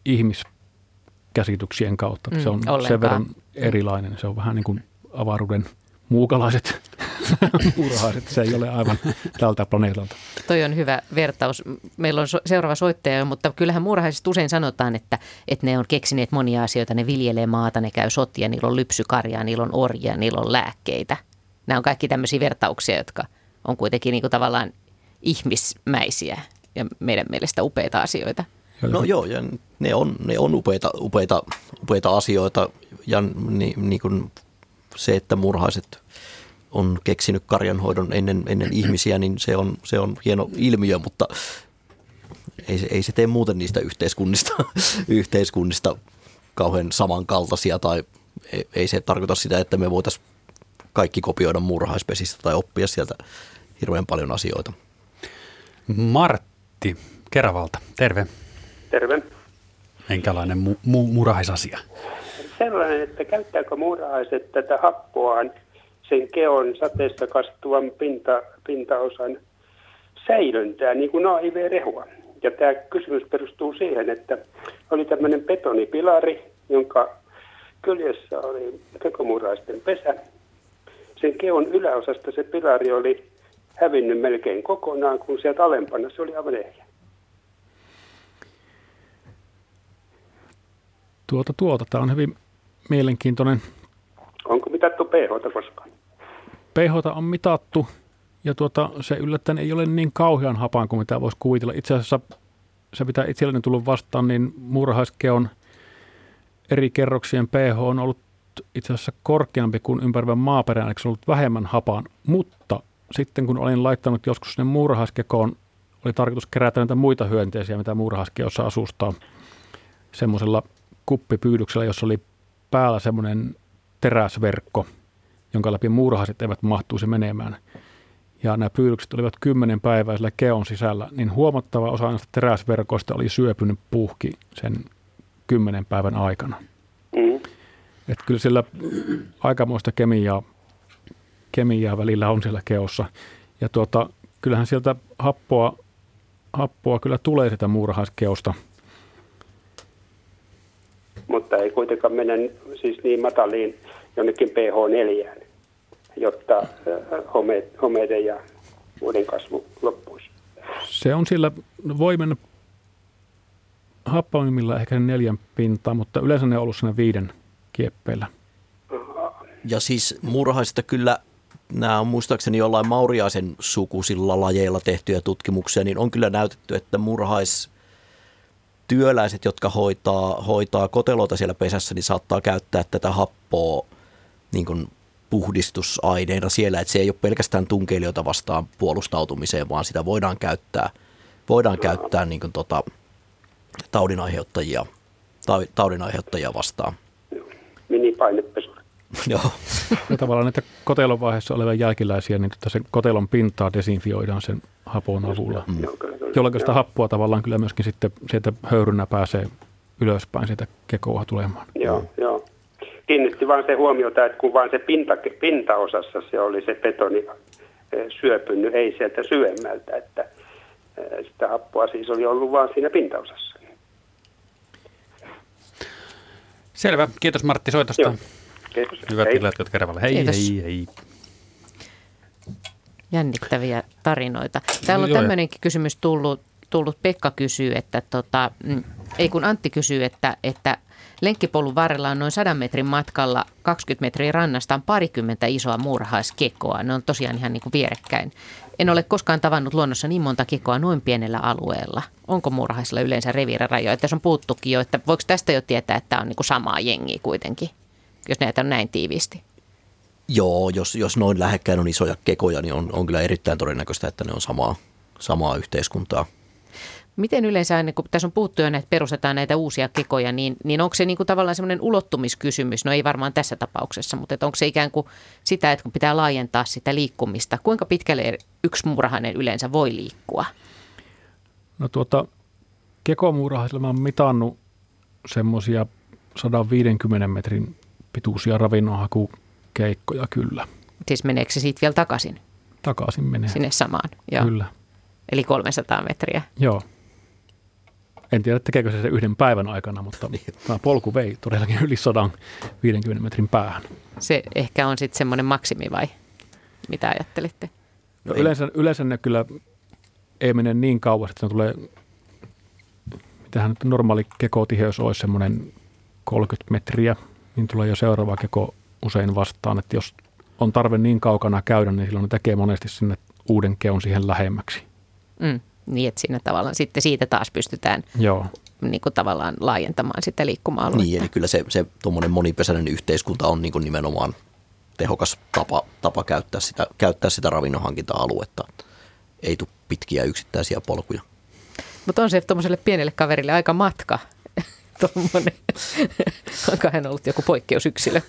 ihmiskäsityksien kautta. Mm, se on ollenkaan. sen verran erilainen. Se on vähän niin kuin avaruuden muukalaiset muurahaiset. Se ei ole aivan tältä planeetalta. Toi on hyvä vertaus. Meillä on so- seuraava soittaja, mutta kyllähän muurahaisista usein sanotaan, että, että ne on keksineet monia asioita. Ne viljelee maata, ne käy sotia, niillä on lypsykarjaa, niillä on orjia, niillä on lääkkeitä. Nämä on kaikki tämmöisiä vertauksia, jotka on kuitenkin niin kuin tavallaan ihmismäisiä ja meidän mielestä upeita asioita. No joo, ja ne on, ne on upeita, upeita, upeita asioita ja ni, niin kuin se, että murhaiset on keksinyt karjanhoidon ennen, ennen ihmisiä, niin se on, se on hieno ilmiö, mutta ei se, ei se tee muuten niistä yhteiskunnista, yhteiskunnista kauhean samankaltaisia tai ei, ei se tarkoita sitä, että me voitaisiin kaikki kopioida murhaispesistä tai oppia sieltä hirveän paljon asioita. Martti Keravalta, terve. Terve. Minkälainen mu- mu- murhaisasia? Sellainen, että käyttääkö murhaiset tätä happoaan sen keon sateessa kastuvan pinta, pintaosan säilöntää, niin kuin AIV-rehua. Ja tämä kysymys perustuu siihen, että oli tämmöinen betonipilari, jonka kyljessä oli kekomuraisten pesä. Sen keon yläosasta se pilari oli hävinnyt melkein kokonaan, kun sieltä alempana se oli aivan ehjä. Tuota, tuota. Tämä on hyvin mielenkiintoinen. Onko mitattu pH koskaan? pH on mitattu ja tuota, se yllättäen ei ole niin kauhean hapan kuin mitä voisi kuvitella. Itse asiassa se mitä itselleni tullut vastaan, niin muurahaiskeon eri kerroksien pH on ollut itse asiassa korkeampi kuin ympäröivän maaperän, eli se ollut vähemmän hapan. Mutta sitten kun olin laittanut joskus sinne muurahaiskekoon, oli tarkoitus kerätä näitä muita hyönteisiä, mitä muurahaiskeossa asustaa, semmoisella kuppipyydyksellä, jossa oli päällä semmoinen teräsverkko, jonka läpi muurahaiset eivät mahtuisi menemään. Ja nämä pyydykset olivat kymmenen päivää sillä keon sisällä, niin huomattava osa näistä teräsverkoista oli syöpynyt puhki sen kymmenen päivän aikana. Mm. Että kyllä siellä aikamoista kemiaa, kemiaa välillä on siellä keossa. Ja tuota, kyllähän sieltä happoa, happoa kyllä tulee sitä muurahaiskeosta. Mutta ei kuitenkaan mennä siis niin mataliin jonnekin pH4, jotta home, homeiden ja muiden kasvu loppuisi. Se on sillä, voi mennä happamimmilla ehkä neljän pintaa, mutta yleensä ne on ollut siinä viiden kieppeillä. Ja siis murhaista kyllä nämä on muistaakseni jollain mauriaisen sukuisilla lajeilla tehtyjä tutkimuksia, niin on kyllä näytetty, että murhais työläiset, jotka hoitaa, hoitaa koteloita siellä pesässä, niin saattaa käyttää tätä happoa niin kuin puhdistusaineena siellä, että se ei ole pelkästään tunkeilijoita vastaan puolustautumiseen, vaan sitä voidaan käyttää, voidaan käyttää niin kuin tota, taudinaiheuttajia, taudinaiheuttajia vastaan. Minipainepesuri. Joo. Ja tavallaan näitä kotelon vaiheessa olevia jälkiläisiä, niin tota sen kotelon pintaa desinfioidaan sen hapon avulla. Mm. Jolloin sitä happoa tavallaan kyllä myöskin sitten sieltä höyrynä pääsee ylöspäin sieltä kekoa tulemaan. Joo, joo. Kiinnitti vaan se huomiota, että kun vaan se pinta, pintaosassa se oli se betoni eh, syöpynyt, ei sieltä syvemmältä, että eh, sitä happoa siis oli ollut vaan siinä pintaosassa. Selvä. Kiitos Martti soitosta. Joo. Kiitos. Hyvät Hei. illat, jotka Kerävällä. Hei, Kiitos. hei, hei. Jännittäviä tarinoita. Täällä on tämmöinenkin kysymys tullut. tullut. Pekka kysyy, että tota, mm, ei kun Antti kysyy, että, että lenkkipolun varrella on noin 100 metrin matkalla 20 metriä rannasta on parikymmentä isoa muurahaiskekoa. Ne on tosiaan ihan niin kuin vierekkäin. En ole koskaan tavannut luonnossa niin monta kekoa noin pienellä alueella. Onko muurahaisilla yleensä reviirirajoja? Tässä on puuttukin jo, että voiko tästä jo tietää, että tämä on niin kuin samaa jengiä kuitenkin, jos näitä on näin tiiviisti? Joo, jos, jos noin lähekkäin on isoja kekoja, niin on, on kyllä erittäin todennäköistä, että ne on samaa, samaa yhteiskuntaa. Miten yleensä, aina kun tässä on puhuttu jo, että perustetaan näitä uusia kekoja, niin, niin onko se niin kuin tavallaan semmoinen ulottumiskysymys? No ei varmaan tässä tapauksessa, mutta että onko se ikään kuin sitä, että kun pitää laajentaa sitä liikkumista, kuinka pitkälle yksi muurahainen yleensä voi liikkua? No tuota, kekomuurahaisilla mä oon mitannut semmoisia 150 metrin pituisia ravinnonhakukeikkoja kyllä. Siis meneekö se siitä vielä takaisin Takaisin menee. sinne samaan? Joo. Kyllä, Eli 300 metriä. joo. En tiedä, tekeekö se se yhden päivän aikana, mutta Niin. tämä polku vei todellakin yli 150 metrin päähän. Se ehkä on sitten semmoinen maksimi vai mitä ajattelitte? No ei- yleensä, yleensä ne kyllä ei mene niin kauas, että ne tulee, mitähän nyt normaali kekotiheys olisi semmoinen 30 metriä, niin tulee jo seuraava keko usein vastaan, että jos on tarve niin kaukana käydä, niin silloin ne tekee monesti sinne uuden keon siihen lähemmäksi. Mm. Niin, että siinä tavallaan sitten siitä taas pystytään Joo. niin kuin tavallaan laajentamaan sitä liikkuma-aluetta. Niin, eli kyllä se, se tuommoinen monipesäinen yhteiskunta on niin kuin nimenomaan tehokas tapa, tapa käyttää, sitä, käyttää sitä ravinnonhankinta-aluetta. Ei tule pitkiä yksittäisiä polkuja. Mutta on se tuommoiselle pienelle kaverille aika matka. Tuommoinen. Onko hän ollut joku poikkeusyksilö?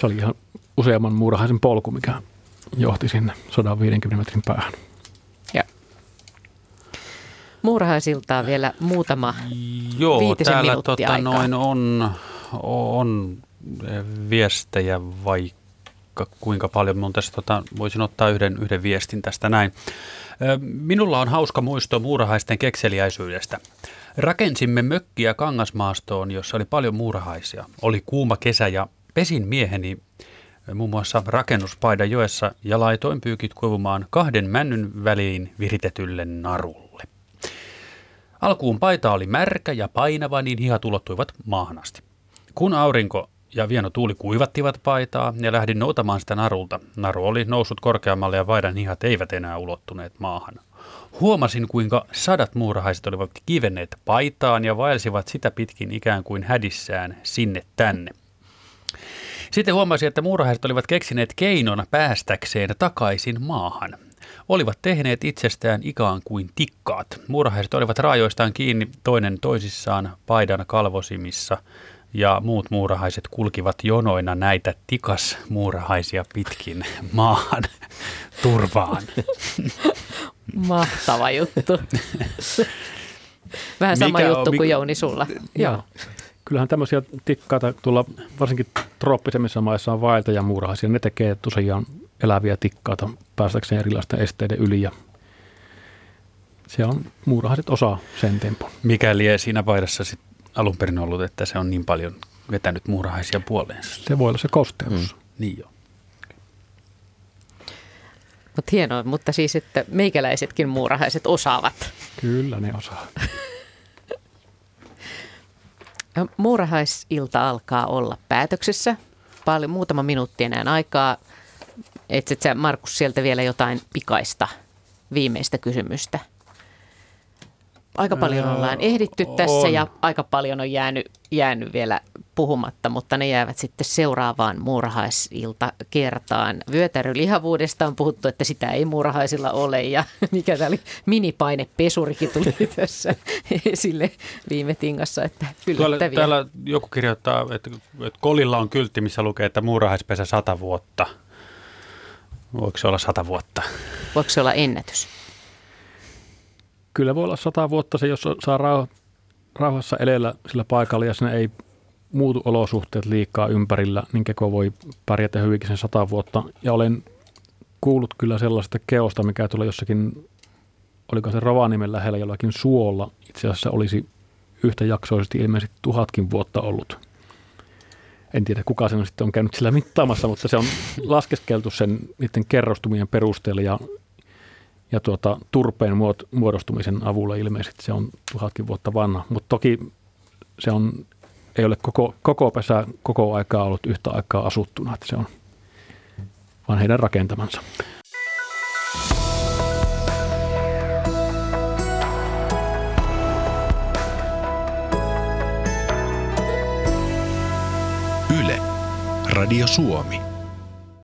Se oli ihan useamman muurahaisen polku, mikä johti sinne 150 metrin päähän. Ja. Muurahaisiltaa vielä muutama Joo, täällä tota, aikaa. noin on, on viestejä vaikka kuinka paljon. Mun tässä tota, voisin ottaa yhden, yhden viestin tästä näin. Minulla on hauska muisto muurahaisten kekseliäisyydestä. Rakensimme mökkiä Kangasmaastoon, jossa oli paljon muurahaisia. Oli kuuma kesä ja pesin mieheni muun muassa rakennuspaidan joessa ja laitoin pyykit kuivumaan kahden männyn väliin viritetylle narulle. Alkuun paita oli märkä ja painava, niin hihat ulottuivat maahan asti. Kun aurinko ja vieno tuuli kuivattivat paitaa ja lähdin noutamaan sitä narulta, naru oli noussut korkeammalle ja vaidan hihat eivät enää ulottuneet maahan. Huomasin, kuinka sadat muurahaiset olivat kivenneet paitaan ja vaelsivat sitä pitkin ikään kuin hädissään sinne tänne. Sitten huomasin, että muurahaiset olivat keksineet keinon päästäkseen takaisin maahan. Olivat tehneet itsestään ikään kuin tikkaat. Muurahaiset olivat raajoistaan kiinni toinen toisissaan paidan kalvosimissa ja muut muurahaiset kulkivat jonoina näitä tikas muurahaisia pitkin maahan turvaan. Mahtava juttu. Vähän sama Mikä juttu on, kuin Jouni sulla. Joo. Kyllähän tämmöisiä tikkaita tuolla varsinkin trooppisemmissa maissa on vaelta ja muurahaisia. Ne tekee tosiaan eläviä tikkaita päästäkseen erilaisten esteiden yli ja se on muurahaiset osa sen tempun. Mikä lie siinä paidassa sit alun perin ollut, että se on niin paljon vetänyt muurahaisia puoleensa? Se voi olla se kosteus. Mm. Niin joo. Mutta hienoa, mutta siis, että meikäläisetkin muurahaiset osaavat. Kyllä ne osaa. Muurahaisilta alkaa olla päätöksessä. Paljon, muutama minuutti enää aikaa. Etsit sä Markus sieltä vielä jotain pikaista viimeistä kysymystä? Aika paljon ollaan ehditty tässä on. ja aika paljon on jäänyt, jäänyt vielä puhumatta, mutta ne jäävät sitten seuraavaan muurahaisilta kertaan. Vyötärylihavuudesta on puhuttu, että sitä ei muurahaisilla ole ja mikä tämä oli, minipainepesurikin tuli tässä esille viime tingassa, että Täällä, täällä joku kirjoittaa, että, että kolilla on kyltti, missä lukee, että muurahaispesä sata vuotta. Voiko se olla sata vuotta? Voiko se olla ennätys? Kyllä voi olla sata vuotta se, jos saa rauhassa elellä sillä paikalla ja sinne ei muutu olosuhteet liikaa ympärillä, niin keko voi pärjätä hyvinkin sen sata vuotta. Ja olen kuullut kyllä sellaista keosta, mikä tulee jossakin, oliko se Rovaniemen lähellä jollakin suolla, itse asiassa olisi yhtäjaksoisesti ilmeisesti tuhatkin vuotta ollut. En tiedä, kuka sen sitten on käynyt sillä mittaamassa, mutta se on laskeskeltu sen niiden kerrostumien perusteella ja, ja tuota, turpeen muodostumisen avulla ilmeisesti se on tuhatkin vuotta vanha. Mutta toki se on ei ole koko, koko pesä koko aikaa ollut yhtä aikaa asuttuna, että se on vaan heidän rakentamansa. Yle, Radio Suomi.